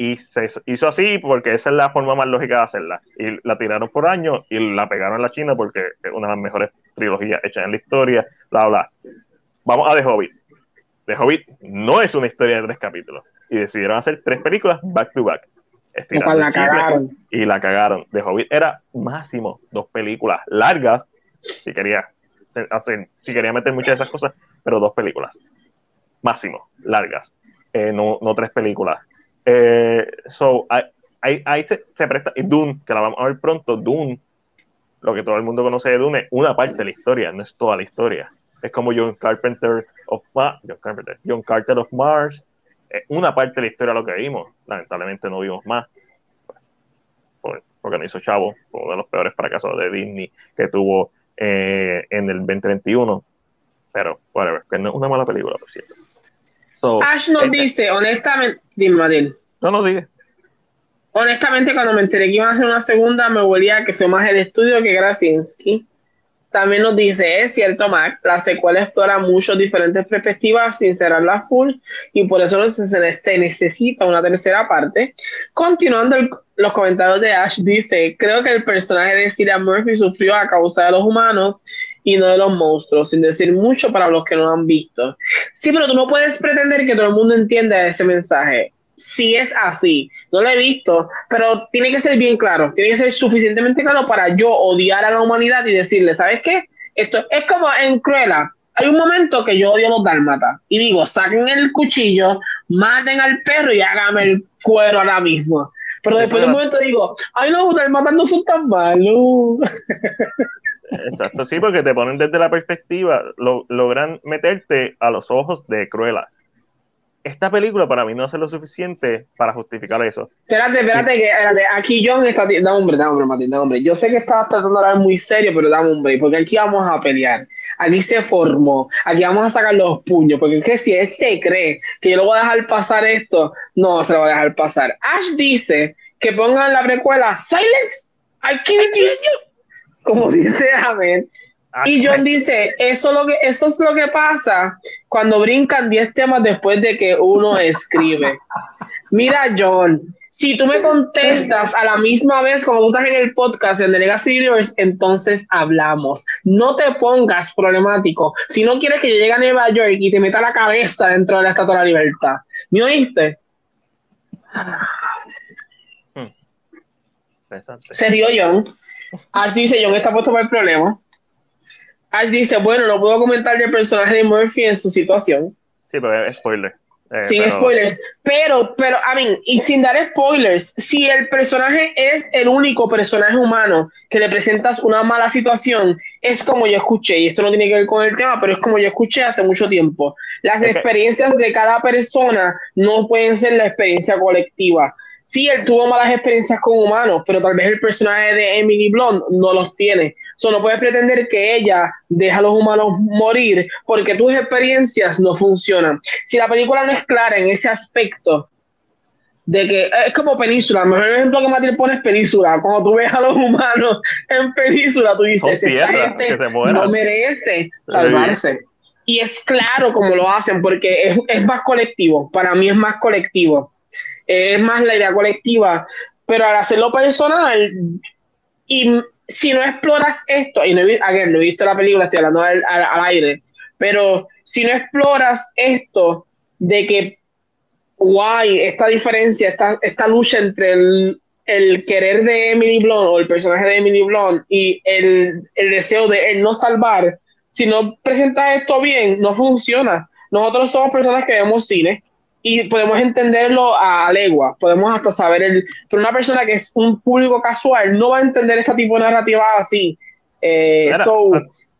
A: Y se hizo así porque esa es la forma más lógica de hacerla. Y la tiraron por años y la pegaron en la China porque es una de las mejores trilogías hechas en la historia, bla, bla. Vamos a The Hobbit. The Hobbit no es una historia de tres capítulos. Y decidieron hacer tres películas back to back.
C: La cagaron.
A: Y la cagaron. The Hobbit era máximo dos películas largas, si quería hacer, si quería meter muchas de esas cosas, pero dos películas. Máximo, largas. Eh, no, no tres películas. Eh, so, ahí, ahí se, se, presta. Y Dune, que la vamos a ver pronto, Dune, lo que todo el mundo conoce de Dune, es una parte de la historia, no es toda la historia. Es como John Carpenter of John, Carpenter, John Carter of Mars, es una parte de la historia lo que vimos. Lamentablemente no vimos más. porque no hizo Chavo, uno de los peores fracasos de Disney que tuvo eh, en el 2021. Pero, whatever, que no es una mala película, por cierto.
C: Ash nos este- dice, honestamente, dime.
A: No, no, diga.
C: Honestamente, cuando me enteré que iban a hacer una segunda, me volvía que fue más el estudio que Krasinski. También nos dice, es cierto, Mac, la secuela explora muchas diferentes perspectivas sin cerrarla full y por eso se, necesita una tercera parte. Continuando los comentarios de Ash, dice, creo que el personaje de Cillian Murphy sufrió a causa de los humanos y no de los monstruos, sin decir mucho para los que no lo han visto. Sí, pero tú no puedes pretender que todo el mundo entienda ese mensaje. Si es así, no lo he visto, pero tiene que ser bien claro, tiene que ser suficientemente claro para yo odiar a la humanidad y decirle, ¿sabes qué? Esto es como en Cruella. Hay un momento que yo odio a los dálmatas y digo, saquen el cuchillo, maten al perro y háganme el cuero ahora mismo. Pero después de un momento digo, ay no, los dálmatas no son tan malos.
A: Exacto, sí, porque te ponen desde la perspectiva, lo, logran meterte a los ojos de Cruella. Esta película para mí no hace lo suficiente para justificar eso.
C: Espérate, espérate, que espérate. aquí John está. Da hombre, da hombre, Martín, da hombre. Yo sé que estabas tratando de hablar muy serio, pero da hombre, porque aquí vamos a pelear. Aquí se formó, aquí vamos a sacar los puños, porque es que si él se cree que yo lo voy a dejar pasar esto, no se lo voy a dejar pasar. Ash dice que pongan la precuela Silence, I hear you como dice Amén. Ah, y John dice, eso, lo que, eso es lo que pasa cuando brincan 10 temas después de que uno escribe. Mira, John, si tú me contestas a la misma vez como tú estás en el podcast en The Legacy Universe, entonces hablamos. No te pongas problemático. Si no quieres que yo llegue a Nueva York y te meta la cabeza dentro de la Estatua de la Libertad. ¿Me oíste? Hmm. Se dio John. Ash dice, John está puesto para el problema. Ash dice, bueno, no puedo comentar del personaje de Murphy en su situación.
A: Sí, pero es spoiler.
C: Eh, sin spoilers. Pero, pero, a mí, y sin dar spoilers, si el personaje es el único personaje humano que le presentas una mala situación, es como yo escuché, y esto no tiene que ver con el tema, pero es como yo escuché hace mucho tiempo. Las experiencias de cada persona no pueden ser la experiencia colectiva sí, él tuvo malas experiencias con humanos, pero tal vez el personaje de Emily Blunt no los tiene. So, no puedes pretender que ella deja a los humanos morir porque tus experiencias no funcionan. Si la película no es clara en ese aspecto, de que es como Península, el mejor ejemplo que Matilde pone es Península. Cuando tú ves a los humanos en Península, tú dices, esta gente no merece salvarse. Y es claro cómo lo hacen, porque es, es más colectivo. Para mí es más colectivo es más la idea colectiva, pero al hacerlo personal, y si no exploras esto, y no he, no he visto la película, estoy hablando al, aire, pero si no exploras esto de que, guay, esta diferencia, esta, esta lucha entre el, el querer de Emily Blunt o el personaje de Emily Blunt y el, el deseo de él no salvar, si no presentas esto bien, no funciona. Nosotros somos personas que vemos cine, y podemos entenderlo a legua, podemos hasta saber el, pero una persona que es un público casual no va a entender este tipo de narrativa así. Eh,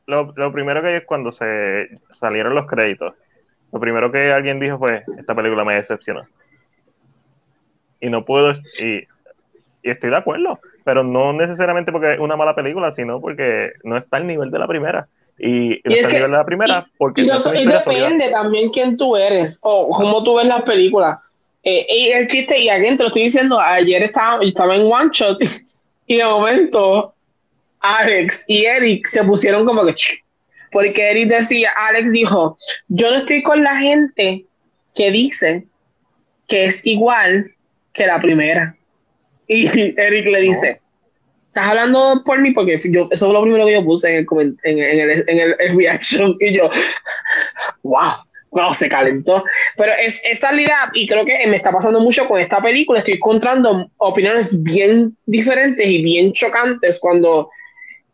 A: lo, lo, primero que es cuando se salieron los créditos, lo primero que alguien dijo fue, esta película me decepcionó. Y no puedo, y, y estoy de acuerdo, pero no necesariamente porque es una mala película, sino porque no está al nivel de la primera. Y, y es que, la primera, porque.
C: Y, depende también quién tú eres o cómo tú ves las películas. Eh, y el chiste, y alguien te lo estoy diciendo, ayer estaba, estaba en One Shot y de momento Alex y Eric se pusieron como que porque Eric decía, Alex dijo, yo no estoy con la gente que dice que es igual que la primera. Y Eric le dice, estás hablando por mí porque yo, eso fue lo primero que yo puse en el, en, el, en el, reaction y yo, wow, wow, se calentó. Pero es, es realidad y creo que me está pasando mucho con esta película. Estoy encontrando opiniones bien diferentes y bien chocantes cuando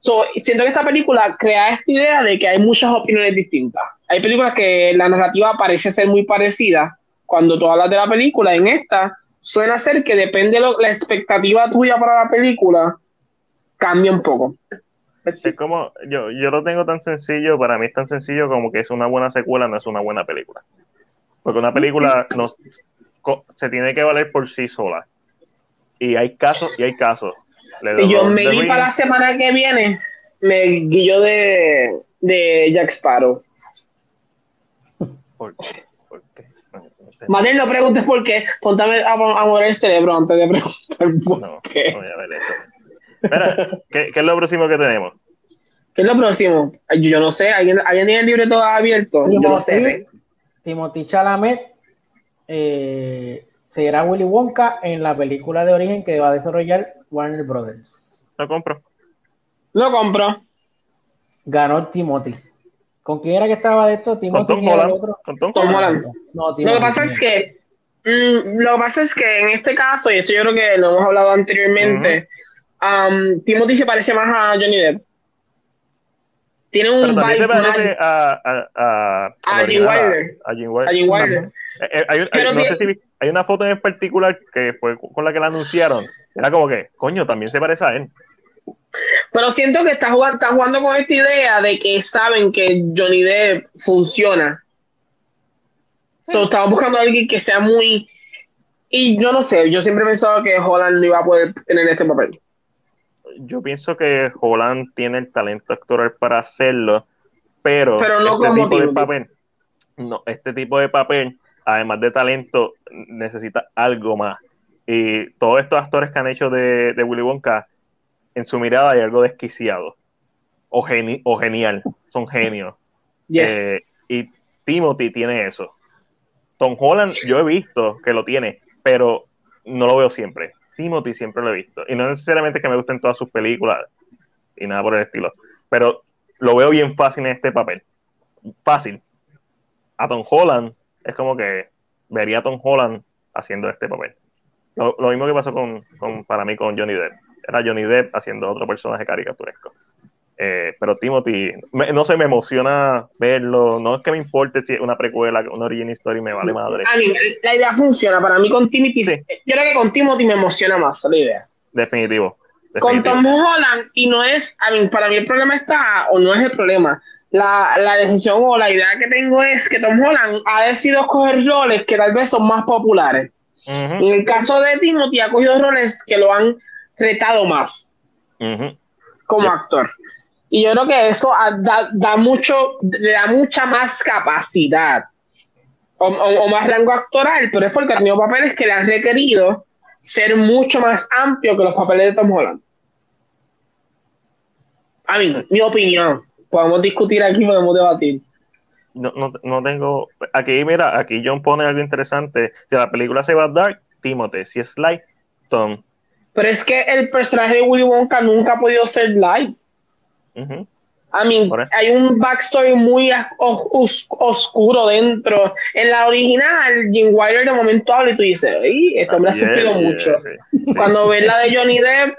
C: siento que esta película crea esta idea de que hay muchas opiniones distintas. Hay películas que la narrativa parece ser muy parecida. Cuando tú hablas de la película, en esta, suena ser que depende de la expectativa tuya para la película, cambia un poco.
A: Es como, yo, yo lo tengo tan sencillo, para mí es tan sencillo como que es una buena secuela, no es una buena película. Porque una película no, se tiene que valer por sí sola. Y hay casos y hay casos
C: y yo me di para la semana que viene, me guillo de, de Jack Sparrow.
A: ¿Por qué? ¿Por qué?
C: no preguntes por qué. Póntame a, mover el cerebro antes de preguntar por
A: no, qué. No voy a ver eso. Espera, ¿qué, ¿qué, es lo próximo que tenemos?
C: ¿Qué es lo próximo? Yo no sé. ¿Alguien, ¿alguien tiene el libreto abierto? Yo no sé.
B: Timothy Chalamet eh, será Willy Wonka en la película de origen que va a desarrollar Warner Brothers.
A: Lo compro.
C: Lo compro.
B: Ganó Timothy. ¿Con quién era que estaba de esto? Timothy
A: Con Tom otro? Con Tom,
C: Holland. No, lo que pasa es que mm, lo que pasa es que en este caso, y esto yo creo que lo hemos hablado anteriormente, um, Timothy se parece más a Johnny Depp. Tiene un
A: vibe se parece a, a, a,
C: a, Jim Wilder. A Jim Wilder.
A: Eh, eh, hay, no sé si hay una foto en particular que fue con la que la anunciaron, era como que, coño, también se parece a él.
C: Pero siento que está jugando, está jugando con esta idea de que saben que Johnny Depp funciona. So, estaba buscando a alguien que sea muy. Y yo no sé, yo siempre he pensado que Holland no iba a poder tener este papel.
A: Yo pienso que Holland tiene el talento actoral para hacerlo, pero,
C: pero no
A: este
C: tipo
A: de papel, no, este tipo de papel, además de talento, necesita algo más. Y todos estos actores que han hecho de, Willy Wonka, en su mirada hay algo desquiciado o, o genial, son genios. Eh, y Timothy tiene eso. Tom Holland, yo he visto que lo tiene, pero no lo veo siempre. Timothy siempre lo he visto. Y no necesariamente que me gusten todas sus películas y nada por el estilo, pero lo veo bien fácil en este papel. Fácil. A Tom Holland es como que vería a Tom Holland haciendo este papel. Lo, mismo que pasó con, para mí con Johnny Depp. Era Johnny Depp haciendo otro personaje caricaturesco. Eh, pero Timothy, no sé, me emociona verlo. No es que me importe si es una precuela, una origin story, me vale madre.
C: A mí, la idea funciona. Para mí, con Timothy, yo creo que con Timothy me emociona más la idea.
A: Definitivo.
C: Con Tom Holland, y no es, a mí, para mí el problema está, o no es el problema. La, la decisión o la idea que tengo es que Tom Holland ha decidido escoger roles que tal vez son más populares. En el caso de Timothy ha cogido roles que lo han retado más como actor. Y yo creo que eso da, mucho, le da mucha más capacidad o, más rango actoral, pero es porque ha tenido papeles que le han requerido ser mucho más amplio que los papeles de Tom Holland. A mí, mi opinión. Podemos discutir aquí, podemos debatir
A: no, no, no, tengo. Aquí, mira, aquí John pone algo interesante. Si la película se va a dark, Timothy. Si es light, Tom.
C: Pero es que el personaje de Willy Wonka nunca ha podido ser light. I mean, hay un backstory muy oscuro dentro. En la original, Jim Wilder de momento habla y tú dices, Ay, esto me ha sufrido mucho. Cuando ves la de Johnny Depp,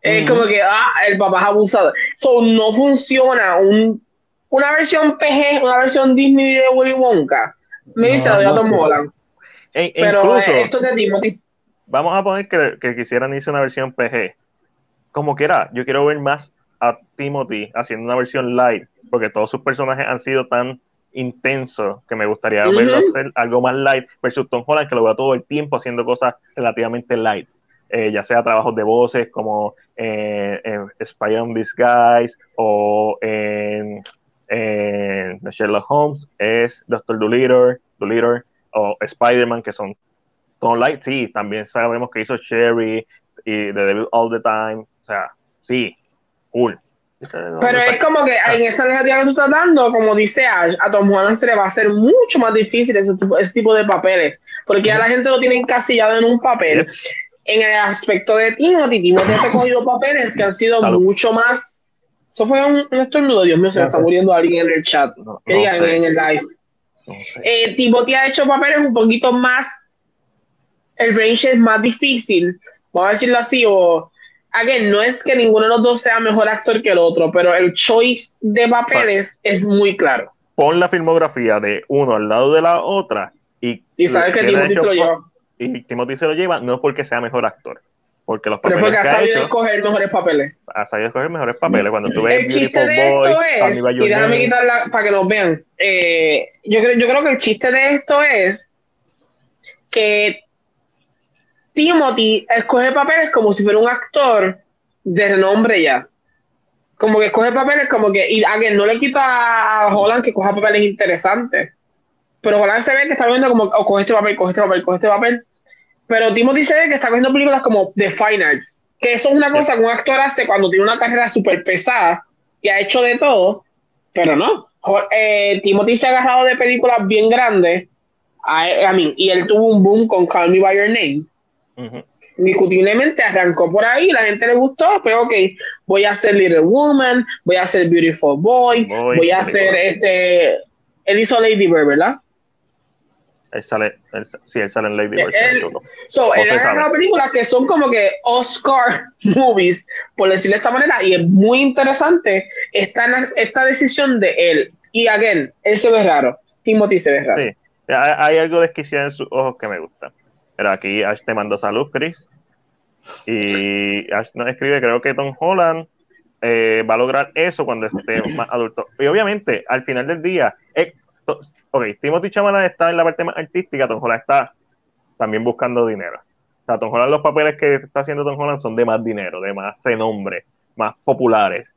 C: es como que, ah, el papá es abusado. So, no funciona un una versión PG, una versión Disney de Willy Wonka, me dice no, Tom Holland.
A: E, Pero eh, esto es de Timothy. Vamos a poner que, que quisieran irse una versión PG. Como quiera, yo quiero ver más a Timothy haciendo una versión light, porque todos sus personajes han sido tan intensos que me gustaría verlo hacer algo más light, versus Tom Holland, que lo veo todo el tiempo haciendo cosas relativamente light. Eh, ya sea trabajos de voces como eh, en Spy on Disguise o en eh, Sherlock Holmes es Doctor Dolittle, Dolittle o Spider-Man, que son Tom Light, sí, también sabemos que hizo Sherry y The Devil All the Time, o sea, sí, cool.
C: Pero es como que en esa narrativa que tú estás dando, como dice Ash, a Tom Holland se le va a hacer mucho más difícil ese tipo, ese tipo de papeles, porque ya la gente lo tiene encasillado en un papel. En el aspecto de Timothy, Timothy ha cogido papeles que han sido mucho más. Eso fue un, un estornudo, Dios mío, se me está muriendo alguien en el chat. que digan en el live. Eh, Timothy ha hecho papeles un poquito más. El range es más difícil, vamos a decirlo así, o again, no es que ninguno de los dos sea mejor actor que el otro, pero el choice de papeles es muy claro.
A: Pon la filmografía de uno al lado de la otra y,
C: y sabes que Timothy se lo lleva.
A: Y Timothy se lo lleva no es porque sea mejor actor, porque los
C: papeles. Pero porque ha sabido escoger mejores papeles.
A: Ha sabido escoger mejores papeles. Cuando tú ves
C: el chiste de esto es, y déjame quitarla para que nos vean. Eh, yo, creo, yo creo que el chiste de esto es que Timothy escoge papeles como si fuera un actor de renombre ya. Como que escoge papeles como que, y a no le quito a Holland que coja papeles interesantes. Pero Holland se ve que está viendo como, o oh, coge este papel, coge este papel, coge este papel. Pero Timothy se ve que está cogiendo películas como The Finals. Que eso es una cosa que un actor hace cuando tiene una carrera súper pesada y ha hecho de todo. Pero no. Eh, Timothy se ha agarrado de películas bien grandes. A, mí, y él tuvo un boom con Call Me By Your Name Indiscutiblemente arrancó por ahí, la gente le gustó, pero ok, voy a hacer Little Woman, voy a hacer Beautiful Boy, voy a hacer este. Él hizo Lady Bird, ¿verdad?
A: Él sale, sí, él sale en Lady Bird.
C: Él, so, él agarra películas que son como que Oscar movies, por decirlo de esta manera, y es muy interesante esta, esta decisión de él. Y again, él se ve raro. Timothy se ve raro. Sí,
A: hay algo desquiciado en sus ojos que me gusta. Pero aquí Ash te manda salud, Chris. Y Ash nos escribe, creo que Tom Holland eh, va a lograr eso cuando esté más adulto. Y obviamente, al final del día, eh, ok, Timothy está en la parte más artística, Tom Holland está también buscando dinero. O sea, Tom Holland, los papeles que está haciendo Tom Holland son de más dinero, de más renombre, más populares.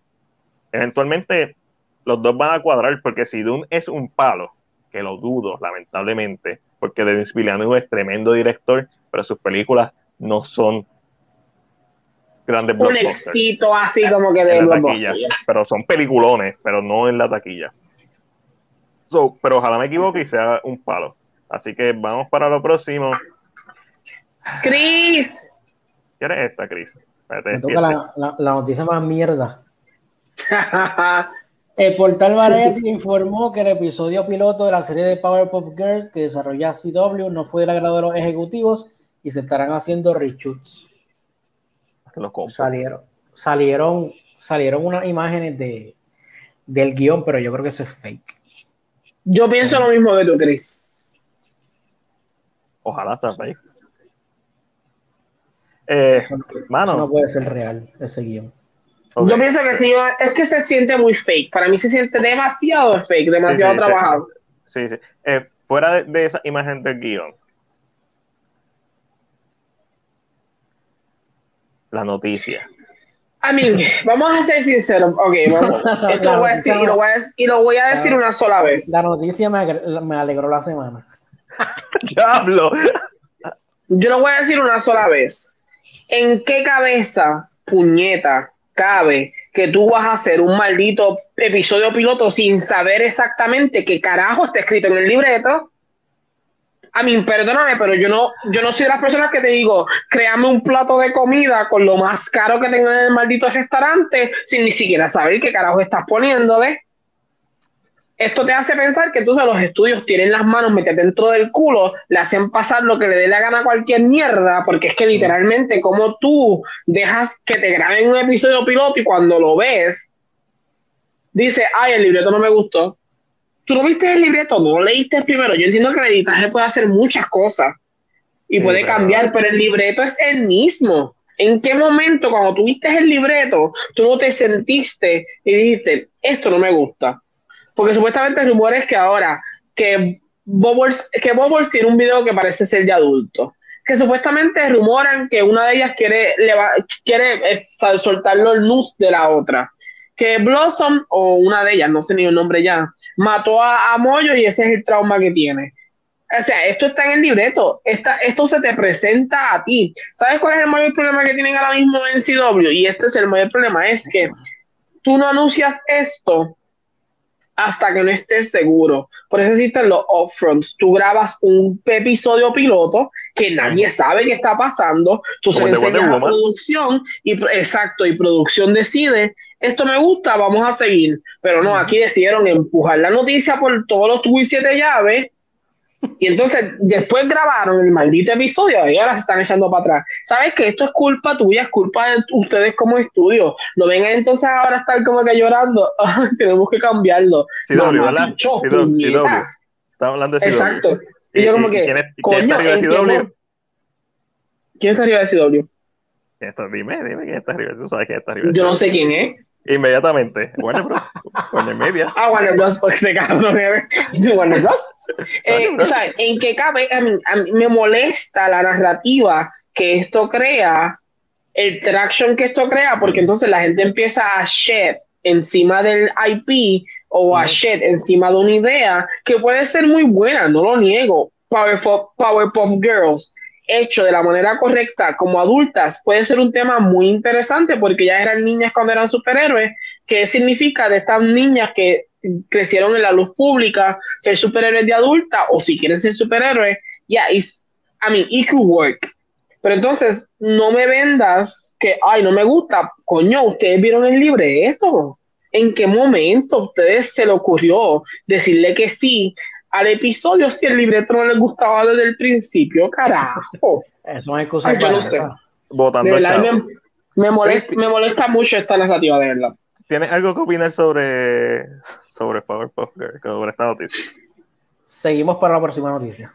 A: Eventualmente, los dos van a cuadrar, porque si Dune es un palo, que lo dudo, lamentablemente, porque Denis Villeneuve es tremendo director, pero sus películas no son grandes
C: Un éxito así como que de
A: taquilla, pero son peliculones, pero no en la taquilla. pero ojalá me equivoque y sea un palo. Así que vamos para lo próximo.
C: Chris.
A: ¿Quién es esta, Chris?
B: me toca la, la noticia más mierda. El portal Variety informó que el episodio piloto de la serie de Powerpuff Girls que desarrolla CW no fue del agrado de los ejecutivos y se estarán haciendo reshoots. Salieron, salieron, salieron unas imágenes de, del guion, pero yo creo que eso es fake.
C: Yo pienso lo mismo de tú, Chris.
A: Ojalá sea fake. Eh, mano.
B: no puede ser real, ese guion.
C: Yo pienso que sí, es que se siente muy fake. Para mí se siente demasiado fake, demasiado trabajado.
A: Sí, sí. Eh, fuera de, esa imagen del guion. La noticia.
C: A mí, vamos a ser sinceros. Ok, vamos. Esto lo voy a decir y lo voy a, y lo voy a decir una sola vez.
B: La noticia me, me alegró la semana.
A: Diablo.
C: Yo lo voy a decir una sola vez. ¿En qué cabeza, puñeta, cabe que tú vas a hacer un maldito episodio piloto sin saber exactamente qué carajo está escrito en el libreto. A mí, perdóname, pero yo no, yo no soy de las personas que te digo, créame un plato de comida con lo más caro que tengo en el maldito restaurante, sin ni siquiera saber qué carajo estás poniéndole esto te hace pensar que entonces los estudios tienen las manos metidas dentro del culo, le hacen pasar lo que le dé la gana a cualquier mierda, porque es que literalmente como tú dejas que te graben un episodio piloto y cuando lo ves, dice, ay, el libreto no me gustó. Tú no viste el libreto, no lo leíste primero. Yo entiendo que el editaje puede hacer muchas cosas y puede cambiar, pero el libreto es el mismo. ¿En qué momento, cuando tuviste el libreto, tú no te sentiste y dijiste, esto no me gusta? Porque supuestamente el rumor es que ahora que Bubbles, que Bubbles tiene un video que parece ser de adulto. Que supuestamente rumoran que una de ellas quiere, le quiere soltar los nudes de la otra. Que Blossom, o una de ellas, no sé ni el nombre ya, mató a, a Moyo y ese es el trauma que tiene. O sea, esto está en el libreto. Esta, esto se te presenta a ti. ¿Sabes cuál es el mayor problema que tienen ahora mismo en CW? Y este es el mayor problema, es que tú no anuncias esto hasta que no estés seguro. Por eso existen los upfronts. Tú grabas un episodio piloto que nadie sabe qué está pasando. Tú se enseñas a producción y exacto, y producción decide, esto me gusta, vamos a seguir. Pero no, aquí decidieron empujar la noticia por todos los tubos y siete llaves y entonces después grabaron el maldito episodio y ahora se están echando para atrás. ¿Sabes que esto es culpa tuya, es culpa de ustedes como estudio? No vengan entonces ahora a estar como que llorando. Tenemos que cambiarlo.
A: Sí, no, ¿verdad? Estamos hablando de CW.
C: Exacto. Y, yo como que, ¿quién, coño, está arriba de CW? ¿Quién está arriba de CW?
A: Dime, dime quién está arriba. Tú sabes quién está arriba.
C: Yo no sé quién es.
A: Inmediatamente. Warner Bros. Warner Media.
C: Ah, Warner Bros. Porque se cabrón. Warner Bros. Eh, o sea, en qué cabe, a mí, me molesta la narrativa que esto crea, el traction que esto crea, porque entonces la gente empieza a shed encima del IP o a shed encima de una idea que puede ser muy buena, no lo niego. Powerpop, Powerpop Girls hecho de la manera correcta como adultas puede ser un tema muy interesante porque ya eran niñas cuando eran superhéroes. ¿Qué significa de estas niñas que crecieron en la luz pública ser superhéroes de adulta o si quieren ser superhéroes? Ya, yeah, I mean, it could work. Pero entonces, no me vendas que, ay, no me gusta. Coño, ustedes vieron el libreto. ¿En qué momento ustedes se le ocurrió decirle que sí al episodio si el libreto no les gustaba desde el principio, carajo.
B: Eso es cosa yo no sé.
C: me, molesta, me molesta mucho esta narrativa, de verdad.
A: ¿Tienes algo que opinar sobre, sobre Powerpuff Girl, sobre esta noticia?
B: Seguimos para la próxima noticia.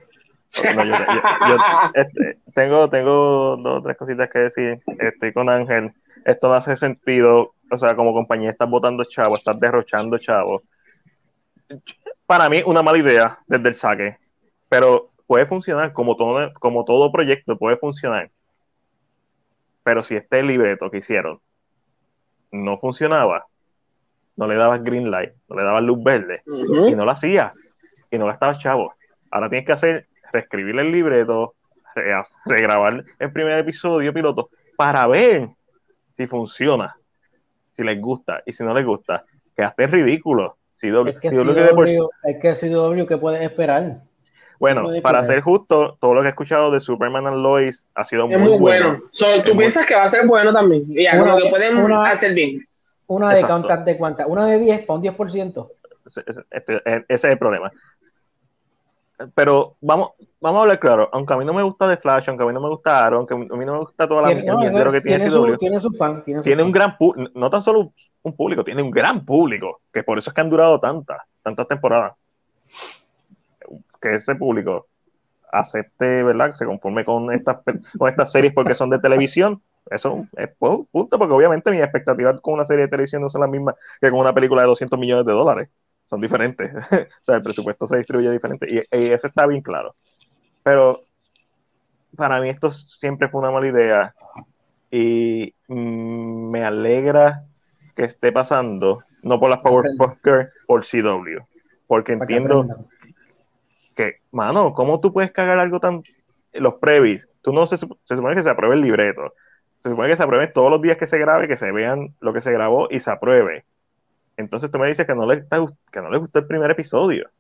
A: Este, tengo, tengo dos o tres cositas que decir. Estoy con Ángel. Esto no hace sentido. O sea, como compañía estás votando chavos, estás derrochando chavos para mí una mala idea desde el saque, pero puede funcionar como todo, como todo proyecto, puede funcionar. Pero si este libreto que hicieron no funcionaba, no le dabas green light, no le dabas luz verde, y no lo hacía, y no gastabas chavo. Ahora tienes que hacer, reescribir el libreto, regrabar el primer episodio piloto, para ver si funciona, si les gusta, y si no les gusta, quedaste ridículo
B: es que CW, es que CW, ¿qué puedes esperar?
A: Bueno, para ser justo, todo lo que he escuchado de Superman and Lois ha sido
C: muy, muy bueno. ¿Tú piensas que va a ser bueno también? Y algo que pueden hacer bien.
B: Una de cuántas de cuántas, una de 10 para un 10%.
A: Ese, este, ese es el problema. Pero vamos, vamos a hablar claro, aunque a mí no me gusta The Flash, aunque a mí no me gusta Aaron, aunque a mí no me gusta toda la
B: no, que tiene, tiene, su, tiene su fan.
A: Tiene, tiene un gran, no tan solo un público, tiene un gran público, que por eso es que han durado tantas, tantas temporadas. Que ese público acepte, ¿verdad? Se conforme con estas, con estas series porque son de televisión. Eso es punto, porque obviamente mis expectativas con una serie de televisión no son las mismas que con una película de 200 millones de dólares. Son diferentes. o sea, el presupuesto se distribuye diferente. Y, eso está bien claro. Pero para mí esto siempre fue una mala idea. Y mm, me alegra que esté pasando, no por las Powerpuff Girls, por CW. Porque entiendo que, mano, ¿cómo tú puedes cagar algo tan. Los previs, tú no se, se supone que se apruebe el libreto. Se supone que se apruebe todos los días que se grabe, que se vean lo que se grabó y se apruebe. Entonces tú me dices que no le, que no le gustó el primer episodio.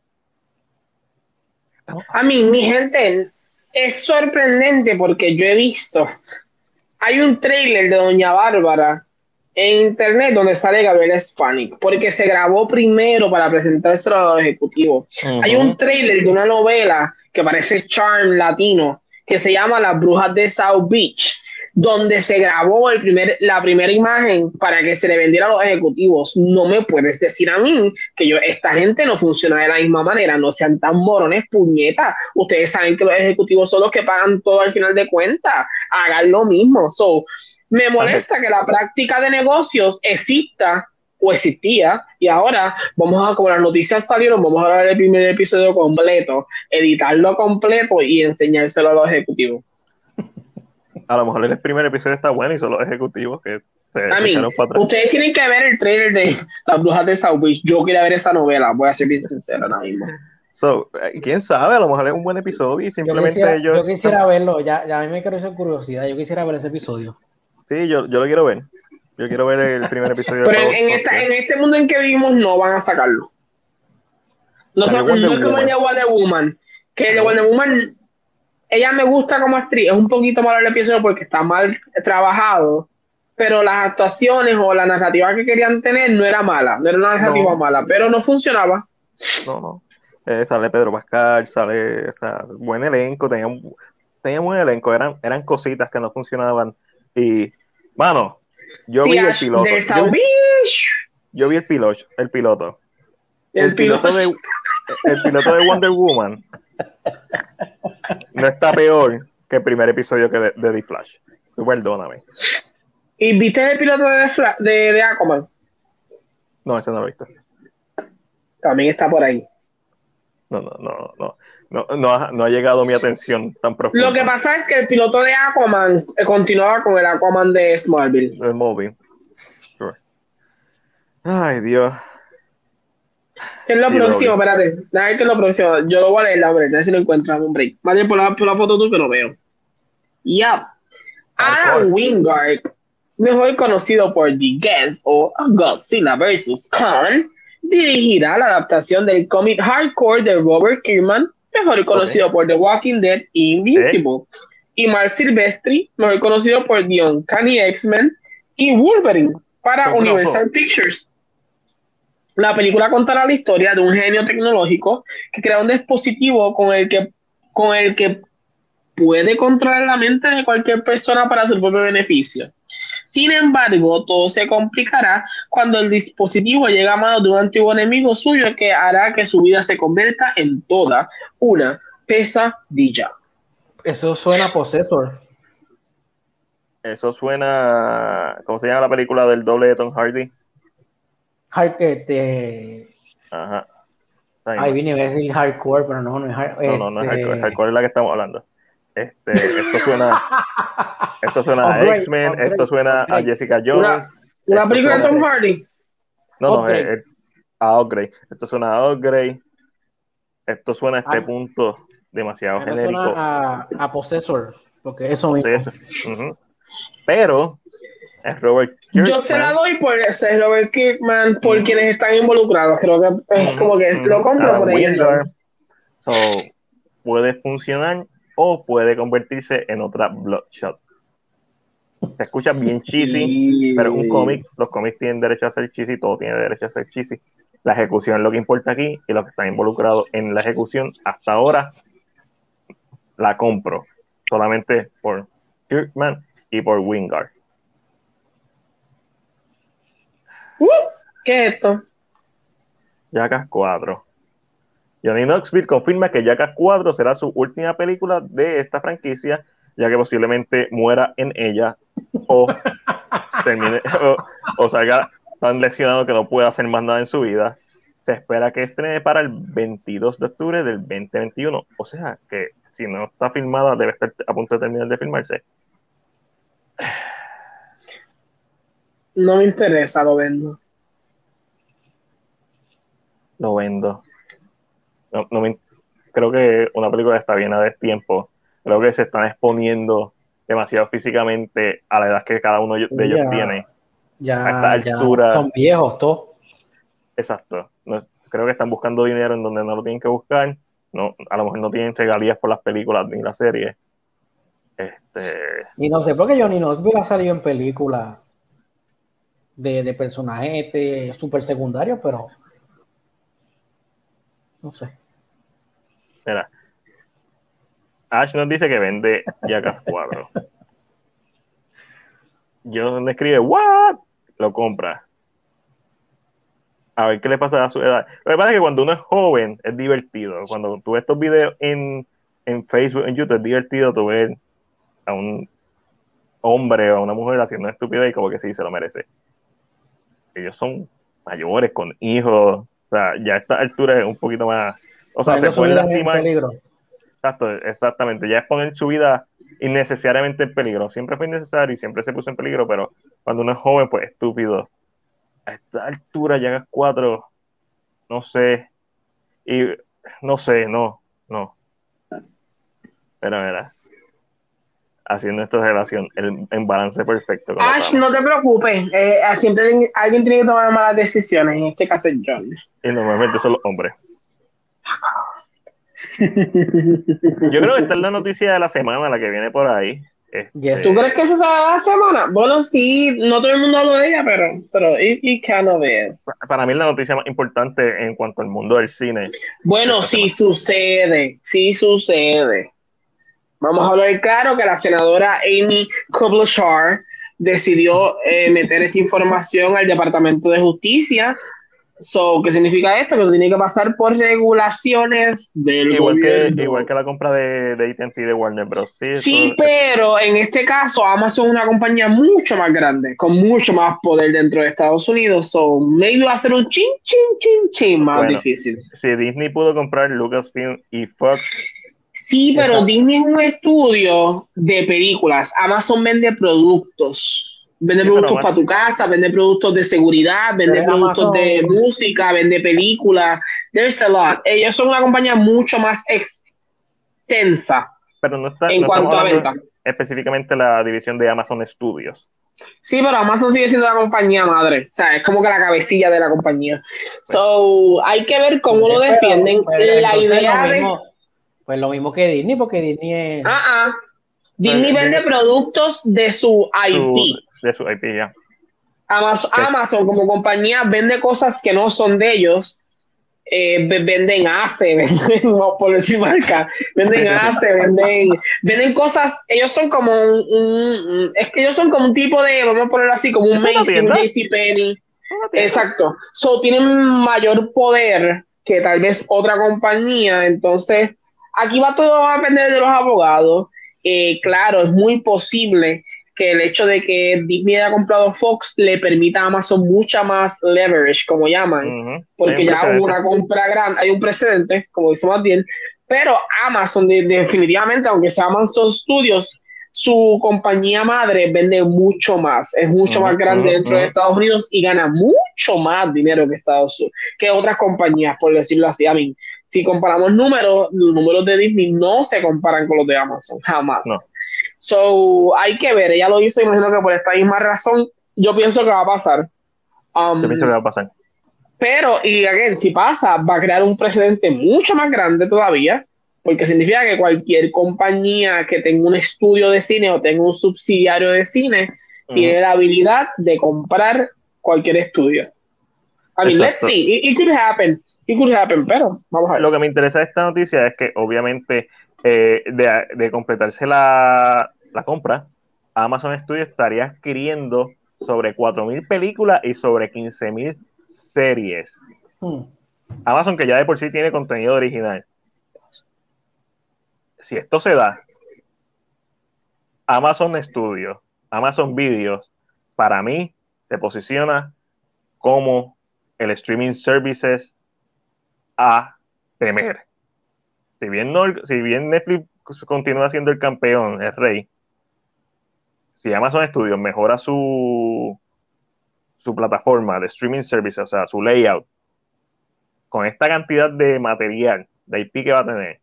C: A mí, mi gente, es sorprendente porque yo he visto. Hay un trailer de Doña Bárbara en internet donde sale Gabriel Spanik, porque se grabó primero para presentarse a los ejecutivos. Hay un trailer de una novela que parece Charm latino, que se llama Las Brujas de South Beach, donde se grabó el primer, la primera imagen para que se le vendiera a los ejecutivos. No me puedes decir a mí que yo, esta gente no funciona de la misma manera, no sean tan morones, puñetas. Ustedes saben que los ejecutivos son los que pagan todo al final de cuentas. Hagan lo mismo. So, me molesta que la práctica de negocios exista o existía y ahora vamos a, como las noticias salieron, vamos a ver el primer episodio completo, editarlo completo y enseñárselo a los ejecutivos.
A: A lo mejor el primer episodio está bueno y son los ejecutivos que se,
C: a mí, Ustedes tienen que ver el trailer de Las Brujas de South Beach. Yo quería ver esa novela, voy a ser bien sincero ahora mismo.
A: So, eh, quién sabe, a lo mejor es un buen episodio y simplemente
B: yo
A: quisiera,
B: yo quisiera verlo, ya, ya a mí me creó esa curiosidad, yo quisiera ver ese episodio.
A: Sí, yo, yo lo quiero ver. Yo quiero ver el primer episodio
C: Pero
A: de
C: en, en esta, en este mundo en que vivimos no van a sacarlo. No, son- no es como el de Wonder Woman. Que el de Wonder Woman, ella me gusta como actriz. Es un poquito malo el episodio porque está mal trabajado. Pero las actuaciones o la narrativa que querían tener no era mala. No era una narrativa
A: No.
C: mala, pero no funcionaba.
A: No, no. Eh, sale Pedro Pascal, sale, o sea, buen elenco, tenía un, tenía buen elenco, eran, eran cositas que no funcionaban. Y, mano, yo vi el piloto. Yo,
C: Beach.
A: yo vi el piloto, el piloto.
C: El piloto.
A: de el piloto de Wonder Woman no está peor que el primer episodio que de, de The Flash. Tú perdóname.
C: ¿Y viste el piloto de, Fla- de, de Aquaman?
A: No, ese no lo he visto.
C: También está por ahí.
A: No, no, no, no. No, no, ha, no ha llegado mi atención tan profunda.
C: Lo que pasa es que el piloto de Aquaman eh, continuaba con el Aquaman de Smallville.
A: El móvil. Sure. Ay, Dios.
C: ¿Qué es lo
A: Sí,
C: próximo? Espérate. Déjame qué es lo próximo. Yo lo voy a leer, hombre. A ver si lo encontramos, hombre. Más bien por la, por la foto tú que lo veo. Yep. Adam. Wingard, mejor conocido por The Guest o Godzilla vs. Khan, dirigirá la adaptación del cómic hardcore de Robert Kirkman, mejor conocido por The Walking Dead e Invincible, y Mark Silvestri, mejor conocido por The Uncanny X-Men y Wolverine, para
A: Son
C: Universal Pictures. La película contará la historia de un genio tecnológico que crea un dispositivo con el que, con el que puede controlar la mente de cualquier persona para su propio beneficio. Sin embargo, todo se complicará cuando el dispositivo llega a manos de un antiguo enemigo suyo que hará que su vida se convierta en toda una pesadilla.
B: Eso suena a Possessor.
A: Eso suena. ¿Cómo se llama la película del doble de Tom Hardy?
B: Hard- este,
A: Ajá. Ay,
B: ahí vine a decir hardcore, pero no, no es hard-
A: no, no, no es
B: este,
A: hardcore. Hardcore es la que estamos hablando. Este, esto suena. Esto suena a X-Men, esto suena a. Jessica Jones.
C: Una película de Tom Hardy.
A: No, no, eh, a Upgrade. Esto suena a Upgrade. Esto suena a este
B: Ah.
A: punto demasiado genérico.
B: suena a, a Possessor, porque eso mismo.
A: Pero es Robert
C: Yo se la
A: Kirkman.
C: doy por ese Robert Kirkman, por
A: Mm.
C: quienes están involucrados. Creo que es
A: Ujú,
C: como que
A: ujú.
C: lo compro
A: Adam
C: por ellos.
A: So, puede funcionar o puede convertirse en otra Bloodshot. Se escucha bien cheesy, pero un cómic. Los cómics tienen derecho a ser cheesy, todo tiene derecho a ser cheesy. La ejecución es lo que importa aquí y los que están involucrados en la ejecución hasta ahora la compro solamente por Kirkman y por Wingard.
C: Uh, ¿Qué es esto?
A: Jackass 4. Johnny Knoxville confirma que Jackass 4 será su última película de esta franquicia, ya que posiblemente muera en ella o termine o, o salga tan lesionado que no pueda hacer más nada en su vida. Se espera que estrene para el 22 de octubre del 2021. O sea que si no está filmada, debe estar a punto de terminar de filmarse.
C: No me interesa, lo vendo.
A: Lo vendo. No, no me- creo que una película está bien a tiempo. Creo que se están exponiendo demasiado físicamente a la edad que cada uno de ellos
B: Ya.
A: tiene.
B: Ya,
A: A esta
B: ya
A: altura.
B: son viejos todos.
A: Exacto. No, creo que están buscando dinero en donde no lo tienen que buscar. No, a lo mejor no tienen regalías por las películas ni las series. Este,
B: Y no sé por qué Johnny Knoxville ha salido en películas de, de personajes este, súper secundarios, pero no sé.
A: mira. Ash nos dice que vende Jackass 4. Yo me escribe, ¿what? Lo compra. A ver qué le pasa a su edad. Lo que pasa es que cuando uno es joven es divertido. Cuando tú ves estos videos en, en Facebook, en YouTube, es divertido tú ver a un hombre o a una mujer haciendo una estupidez y como que sí, se lo merece. Ellos son mayores, con hijos. O sea, ya a esta altura es un poquito más. O sea,
B: Poniendo
A: se
B: en
A: lastimar.
B: peligro.
A: Exacto, exactamente. Ya es poner su vida innecesariamente en peligro. Siempre fue innecesario y siempre se puso en peligro, pero cuando uno es joven, pues estúpido. A esta altura ya es cuatro, no sé. Y no sé, no, no. Espera, espera. Haciendo esta relación el, en balance perfecto.
C: Ash, no te preocupes, eh, siempre alguien tiene que tomar malas decisiones, en este caso es John.
A: Y normalmente son los hombres. Yo creo que esta es la noticia de la semana, la que viene por ahí.
C: Este, ¿Tú crees que esa será la semana? Bueno, sí, no todo el mundo habla de ella, pero, pero it, it kind of is.
A: Para mí es la noticia más importante en cuanto al mundo del cine.
C: Bueno, sí sucede, sí sucede. Vamos a hablar claro que la senadora Amy Klobuchar decidió eh, meter esta información al Departamento de Justicia So, ¿Qué significa esto? Que tiene que pasar por regulaciones del
A: igual Que, igual que la compra de, de AT&T de Warner Bros.
C: Sí, pero en este caso Amazon es una compañía mucho más grande, con mucho más poder dentro de Estados Unidos. So, maybe va a ser un chin, chin, chin, chin más difícil.
A: Si Disney pudo comprar Lucasfilm y Fox...
C: Sí, pero Disney es un estudio de películas. Amazon vende productos Vende productos para tu casa, vende productos de seguridad, vende productos de música, vende películas. There's a lot. Ellos son una compañía mucho más extensa
A: pero no está,
C: en cuanto a venta.
A: Específicamente la división de Amazon Studios.
C: Sí, pero Amazon sigue siendo la compañía madre. O sea, es como que la cabecilla de la compañía. So, hay que ver cómo lo defienden. la idea de.
B: Pues lo mismo que Disney, porque Disney es.
C: Ah, ah. Disney pues, vende productos de su IP
A: de su IP ya.
C: Amazon, como compañía vende cosas que no son de ellos. Eh, venden ACE, venden, por decir marca, venden ACE, venden, venden cosas, ellos son como un, es que ellos son como un tipo de, vamos a ponerlo así, como un Macy, Penny. Exacto. So, tienen mayor poder que tal vez otra compañía. Entonces, aquí va todo a depender de los abogados. Eh, claro, es muy posible que el hecho de que Disney haya comprado Fox le permita a Amazon mucha más leverage, como llaman, porque ya hubo una compra grande, hay un precedente, como dice bien, pero Amazon definitivamente, aunque sea Amazon Studios, su compañía madre vende mucho más, es mucho más grande dentro de Estados Unidos y gana mucho más dinero que Estados Unidos, que otras compañías, por decirlo así. A mí, si comparamos números, los números de Disney no se comparan con los de Amazon, jamás. So, hay que ver, ella lo hizo, imagino que por esta misma razón, yo pienso que va a pasar.
A: Um, yo pienso que va a pasar.
C: Pero, y again, si pasa, va a crear un precedente mucho más grande todavía, porque significa que cualquier compañía que tenga un estudio de cine o tenga un subsidiario de cine tiene la habilidad de comprar cualquier estudio. I mean, let's see, it, could happen, it could happen, pero vamos a ver.
A: Lo que me interesa de esta noticia es que obviamente eh, de, completarse la, compra, Amazon Studios estaría adquiriendo sobre 4.000 películas y sobre 15.000 series. Hmm. Amazon que ya de por sí tiene contenido original. Si esto se da, Amazon Studios, Amazon Videos, para mí se posiciona como el streaming services a temer si bien, si bien Netflix continúa siendo el campeón, el rey, si Amazon Studios mejora su, su plataforma de streaming service, o sea, su layout, con esta cantidad de material, de IP que va a tener,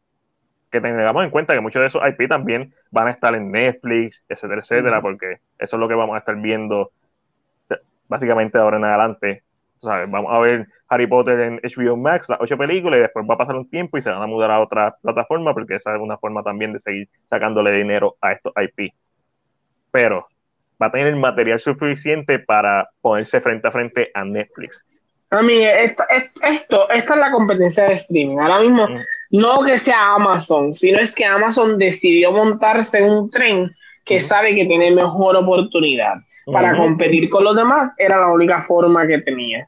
A: que tengamos en cuenta que muchos de esos IP también van a estar en Netflix, etcétera, etcétera, porque eso es lo que vamos a estar viendo básicamente ahora en adelante. Vamos a ver Harry Potter en HBO Max, las ocho películas, y después va a pasar un tiempo y se van a mudar a otra plataforma, porque esa es una forma también de seguir sacándole dinero a estos IP. Pero va a tener el material suficiente para ponerse frente a frente a Netflix.
C: A mí, esto, esto, esta es la competencia de streaming. Ahora mismo, mm. no que sea Amazon, sino es que Amazon decidió montarse en un tren que mm. sabe que tiene mejor oportunidad. Para competir con los demás era la única forma que tenía.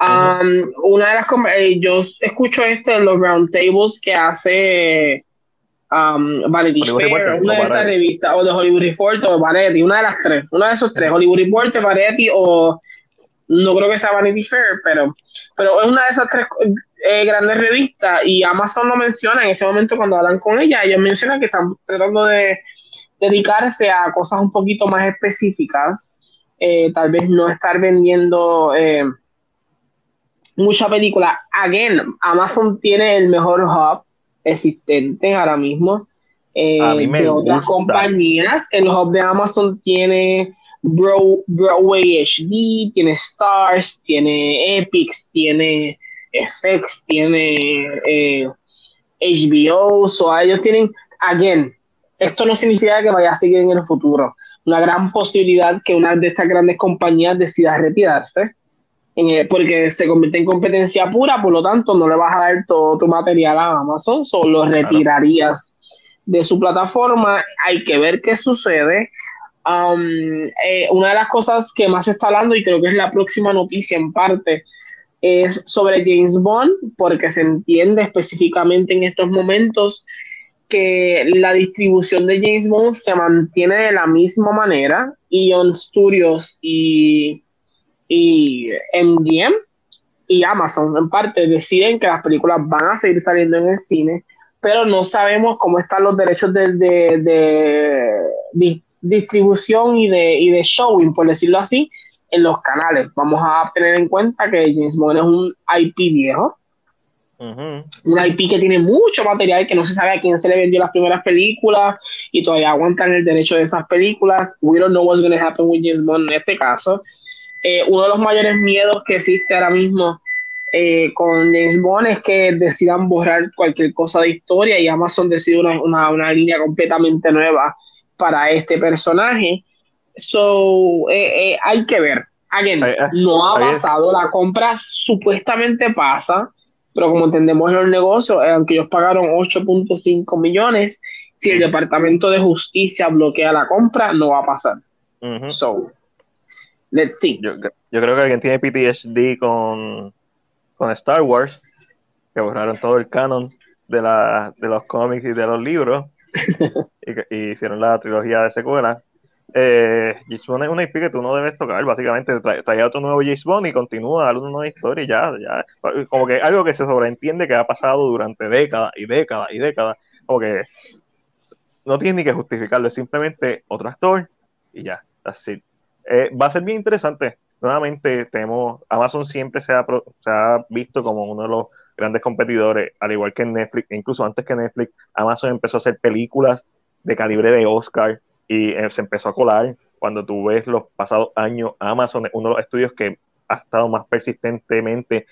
C: Um, una de las eh, yo escucho esto en los roundtables que hace um, Vanity Fair, una de estas revistas, o de Hollywood Report o Vanity, una de las tres, una de esos tres, Hollywood Report, Vanity o no creo que sea Vanity Fair, pero, pero es una de esas tres eh, grandes revistas y Amazon lo menciona en ese momento cuando hablan con ella, ellos mencionan que están tratando de dedicarse a cosas un poquito más específicas, eh, tal vez no estar vendiendo mucha película. Again, Amazon tiene el mejor hub existente ahora mismo. eh,
A: A mí me
C: de otras
A: gusta.
C: compañías. En los hubs de Amazon tiene Bro- Broadway HD, tiene Stars, tiene Epics, tiene FX, tiene eh, HBO. So, ellos tienen, again, esto no significa que vaya a seguir en el futuro. Una gran posibilidad que una de estas grandes compañías decida retirarse, el- porque se convierte en competencia pura, por lo tanto no le vas a dar todo tu material a Amazon, solo retirarías de su plataforma. Hay que ver qué sucede. Um, eh, una de las cosas que más se está hablando, y creo que es la próxima noticia en parte, es sobre James Bond, porque se entiende específicamente en estos momentos que la distribución de James Bond se mantiene de la misma manera. Ion Studios y, y MGM y Amazon en parte deciden que las películas van a seguir saliendo en el cine, pero no sabemos cómo están los derechos de, de- de di- distribución y de, y de showing, por decirlo así, en los canales. Vamos a tener en cuenta que James Bond es un IP viejo, un IP que tiene mucho material que no se sabe a quién se le vendió las primeras películas y todavía aguantan el derecho de esas películas. We don't know what's going to happen with James Bond en este caso. Eh, uno de los mayores miedos que existe ahora mismo eh, con James Bond es que decidan borrar cualquier cosa de historia y Amazon decide una, una, una línea completamente nueva para este personaje. So, eh, eh, hay que ver. Again,
A: ahí-
C: no ha pasado, la compra supuestamente pasa, pero como entendemos en los negocios, aunque ellos pagaron 8.5 millones, si el Departamento de Justicia bloquea la compra, no va a pasar. So, let's see.
A: Yo, yo creo que alguien tiene PTSD con, con Star Wars, que borraron todo el canon de, la, de los cómics y de los libros, y, hicieron la trilogía de secuela. Eh, James Bond es una IP que tú no debes tocar, básicamente trae, trae otro nuevo James Bond y continúa dando una nueva historia y ya, ya, como que algo que se sobreentiende que ha pasado durante décadas y décadas y décadas, como que no tienes ni que justificarlo, es simplemente otro actor y ya, así. Va a ser bien interesante. Nuevamente, tenemos, Amazon siempre se ha, visto como uno de los grandes competidores, al igual que Netflix, incluso antes que Netflix, Amazon empezó a hacer películas de calibre de Oscar y eh, se empezó a colar. Cuando tú ves los pasados años, Amazon es uno de los estudios que ha estado más persistentemente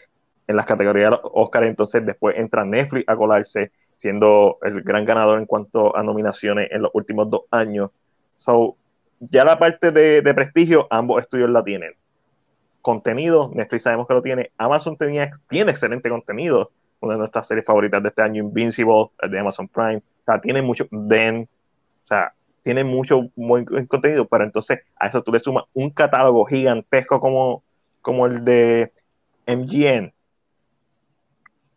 A: en las categorías de Oscar, entonces después entra Netflix a colarse, siendo el gran ganador en cuanto a nominaciones en los últimos dos años. So, ya la parte de, prestigio, ambos estudios la tienen. Contenido, Netflix sabemos que lo tiene. Amazon tenía, tiene excelente contenido. Una de nuestras series favoritas de este año, Invincible, de Amazon Prime. O sea, tiene mucho, Den, o sea, tiene mucho buen contenido, pero entonces a eso tú le sumas un catálogo gigantesco como, como el de MGM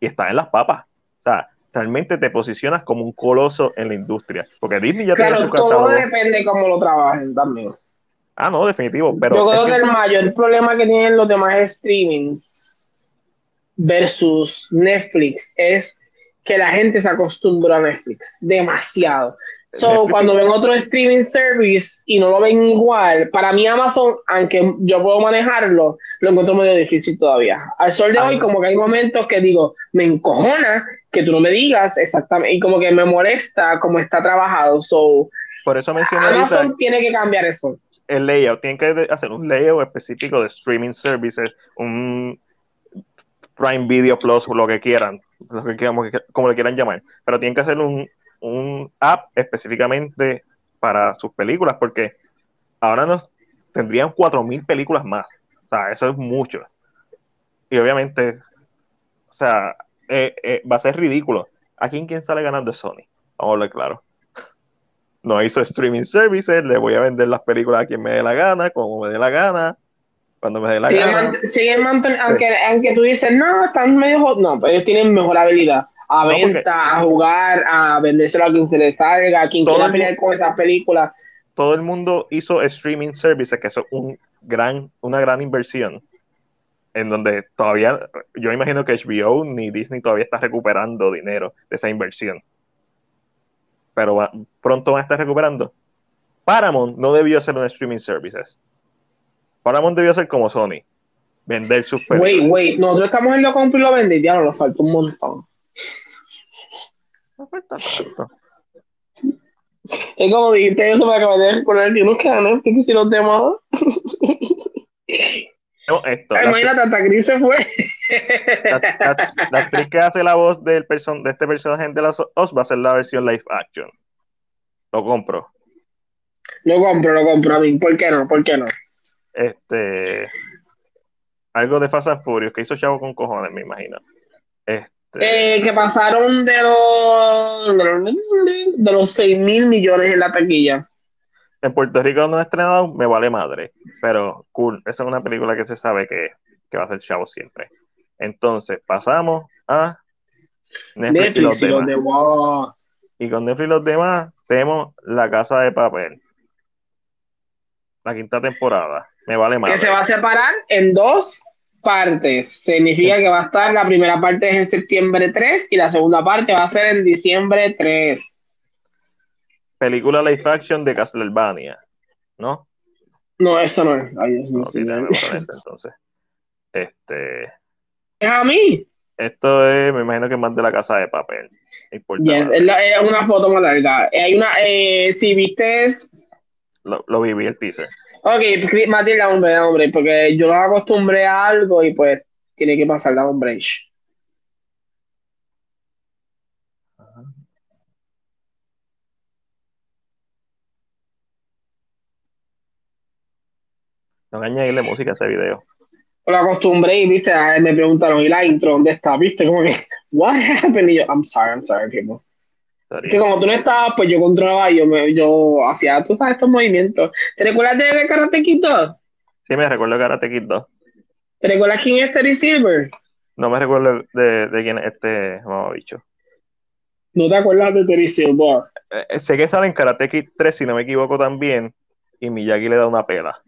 A: y está en las papas. O sea, realmente te posicionas como un coloso en la industria. Porque Disney ya tiene
C: Claro,
A: su
C: todo
A: catálogo.
C: depende cómo lo trabajen también.
A: Ah, no, definitivo. Pero
C: Yo creo que
A: que-
C: el mayor problema que tienen los demás streamings versus Netflix es que la gente se acostumbra a Netflix demasiado. So,
A: Netflix-
C: cuando ven otro streaming service y no lo ven igual, para mí Amazon, aunque yo puedo manejarlo, lo encuentro medio difícil todavía. Al sol de
A: Ah,
C: hoy, como que hay momentos que digo, me encojona que tú no me digas exactamente, y como que me molesta cómo está trabajado. So,
A: por eso mencioné
C: Amazon tiene que cambiar eso.
A: el layout. Tienen que hacer un layout específico de streaming services, un Prime Video Plus, lo que quieran, lo que quieran, como le quieran llamar. Pero tienen que hacer un, un app específicamente para sus películas, porque ahora nos tendrían 4.000 películas más. O sea, eso es mucho. Y obviamente, o sea, eh, eh, va a ser ridículo. ¿A quién, quién sale ganando Sony? Vamos a hablar claro. No hizo streaming services, le voy a vender las películas a quien me dé la gana, como me dé la gana, cuando me dé la gana.
C: manten- aunque, aunque tú dices, no, están medio hot, no, pero ellos tienen mejor habilidad a
A: No, porque-
C: venta, a jugar, a vendérselo a quien se le salga, a quien quiera
A: el
C: pelear con esas películas.
A: Todo el mundo hizo streaming services, que eso es un gran, una gran inversión, en donde todavía, yo imagino que HBO ni Disney todavía está recuperando dinero de esa inversión. Pero va- pronto van a estar recuperando. Paramount no debió hacer un streaming services. Paramount debió ser como Sony, vender sus.
C: Wait, wait, nosotros estamos en lo compro y lo vende, ya no nos falta un montón.
A: No falta tanto.
C: Es como dijiste eso para que me dejes poner unos canos, que si los demás.
A: No, esto, la,
C: Imagínate, hasta Gris se fue.
A: la- la- la actriz que hace la voz del person, de este personaje de las Us va a ser la versión live action. Lo compro.
C: Lo compro, lo compro a mí. ¿Por qué no? ¿Por qué no?
A: Este. Algo de Fast and Furious que hizo Chavo con cojones, me imagino. Este,
C: Eh, que pasaron de los de los 6 mil millones en la taquilla.
A: En Puerto Rico no ha estrenado, me vale madre. Pero cool, esa es una película que se sabe que, que va a ser Chavo siempre. Entonces, pasamos a Netflix, y los
C: Netflix y los
A: demás. Y con Netflix y los demás, tenemos La Casa de Papel. La quinta temporada. Me vale
C: que
A: madre.
C: se va a separar en dos partes. Significa que va a estar la primera parte es en septiembre 3 y la segunda parte va a ser en diciembre 3.
A: Película live action de Castlevania. ¿No?
C: No, eso no es. Dios mío,
A: No, sí, este, entonces. Este.
C: Es a mí.
A: Esto es, me imagino que es más de la casa de papel.
C: Yes, es, la- es una foto más larga. Hay una, eh, si viste,
A: Lo, lo viví el teaser.
C: ok, Matilda, hombre, hombre, porque yo los acostumbré a algo y pues tiene que pasar la hombre.
A: No añadirle música a ese video.
C: Lo acostumbré y viste, a- me preguntaron, ¿y la intro dónde está? Viste, como que, what happened? Y yo, I'm sorry, I'm sorry, people.
A: Sorry.
C: que como tú no estabas, pues yo controlaba y yo, me, yo hacía, tú sabes, estos movimientos. ¿Te recuerdas de, de Karate Kid 2?
A: Sí, me recuerdo Karate Kid 2.
C: ¿Te recuerdas quién es Terry Silver?
A: No me recuerdo de, de quién es este mamá bicho.
C: ¿No te acuerdas de Terry Silver?
A: Eh, eh, sé que sale en Karate Kid 3, si no me equivoco también, y Miyagi le da una pela.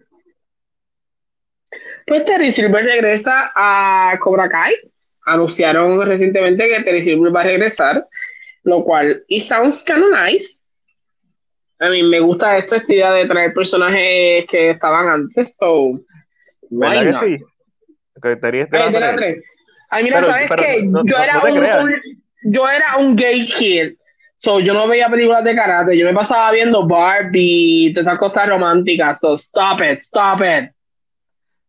C: Pues Terry Silver regresa a Cobra Kai. Anunciaron recientemente que Terry Silver va a regresar, lo cual, it sounds kind of nice. A mí me gusta esto, esta idea de traer personajes que estaban antes, so, why
A: ¿Verdad
C: not?
A: que sí? Que te ríes de
C: Ay,
A: la
C: de la
A: tres.
C: tres. Ay, mira,
A: Pero-
C: ¿sabes
A: pero
C: qué?
A: no-
C: yo,
A: no-
C: era
A: no
C: un- yo era un gay kid. So, yo no veía películas de karate. Yo me pasaba viendo Barbie, todas estas cosas románticas. So, stop it, stop it.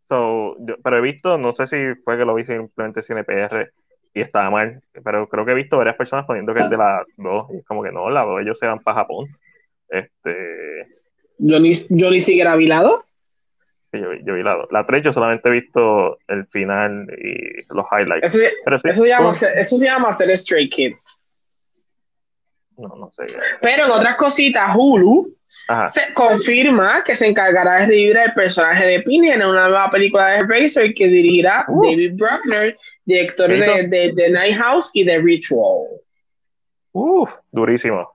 A: So, yo- pero he visto, no sé si fue que lo vi simplemente en CinePR y estaba mal, pero creo que he visto varias personas poniendo que es de la 2 y es como que no, la 2 ellos se van para Japón. Este,
C: Yo ni, yo ni siquiera vi la dos.
A: que yo, vi- yo vi la 2. La 3 yo solamente he visto el final y los highlights.
C: Eso,
A: Pero sí,
C: eso, se llama, eso se llama ser Stray Kids.
A: no, no sé.
C: Pero en otras cositas, Hulu
A: Ajá.
C: se confirma que se encargará de revivir el personaje de Pinhead en una nueva película de Hellraiser que dirigirá
A: Uh.
C: David Bruckner, director de, de, de Night House y de Ritual.
A: Uf, durísimo.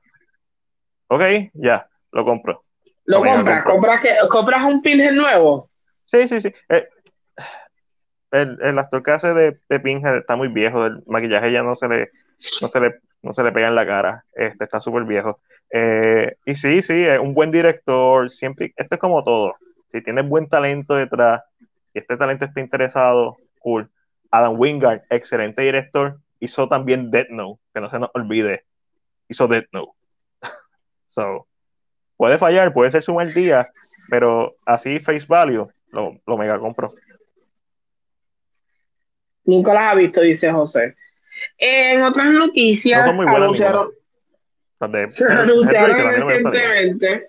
A: Ok, ya, lo compro.
C: ¿Lo compras? ¿Compras, que, ¿Compras un Pinhead nuevo?
A: Sí, sí, sí. Eh, el, el actor que hace de, de Pinhead está muy viejo, el maquillaje ya no se le, no se le, no se le pega en la cara, este está súper viejo. Eh, y sí, sí, es un buen director, siempre, esto es como todo. Si tienes buen talento detrás y este talento está interesado, cool. Adam Wingard, excelente director, hizo también Death Note, que no se nos olvide, hizo Death Note. so, puede fallar, puede ser su mal día, pero así face value, lo, lo mega compro.
C: Nunca las ha visto, dice José. En otras noticias,
A: No
C: anunciaron, recientemente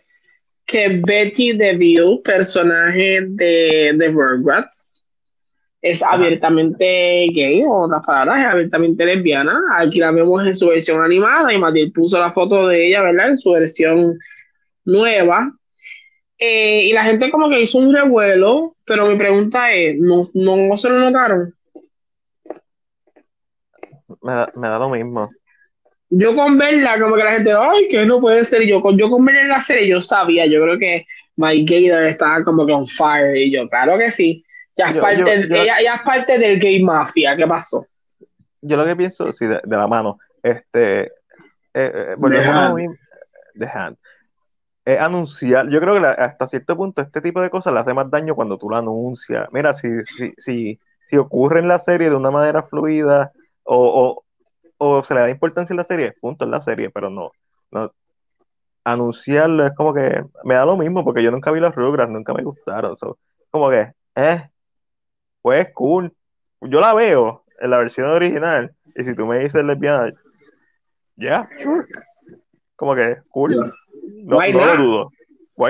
C: que Betty DeVille, personaje de, de Rugrats, es
A: Ajá.
C: abiertamente gay, o en otras palabras, es abiertamente lesbiana. Aquí la vemos en su versión animada y Matil puso la foto de ella, ¿verdad? En su versión nueva. Eh, y la gente como que hizo un revuelo, pero mi pregunta es, ¿no, no se lo notaron?
A: Me da, me da lo mismo.
C: Yo con verla, como que la gente, ay, que no puede ser. Yo con, yo con verla en la serie, yo sabía, yo creo que Mike Gator estaba como que on fire. Y yo, claro que sí. Ya es
A: Yo-
C: parte,
A: yo- yo-
C: ella, ella es parte del gay mafia. ¿Qué pasó?
A: Yo lo que pienso, sí, de, de la mano, este, eh, eh, volvemos
C: The Hand.
A: anunciar, yo creo que la- hasta cierto punto este tipo de cosas le hace más daño cuando tú lo anuncias. Mira, si, si, si, si ocurre en la serie de una manera fluida o, o, o se le da importancia en la serie, punto en la serie, pero no, no, anunciarlo es como que me da lo mismo porque yo nunca vi los Rugrats, nunca me gustaron. como que, eh, pues cool. Yo la veo en la versión original y si tú me dices lesbiana, ya, sure. Como que cool. No, lo dudo.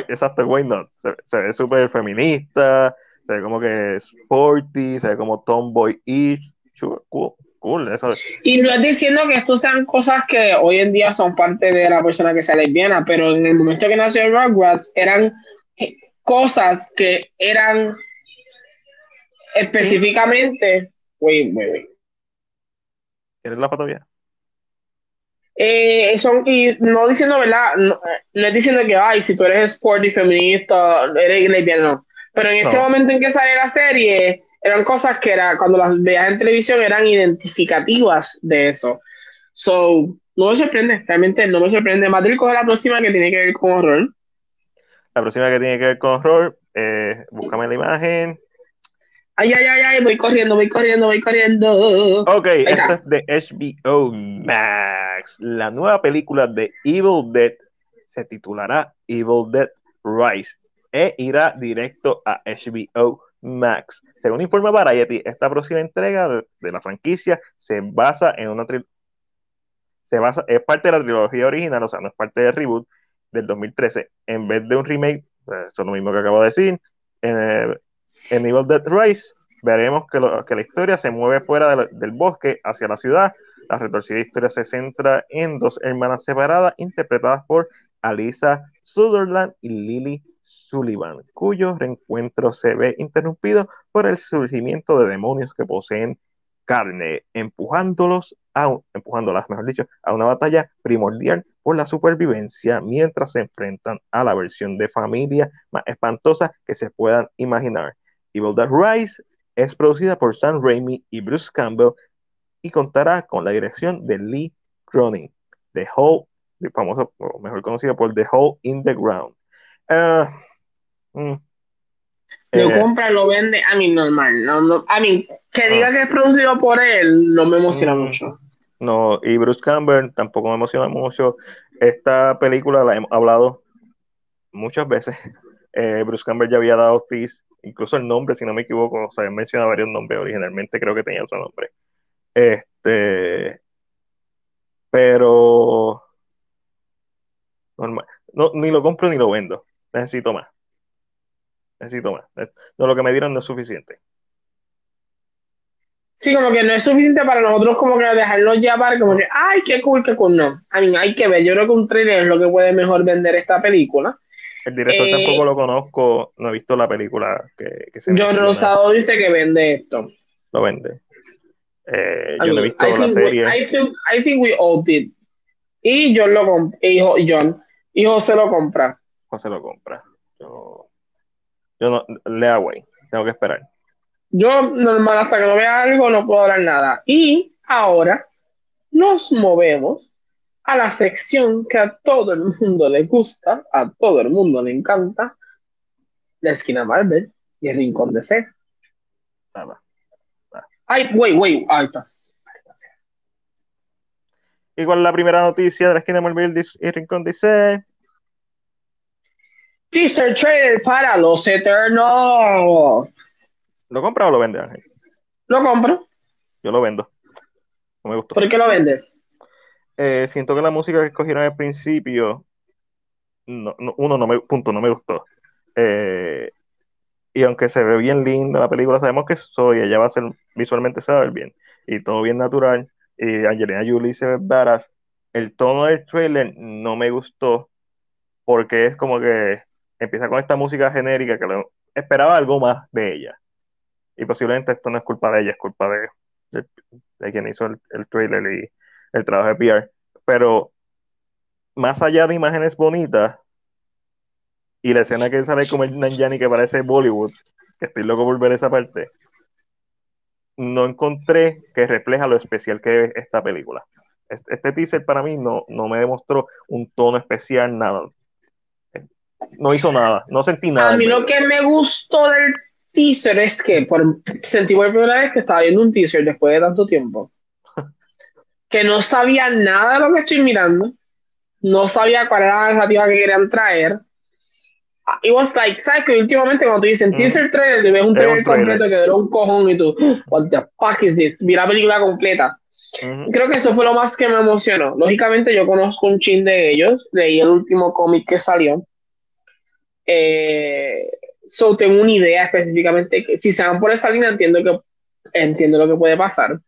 A: exacto, why not? Se, ve súper feminista, se ve como que sporty, se ve como tomboy-ish. Sure, cool. Cool, eso.
C: Y no es diciendo que esto sean cosas que hoy en día son parte de la persona que sea lesbiana, pero en el momento que nació Rugrats eran cosas que eran específicamente. Wait, wait, wait.
A: ¿Quieres la fotografía?
C: Eh, son, y no diciendo, ¿verdad? No, es diciendo que, ay, si tú eres sporty, feminista, eres lesbiana, Pero en ese momento en que sale la serie, eran cosas que era, cuando las veías en televisión eran identificativas de eso. So, no me sorprende, realmente no me sorprende. Madrid coge la próxima que tiene que ver con horror.
A: La próxima que tiene que ver con horror, eh, búscame la imagen.
C: Ay, ay, ay, ay, voy corriendo, voy corriendo, voy corriendo.
A: Ok, esta es de HBO Max. La nueva película de Evil Dead se titulará Evil Dead Rise e irá directo a HBO Max. Según informa Variety, esta próxima entrega de, la franquicia se basa en una se basa, es parte de la trilogía original, o sea, no es parte del reboot del 2013. En vez de un remake, eso es lo mismo que acabo de decir, en, en Evil Dead Rise veremos que, la historia se mueve fuera del bosque hacia la ciudad. La retorcida historia se centra en dos hermanas separadas interpretadas por Alisa Sutherland y Lily Sullivan, cuyo reencuentro se ve interrumpido por el surgimiento de demonios que poseen carne, empujándolos a, a una batalla primordial por la supervivencia mientras se enfrentan a la versión de familia más espantosa que se puedan imaginar. Evil Dead Rise es producida por Sam Raimi y Bruce Campbell y contará con la dirección de Lee Cronin, The Hole, famoso, mejor conocido por The Hole in the Ground. Uh,
C: mm, lo eh, compra, lo vende, a mí normal. No, a mí, que diga ah. que es producido por él, no me emociona mm, mucho.
A: No, y Bruce Campbell tampoco me emociona mucho. Esta película la hemos hablado muchas veces. Eh, Bruce Campbell ya había dado tease incluso el nombre, si no me equivoco, o sea, he mencionado varios nombres originalmente, creo que tenía otro nombre. Este, pero No, ni lo compro ni lo vendo. Necesito más. Necesito más. No, lo que me dieron no es suficiente.
C: Sí, como que no es suficiente para nosotros como que dejarlo llevar, como que, ay, qué cool, qué cool, no. A mí hay que ver, yo creo que un trailer es lo que puede mejor vender esta película.
A: El director eh, tampoco lo conozco, no he visto la película que, que se
C: John Rosado dice que vende esto.
A: Lo vende. Eh, yo no he visto la serie.
C: I, think, I think we all did. Y John lo compra. Hijo, John. Y José lo compra.
A: José lo compra. Yo, yo no, le güey. Tengo que esperar.
C: Yo, normal, hasta que no vea algo, no puedo hablar nada. Y ahora nos movemos a la sección que a todo el mundo le gusta, a todo el mundo le encanta, la esquina Marvel y el rincón de C. Ay, wait, wait, ahí está.
A: ¿Y es la primera noticia de la esquina Marvel y el rincón de C?
C: Teaser trailer para los Eternos.
A: ¿Lo compra o lo vende, Ángel?
C: Lo compro.
A: Yo lo vendo. No me gustó.
C: ¿Por qué lo vendes?
A: Eh, siento que la música que escogieron al principio, no, uno, no me, punto, no me gustó. Eh, y aunque se ve bien linda la película, sabemos que soy, ella va a ser, visualmente se va a ver bien, y todo bien natural, y Angelina Jolie se ve varas, el tono del trailer no me gustó, porque es como que empieza con esta música genérica que esperaba algo más de ella. Y posiblemente esto no es culpa de ella, es culpa de, de, quien hizo el, el trailer y el trabajo de PR. Pero más allá de imágenes bonitas y la escena que sale como el Nanjani que parece Bollywood, que estoy loco por ver esa parte, no encontré que refleja lo especial que es esta película. Este, teaser para mí no, no me demostró un tono especial, nada. No hizo nada, no sentí nada.
C: A mí lo que me gustó del teaser es que por, sentí por primera vez que estaba viendo un teaser después de tanto tiempo que no sabía nada de lo que estoy mirando. no sabía cuál era la narrativa que querían traer. It was like, ¿sabes que últimamente cuando tú dices
A: Mm.
C: teaser trailer, te ves un trailer completo que duró un cojón y tú, what the fuck is this? Vi la película completa.
A: Ujú.
C: Creo que eso fue lo más que me emocionó. Lógicamente yo conozco un chin de ellos, leí el último cómic que salió. Eh, so tengo una idea específicamente que si se van por esa línea entiendo que entiendo lo que puede pasar.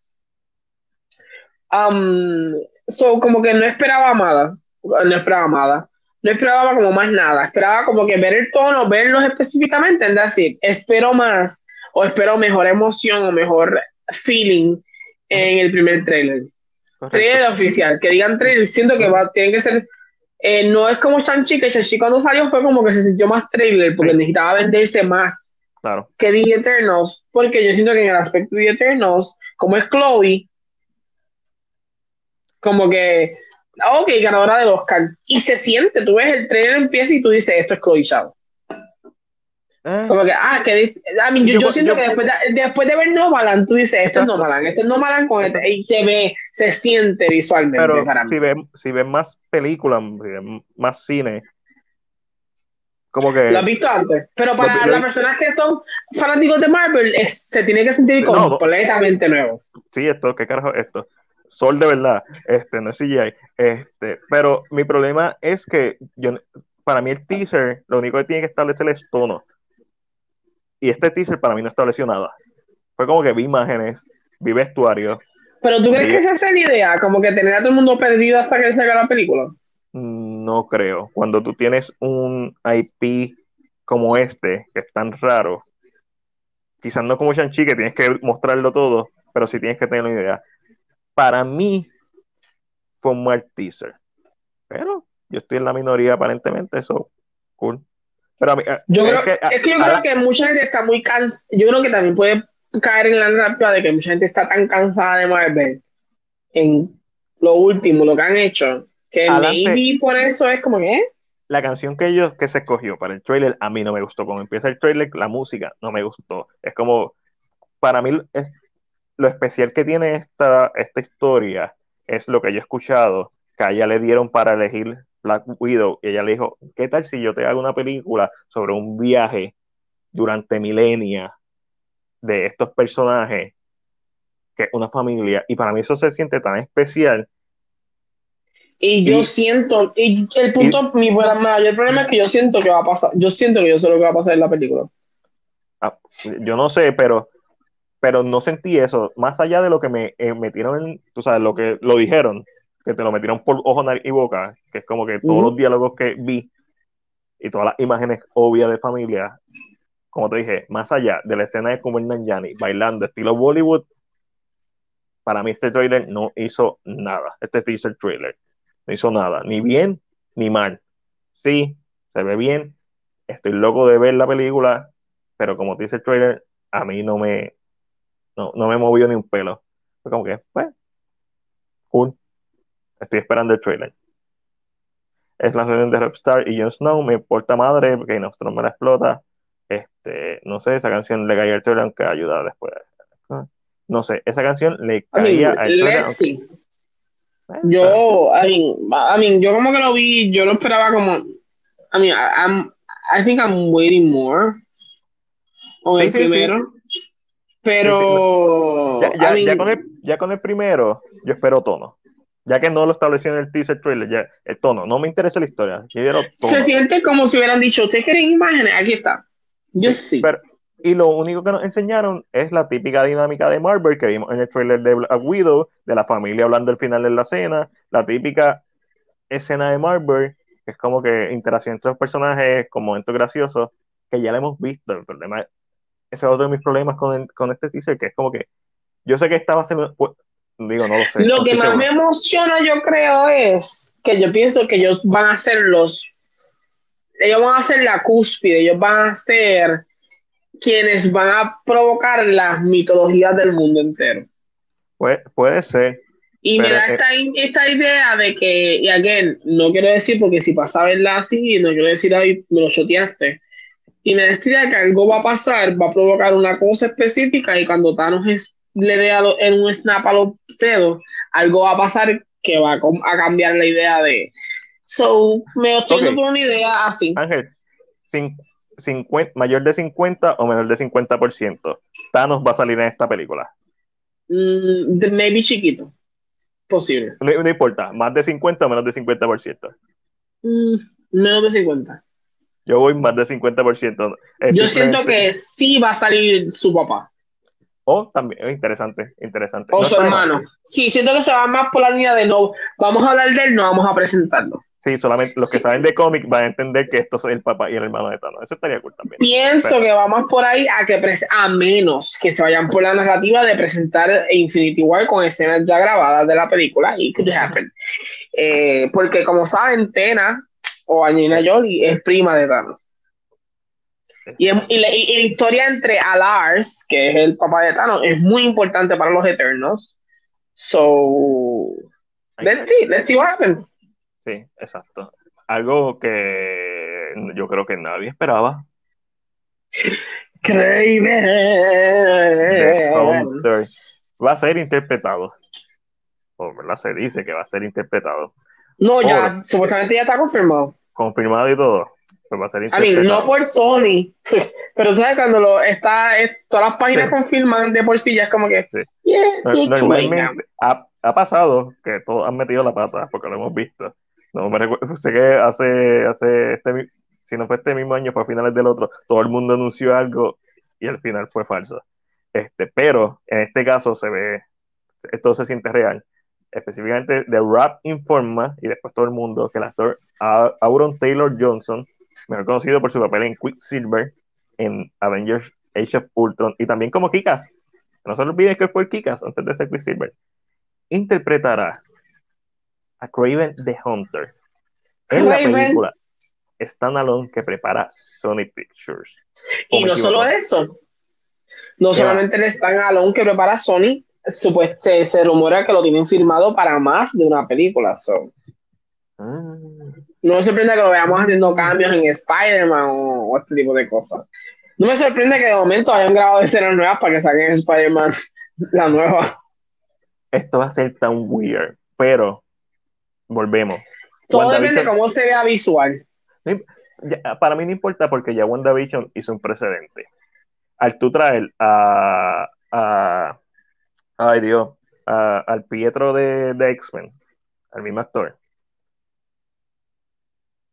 C: Um, so como que no esperaba nada, no esperaba nada, no esperaba como más nada, esperaba como que ver el tono, verlos específicamente, es decir, espero más o espero mejor emoción o mejor feeling en el primer trailer.
A: Correcto.
C: Trailer oficial, que digan trailer, siento que va, tiene que ser. Eh, no es como Shang-Chi, que Shang-Chi cuando salió fue como que se sintió más trailer porque
A: Sí.
C: necesitaba venderse más
A: Claro.
C: que The Eternals, porque yo siento que en el aspecto de The Eternals, como es Chloe, como que, ok, ganadora del Oscar, y se siente, tú ves el trailer empieza y tú dices, esto es Chloe Zhao.
A: Eh,
C: Como que, ah, que, I mean, yo,
A: Yo-
C: yo siento
A: yo-
C: que después de, después de ver Nomaland, tú dices, esto es. Nomaland, esto es Nomaland con este, y se ve, se siente visualmente
A: pero
C: para mí.
A: si ven, si ven más películas, si ven más cine, como que
C: Lo has visto antes. Pero para las personas que son fanáticos de Marvel, es- se tiene que sentir
A: No, no.
C: completamente nuevo.
A: sí, esto, ¿qué carajo es esto? Sol de verdad, este, no es CGI, este, pero mi problema es que yo, para mí el teaser, lo único que tiene que establecer es tono. Y este teaser para mí no estableció nada. Fue como que vi imágenes, vi vestuario,
C: Pero tú crees que esa es la idea, como que tener a todo el mundo perdido hasta que salga la película.
A: no creo. Cuando tú tienes un IP como este, que es tan raro, quizás no como Shang-Chi, que tienes que mostrarlo todo, pero sí tienes que tener una idea. Para mí fue un mal teaser. Pero yo estoy en la minoría aparentemente, eso, cool. Pero a mí, eh,
C: Yo creo,
A: que,
C: es que yo creo
A: la-
C: que mucha gente está muy cansada. Yo creo que también puede caer en la narrativa de que mucha gente está tan cansada de Marvel en lo último, lo que han hecho, que
A: Adelante.
C: maybe por eso es como que, ¿eh?
A: la canción que ellos que se escogió para el trailer a mí no me gustó. Cuando empieza el trailer, la música no me gustó. Es como, para mí, es, lo especial que tiene esta, esta historia es lo que yo he escuchado, que a ella le dieron para elegir Black Widow y ella le dijo, ¿qué tal si yo te hago una película sobre un viaje durante milenias de estos personajes, que es una familia? Y para mí eso se siente tan especial.
C: Y yo
A: Y-
C: siento, y el punto, mi mayor problema es que yo siento que va a pasar, yo siento que yo sé lo que va a pasar en la película.
A: Ah, yo no sé, pero, pero no sentí eso. Más allá de lo que me eh, metieron en, tú sabes, lo que lo dijeron, que te lo metieron por ojo, nariz y boca, que es como que todos los diálogos que vi y todas las imágenes obvias de familia, como te dije, más allá de la escena de Kumail Nanjiani bailando estilo Bollywood, para mí este trailer no hizo nada. Este teaser trailer no hizo nada, ni bien ni mal. Sí, se ve bien. Estoy loco de ver la película, pero como te dice el trailer, a mí no me, no, no me movió ni un pelo. Fue como que, pues, cool. Estoy esperando el trailer. Es la canción de Rockstar y Jon Snow, me importa madre, porque Nostromo me la explota. Este, no sé, esa canción le caía al trailer, aunque ayuda después. No sé, esa canción le
C: I
A: caía
C: mean,
A: al trailer. aunque-
C: Yo, I mean, I mean, yo como que lo vi, yo lo esperaba como, I mean, I, I'm, I think I'm waiting more
A: Sí,
C: el
A: sí, sí.
C: primero, pero,
A: Ya, ya-
C: I mean,
A: ya con el, ya con el primero, yo espero tono. Ya que no lo estableció en el teaser trailer, ya el tono. No me interesa la historia.
C: Se siente como si hubieran dicho, ¿ustedes quieren imágenes? Aquí está. Yo
A: Sí,
C: sí.
A: pero- y lo único que nos enseñaron es la típica dinámica de Marvel que vimos en el trailer de Black Widow, de la familia hablando al final de la cena, la típica escena de Marvel, que es como que interacción entre los personajes, con momentos graciosos, que ya la hemos visto. El problema, ese es otro de mis problemas con, el- con este teaser, que es como que yo sé que esta va a ser, digo, no lo sé.
C: Lo
A: no
C: que más me emociona, yo creo, es que yo pienso que ellos van a ser los, ellos van a ser la cúspide, ellos van a ser quienes van a provocar las mitologías del mundo entero.
A: Puede, puede ser.
C: Y me da esta, esta idea de que, y again, no quiero decir porque si pasa a verla así, no quiero decir ahí, me lo choteaste. Y me da esta idea que algo va a pasar, va a provocar una cosa específica y cuando Thanos es- le dé a lo- en un snap a los dedos, algo va a pasar que va a, cambiar la idea de So, me estoy okay. por una idea así.
A: Ángel, 50, mayor de 50 o menor de 50%. Thanos va a salir en esta película.
C: Mm, maybe chiquito. Posible.
A: No, no, importa, más de 50 o menos de 50%.
C: Mm, menos de 50.
A: Yo voy más de 50%.
C: Es Yo siento que sí va a salir su papá.
A: O también, interesante, interesante.
C: O no su hermano. Mal. Sí, siento que se va más por la línea de no, vamos a hablar de él, no vamos a presentarlo.
A: Sí, solamente los que sí. saben de cómic van a entender que esto es el papá y el hermano de Thanos. Eso estaría cool también.
C: Pienso Pero, que vamos por ahí a que a menos que se vayan por la narrativa de presentar Infinity War con escenas ya grabadas de la película y could happen. Eh, porque como saben, Tena o Angelina Jolie es prima de Thanos. Y, es, y, la, y, la, historia entre Alars, que es el papá de Thanos, es muy importante para los Eternos. So, let's see, let's see what happens.
A: Sí, exacto. Algo que yo creo que nadie esperaba.
C: Craven
A: va a ser interpretado. O ¿verdad? se dice que va a ser interpretado.
C: No, ya, por, supuestamente ya está confirmado.
A: Confirmado y todo. Pues va a ser
C: mean, no por Sony, pero sabes cuando lo está, todas las páginas sí. confirman de por sí ya es como que. Sí. Yeah,
A: Normalmente ha, ha, pasado que todos han metido la pata porque lo hemos visto. No me recuerdo, sé que hace, hace este, si no fue este mismo año, fue a finales del otro, todo el mundo anunció algo y al final fue falso. Este, pero en este caso se ve, esto se siente real. Específicamente, The Rap informa, y después todo el mundo, que el actor Auron Taylor Johnson, mejor conocido por su papel en Quicksilver, en Avengers Age of Ultron, y también como Kikas, no se olviden que fue Kikas antes de ser Quicksilver, interpretará a Craven the Hunter en Craven. la película standalone que prepara Sony Pictures.
C: Y no solo eso, no solamente el standalone que prepara Sony, supuesto, se, se, rumora que lo tienen firmado para más de una película. So. Ah. No me sorprende que lo veamos haciendo cambios en Spider-Man o, o, este tipo de cosas. No me sorprende que de momento hayan grabado escenas nuevas para que saquen Spider-Man la nueva.
A: Esto va a ser tan weird, pero volvemos.
C: Todo WandaVision, depende de cómo se vea visual.
A: Para mí no importa porque ya WandaVision hizo un precedente. Al tú traer a, a ay Dios, a, al Pietro de, de X-Men, al mismo actor,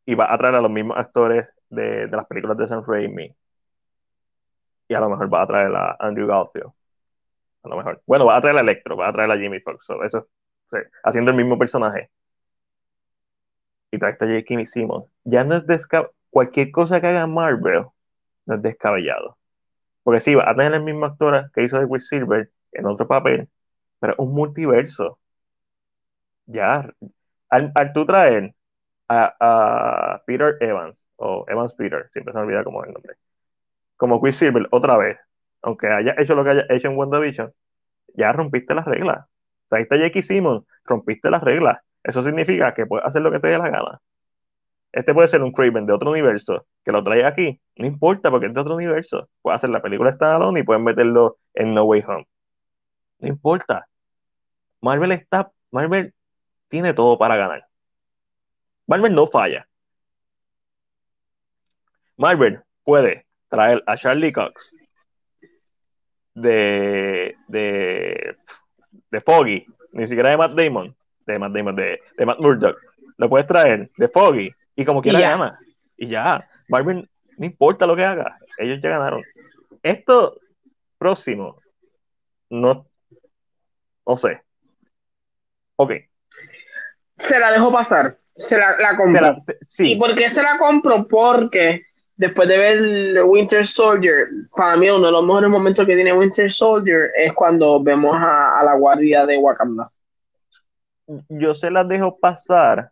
A: y va a traer a los mismos actores de, las películas de Sam Raimi, y a lo mejor va a traer a Andrew Garfield. A lo mejor. Bueno, va a traer a Electro, va a traer a Jimmy Fox. So, eso, haciendo el mismo personaje y trae esta J.K. Simmons, ya no es descabellado. Cualquier cosa que haga Marvel no es descabellado. Porque sí, va a tener la misma actora que hizo de Quicksilver en otro papel, pero un multiverso. Ya, al, al tú traer a, Peter Evans, o Evans Peter, siempre se me olvida cómo es el nombre, como Quicksilver otra vez, aunque haya hecho lo que haya hecho en WandaVision, ya rompiste las reglas. Traiste a J.K. Simmons, rompiste las reglas eso significa que puedes hacer lo que te dé la gana. Este puede ser un Craven de otro universo que lo trae aquí. No importa porque es de otro universo. Puedes hacer la película standalone y pueden meterlo en No Way Home. No importa. Marvel está. Marvel tiene todo para ganar. Marvel no falla. Marvel puede traer a Charlie Cox de, de, de Foggy, ni siquiera de Matt Damon, de Matt Damon, de, de Matt Murdock, lo puedes traer de Foggy y como quiera gana. Y ya, Marvin, no importa lo que haga, ellos ya ganaron. Esto próximo, no, no sé. Ok.
C: Se la dejo pasar, se la, la compro. La, sí. ¿Y por qué se la compro? Porque después de ver Winter Soldier, para mí uno de los mejores momentos que tiene Winter Soldier es cuando vemos a, a la guardia de Wakanda
A: yo se las dejo pasar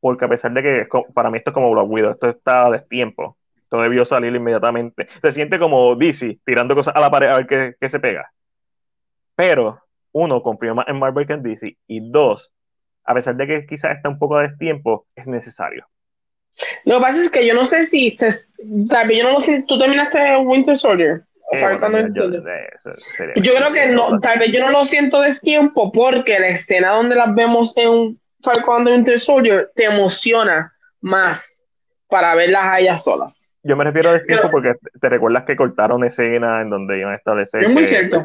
A: porque a pesar de que para mí esto es como Black Widow, esto está a destiempo, esto debió salir inmediatamente. Se siente como DC tirando cosas a la pared a ver qué, qué se pega. Pero, uno, confío más en Marvel que en DC, y dos, a pesar de que quizás está un poco a destiempo, es necesario.
C: Lo que pasa es que yo no sé si, se, yo no sé, tú terminaste Winter Soldier. O sea, bueno, yo, creo que no, tal vez yo no lo siento de tiempo porque la escena donde las vemos en Falcon and Winter Soldier te emociona más para verlas a ellas solas.
A: Yo me refiero a este tiempo porque te recuerdas que cortaron escena en donde iban a establecer.
C: Es muy cierto.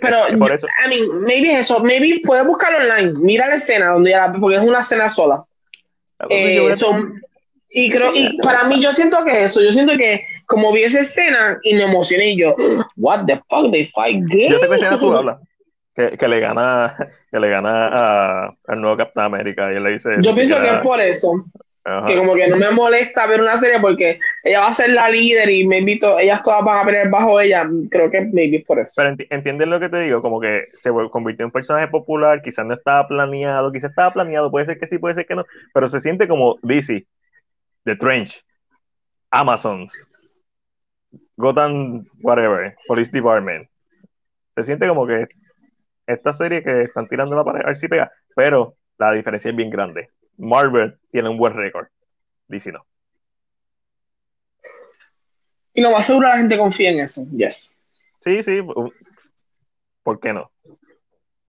C: Pero, por eso. I mean, maybe eso, maybe puedes buscarlo online, mira la escena donde ya, porque es una escena sola. Eh, son, y creo, y para mí yo siento que eso, yo siento que como vi esa escena y me emocioné y yo, what the fuck, they fight gay.
A: Yo sé que escena tú hablas, que, que le gana, que le gana a, al nuevo Capitán América y él le dice.
C: Yo pienso que es por eso. Que como que no me molesta ver una serie porque ella va a ser la líder y me invito, ellas todas van a pelear bajo ella. Creo que maybe por eso.
A: Pero entiendes lo que te digo, como que se convirtió en un personaje popular, quizás no estaba planeado, quizás estaba planeado, puede ser que sí, puede ser que no, pero se siente como DC, The Trench, Amazons, Gotham, whatever, Police Department. Se siente como que esta serie que están tirando la pared, a ver si pega, pero la diferencia es bien grande Marvel tiene un buen récord. Dice no.
C: Y lo más seguro la gente confía en eso. Yes.
A: Sí, sí. ¿Por qué no?